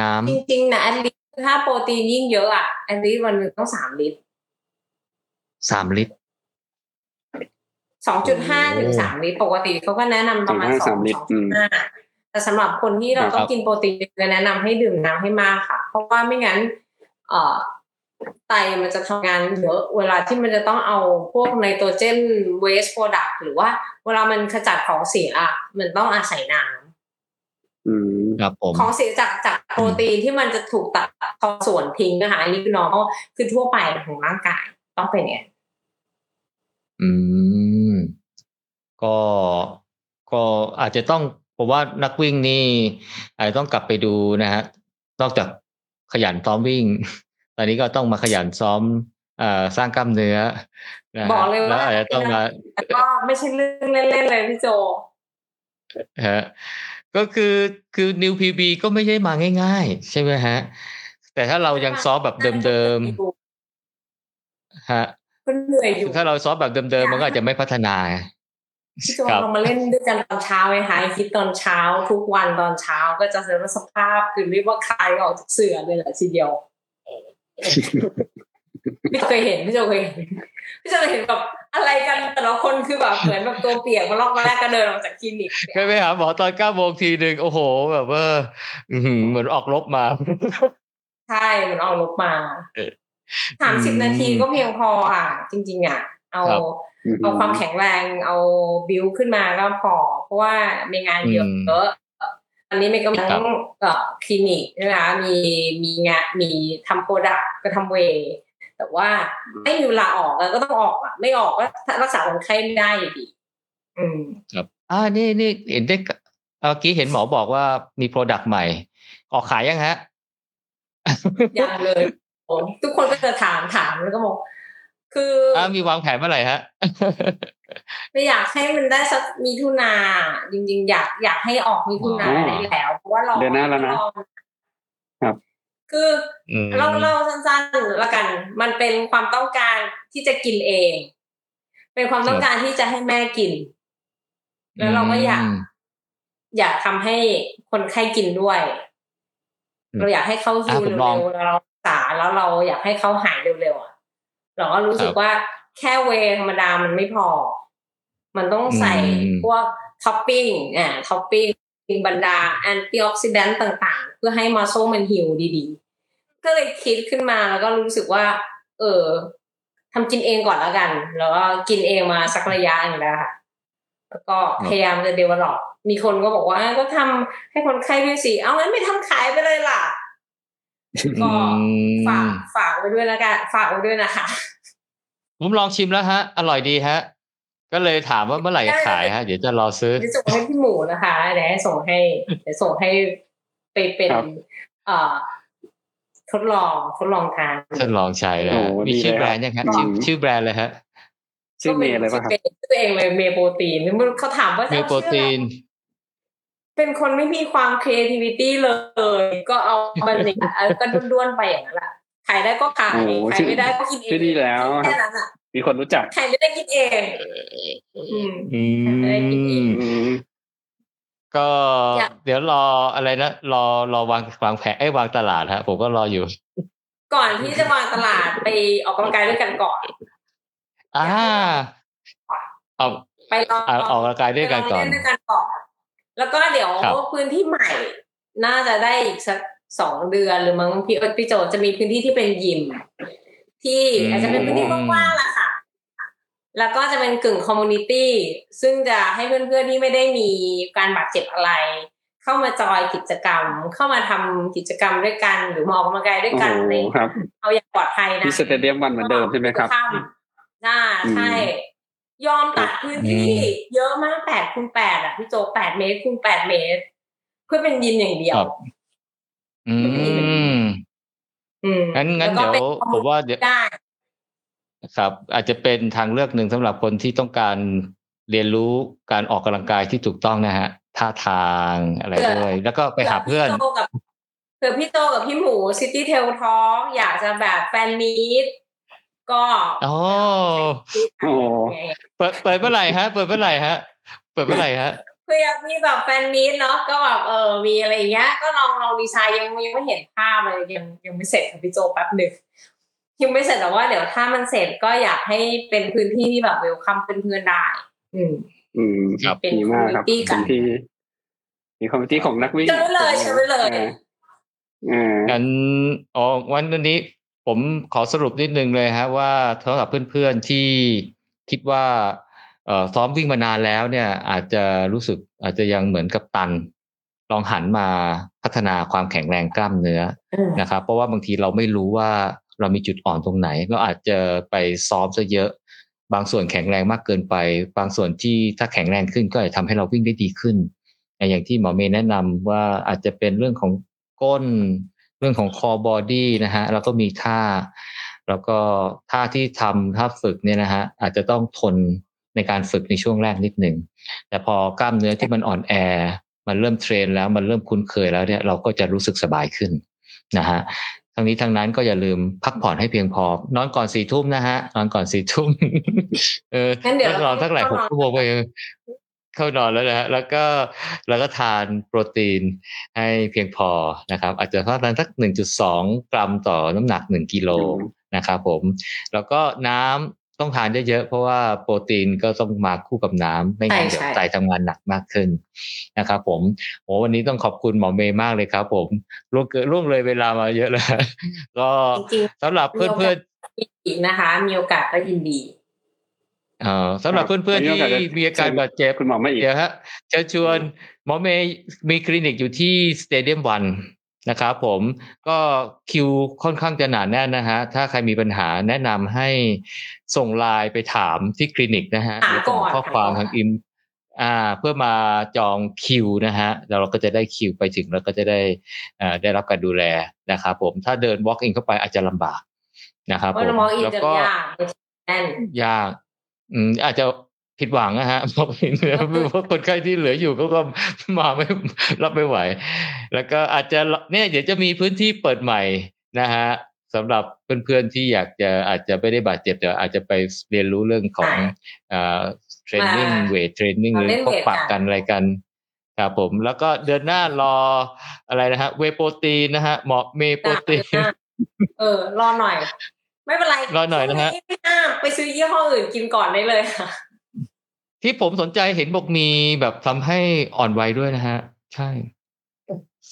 D: น้ำ
C: จริงๆนะแอนลิตถ้าโปรตีนยิ่งเยอะอะแอนลิตวันหนึงต้องสามลิตร
D: สามลิตร
C: สองจุดห้า
D: โอ้
C: ถึงสามลิตรปกติเขาก็แนะนำประมาณ
B: 2.5
C: สอง
B: 3ลิตร
C: สองจุดห้าแต่สำหรับคนที่เรา
D: ครับ
C: ต้องกินโปรตีนจะแนะนำให้ดื่มน้ำให้มากค่ะ เพราะว่าไม่งั้น เอ่อไตมันจะทำงานเยอะเวลาที่มันจะต้องเอาพวกไนโตรเจนเวสโปรดักหรือว่าเวลามันขจัดของเสียอะมันต้องอาศัยน้ำ
B: อืม
D: ครับผม
C: ของเสียจากจากโปรตีนที่มันจะถูกตัดทอนส่วนทิ้งนะคะอันนี้คือ normal คือทั่วไปของร่างกายต้องเป็นอย่างนี้น
D: อืม ก็ก็อาจจะต้องผมว่านักวิ่งนี่อาจจะต้องกลับไปดูนะฮะนอกจากขยันซ้อมวิ่ง ตอนนี้ก็ต้องมาขยันซ้อมเอ่อสร้างกล้ามเนื้อนะฮะ
C: บอกเลย
D: แล้ว
C: ว่า
D: อาจจะต้องมา
C: แต่ก็ไม่ใช่เรื่องเล่นๆเลยพี่โจ
D: ฮะก็คือคือนิวพีบีก็ไม่ใช่มาง่าย ๆ ใช่ไหมฮะ แต่ถ้าเรายังซ้อมแบบเดิมๆฮะ
C: ก็เหนื่อยอยู่
D: ถ้าเราซ้อมแบบเดิมๆมันก็อาจจะไม่พัฒนา
C: พี่โจ
D: ครับ
C: เรามาเล่นด้วยกันตอนเช้าไหมคะคิดตอนเช้าทุกวันตอนเช้าก็จะเห็นว่าสภาพคือเรียกว่าคลายออกจากเสือเลยแหละทีเดียวพี่โจเคยเห็นพี่โจเคยเห็นพี่โจเคยเห็นแบบอะไรกันแต่ละคนคือแบบเหมือนแบบตัวเปียกมาลอกมาแรกก็เดินออกจากคลินิก
D: เคยไปหาหมอตอนเก้าโมงทีหนึ่งโอ้โห แบบว่าอื้อหือเหมือนออกรบมา
C: ใช่เหมือนเอารถมา
D: เออ
C: สามสิบ
D: อืม
C: นาทีก็เพียงพออะ จริง ๆ อะ เอา
D: ครับ
C: เอาความแข็งแรงเอาบิวขึ้นมาก็พอ เพราะว่ามีงานเยอะ
D: อืม
C: เยอะอันนี้มีกำลัง
D: ครับ
C: เอ่อคลินิกใช่ไหมคะมีมีงานมีทำ product ก็ทำเวย์แต่ว่าไม่มีเวลาออกแล้วก็ต้องออกอะ ไม่ออกก็รักษาคนไข้ไม่ได้อยู่ดีอืม
D: ครับอ่านี่นี่เห็นได้เมื่อกี้เห็นหมอบอกว่ามี product ใหม่ ออกขายยังฮะ
C: อย่างเลยโอ้ทุกคนก็จะถามถามแล้วก็บอก คือ
D: อ่ามีวางแผนเมื่อไหร่ฮะ
C: ไม่อยากให้มันได้สักมิถุนาจริงๆ อยากอยากให้ออกมิถุนา
B: อ๋อ
C: ได้แล้ว เพราะว่าเรา
B: เดือนหน้าแล้วนะครับ
C: คือ
D: อืม
C: เราเล่าสั้นๆละกัน มันเป็นความต้องการที่จะกินเอง เป็นความต้องการที่จะให้แม่กิน แล้วเราก็อยาก
D: ม
C: อยากทำให้คนไข้กินด้วย
D: อืม
C: เราอยากให้เขาฮิว
D: อะผมลอง
C: เร็วๆแล้วเรารักษาแล้วเราอยากให้เขาหายเร็วๆอะ เราก็รู้สึก
D: ครับ
C: ว่าแค่เวย์ธรรมดามันไม่พอ มันต้องใส่
D: อืม
C: พวกท็อปปิ้งอ่าท็อปปิ้งบรรดา antioxidant ต่างๆ เพื่อให้ muscle มัน heal ดีๆ ก็เลยคิดขึ้นมาแล้วก็รู้สึกว่า เออทำกินเองก่อนแล้วกัน แล้วก็กินเองมาสักระยะหนึ่งแล้วค่ะ แล้วก็พยายามจะ develop มีคนก็บอกว่าก็ทำให้คนไข้ด้วยสิ เอางั้นไม่ทำขายไปเลยล่ะ ก็
D: อืม
C: ฝากฝากไว้ด้วยแล้วกัน ฝากไว้ด้วยนะคะ
D: ผมลองชิมแล้วฮะ อร่อยดีฮะ ก็เลยถามว่าเมื่อไหร่จะขายฮะ เดี๋ยวจะรอซื้อ
C: เดี๋ยวส่งให้พี่หมูนะคะเดี๋ยวให้ส่งให้เดี๋ยวส่งให้ไปเป็น
B: ครับ
C: เอ่อทดลองทดลองทาน
D: ทดลองใช้นะฮะ
B: โอ้
D: มี
B: ดี
D: ชื่อ
B: เลย
D: แบร
B: ครับ
D: นด์ยังฮะ
C: อืม
D: ชื่อชื่อแบรนด์เลยฮะ
B: ชื่อเมย์อะไรป่ะครับ
C: เป็นชื่อเองเลยเมย์โปรตีนเขาถามว่าจะ
D: เม
C: อา
D: ลโปรตีน
C: ชื่ออะไรเป็นคนไม่มีความ creativity เลย ก็เอามันอย่างเออก็ด้วนๆไปอย่างนั้นแหละ ขายได้ก็ขาย
B: โอ้
C: ขา
B: ชื่
C: ย
B: อ
C: ไม่ได้ก็กินเอง
B: ชื่อดีแล้วค
C: แค่
B: รับ
C: นั้นอะ
B: มีคนรู้จัก
C: ใครไม่ได้กินเองอืม
D: อื
C: ได้กินเอง
D: ม
B: อืม
D: ก็
C: อยาก
D: เดี๋ยวรออะไรนะรอรอวางวางแผนไอ้ยวางตลาดฮะผมก็รออยู่
C: ก่อนที่จะวางตลาดไปออกกำลังกายด้วยกันก่อน
D: อ่าเอา
C: ไปลอง
D: เอาออกกำลังกายด้วยกันก่อน
C: ไปลงเล่ด้วยกันก่อน แล้วก็เดี๋ยว
D: ครับ
C: พื้นที่ใหม่ น่าจะได้อีกสัก สองเดือนหรือมั้งพี่พี่โจจะมีพื้นที่ที่เป็นยิม ที่อาจจะเป็นพื้นที่กว้างๆแหละค่ะ แล้วก็จะเป็นกึ่งคอมมูนิตี้ซึ่งจะให้เพื่อนๆที่ไม่ได้มีการบาดเจ็บอะไร เข้ามาจอยกิจกรรม เข้ามาทำกิจกรรมด้วยกัน หรือมาออกกำลังกายด้วย
B: โอ้
C: กัน
B: โห
C: ใน
B: ครับ
C: เอาอย่างปลอดภัยนะ
B: ที่สเตเดียมวันเหมือนเดิมใช่ไหมครับ
C: ข้ามน่าใช่ยอมตัดพื้นที่
D: อืม
C: เยอะมากแปดคูณแปดอะพี่โจแปดเมตรคูณแปดเมตร เพื่อเป็นยิมอย่างเดียว
D: ครับ อืม
C: อืม
D: งั้นงั้น
C: แล้วก็
D: เดี๋ยวเป็
C: น
D: ผมว่าเดี๋ยว
C: ได้
D: ครับ อาจจะเป็นทางเลือกหนึ่งสำหรับคนที่ต้องการเรียนรู้การออกกำลังกายที่ถูกต้องนะฮะท่าทางอะไรด้วย แล้วก็ไปหาเพื่อน
C: พี่โตกับเผื่อพี่โตกับพี่หมู City Trail ต้องอยากจะแบบ fan meet ก็
D: อ๋อ
B: โอ้
D: เปิดเปิดเมื่อไหร่ฮะ เปิดเมื่อไหร่ฮะ เปิดเมื่อไหร่ฮะ
C: เพื่ออยากมีแบบ fan meet เนาะก็แบบเออมีอะไรอย่างเงี้ย ก็ลองลองดีไซน์ยังยังไม่เห็นภาพเลยยังยังไม่เสร็จค่ะพี่โจแป๊บหนึ่งยังไม่เสร็จแต่ว่าเดี๋ยวถ้ามันเสร็จก็อยากให้เป็นพื้นที่ที่แบบ welcome เพื่อนๆได้ อืม
B: อืม
D: ครับ
C: เป็น
B: ดีมากครับ
C: community กัน
B: เป็นที่มี community ของนักวิ่ง
C: เชิญไว้เลยเชิญไว้เลย
B: อ่าอ่า
D: งั้นอ๋อวันนี้ผมขอสรุปนิดนึงเลยฮะว่าสำหรับเพื่อนๆที่คิดว่าเอ่อ ซ้อมวิ่งมานานแล้วเนี่ย อาจจะรู้สึกอาจจะยังเหมือนกับตัน ลองหันมาพัฒนาความแข็งแรงกล้ามเนื้อ
C: อืม
D: นะครับ เพราะว่าบางทีเราไม่รู้ว่าเรามีจุดอ่อนตรงไหน ก็อาจจะไปซ้อมซะเยอะ บางส่วนแข็งแรงมากเกินไป บางส่วนที่ถ้าแข็งแรงขึ้นก็อาจจะทำให้เราวิ่งได้ดีขึ้น อย่างที่หมอเมย์แนะนำว่าอาจจะเป็นเรื่องของก้น เรื่องของ core body นะฮะแล้วก็มีท่า แล้วก็ท่าที่ทำท่าฝึกเนี่ยนะฮะอาจจะต้องทน ในการฝึกในช่วงแรกนิดหนึ่งแต่พอกล้ามเนื้อที่มันอ่อนแอ มันเริ่ม train แล้วมันเริ่มคุ้นเคยแล้วเนี่ยเราก็จะรู้สึกสบายขึ้นนะฮะทั้งนี้ทั้งนั้นก็อย่าลืมพักผ่อนให้เพียงพอ นอนก่อนสี่ทุ่มนะฮะ นอนก่อนสี่ทุ่มเออ
C: งั้นเดี๋ยว
D: นอนสักหลายห
C: เข้ากนอน
D: ชั่วโมงไปเข้านอนแล้วนะฮะแล้วก็แล้วก็ทานโปรตีนให้เพียงพอนะครับ อาจจะประมาณสักหนึ่งจุดสองกรัมต่อน้ำหนักหนึ่งกิโล
B: อืม
D: นะครับผม แล้วก็น้ำ ต้องทานเยอะๆเพราะว่าโปรตีนก็ต้องมาคู่กับน้ำไม่งั้น
C: ใช่
D: เดี๋ยว
C: ใช่
D: ไตทำงานหนักมากขึ้นนะครับผมโอ้วันนี้ต้องขอบคุณหมอเมย์มากเลยครับ ผมล่วงเกินล่วงเลยเวลามาเยอะแล้วก็
C: จริง
D: สำหรับเพื่อนๆ
C: ๆอีกนะคะ มีโอกาสก็ยินดี
D: เอ่อสำหรับ
B: ครับ
D: เพื่อนๆ
B: มี
D: ที่
B: โอกาสจะ
D: มีอาการบาดเจ็บ
B: คุณหมอมาอีก
D: เดี๋ยวฮะเชิญชวนหมอเมย์มีคลินิกอยู่ที่สเตเดียมวัน นะครับผมก็คิวค่อนข้างจะหนาแน่นนะฮะ ถ้าใครมีปัญหาแนะนำให้ส่งไลน์ไปถามที่คลินิกนะฮะ
C: ถาม
D: หรือส่ง
C: ก่อน
D: ข้อความ
C: ถามก่อน
D: ทางอินอ่า เพื่อมาจองคิวนะฮะแล้วเราก็จะได้คิวไปถึงแล้วก็จะได้อ่าได้รับการดูแลนะครับผมถ้าเดิน walk in เข้าไปอาจจะลำบากนะครับ
C: เพ
D: ผ
C: ราะ
D: ม
C: มองอีก
D: แล้ว
C: จะ
D: ก็
C: ยากแน่น
D: ยากอืมอาจจะ ผิดหวังนะฮะเพราะเพราะคนไข้ที่เหลืออยู่เขาก็มาไม่รับไม่ไหว แล้วก็อาจจะเนี่ยเดี๋ยวจะมีพื้นที่เปิดใหม่นะฮะสำหรับเพื่อนๆที่อยากจะอาจจะไม่ได้บาดเจ็บแต่อาจจะไปเรียนรู้เรื่องของอ่าเทรนนิ่ง
C: มา
D: เวทเทรนนิ่งห
C: มา
D: รือ
C: เล่น
D: พบ
C: เวท
D: ปะ
C: กัน
D: กันอะไรกันครับผม แล้วก็เดือนหน้ารออะไรนะฮะเวโปรตีนนะฮะเหมาะเมโปรตีน
C: เออ รอหน่อย ไม่เป็นไร
D: รอหน่อยนะฮะ
C: ไม่ห้ามไปซื้อยี่ห้ออื่นกินก่อนได้เลยค่ะ
D: ที่ผมสนใจเห็นบอกมีแบบทำให้อ่อนวัยด้วยนะฮะ ใช่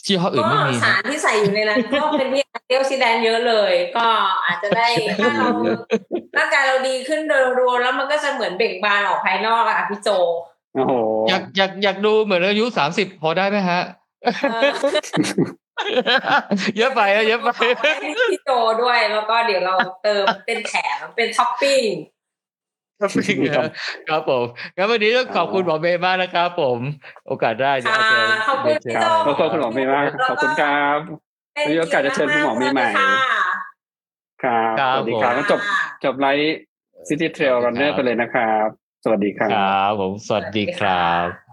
D: ยี่ห้ออื่น
C: ก็
D: ไม่มี
C: สาร
D: ฮะ
C: ที่ใส่อยู่ในนั้นก็เป็นที่ antioxidant เยอะเลย ก็อาจจะได้ถ้าเราร่างกายเราดีขึ้นโดยรวมแล้วมันก็จะเหมือนเบ่งบานออกภายนอกอะค่ะพี่โจ
B: โอ้โห
D: อยากอยากอยากดูเหมือนอายุสามสิบพอได้ไหมฮะ
C: เออ
D: เยอะไปอะเยอะไป
C: ขอให้พี่โจด้วยแล้วก็เดี๋ยวเราเติมเป็นแถมเป็นท็อปปิ้ง
D: ครับจริงเหรอครับผมงั้นวันนี้ต้องขอบคุณหมอเมย์มากนะครับผม โอกาสได้เดี๋ยวอาจจะ
C: ค่ะขอบคุณ
D: เดี๋ยว
C: พี่
D: เจ
C: โจ้
B: ขอบคุณคุณหมอมีมากขอบคุณครับมีโอกาสจะเชิญคุณหมอมีใหม่
C: ค่ะ
B: ครับสวัสดีครับแล้วจบจบ live City Trail Runner ไปเลยนะครับ สวัสดีครับ
D: ครับผมสวัสดีครับ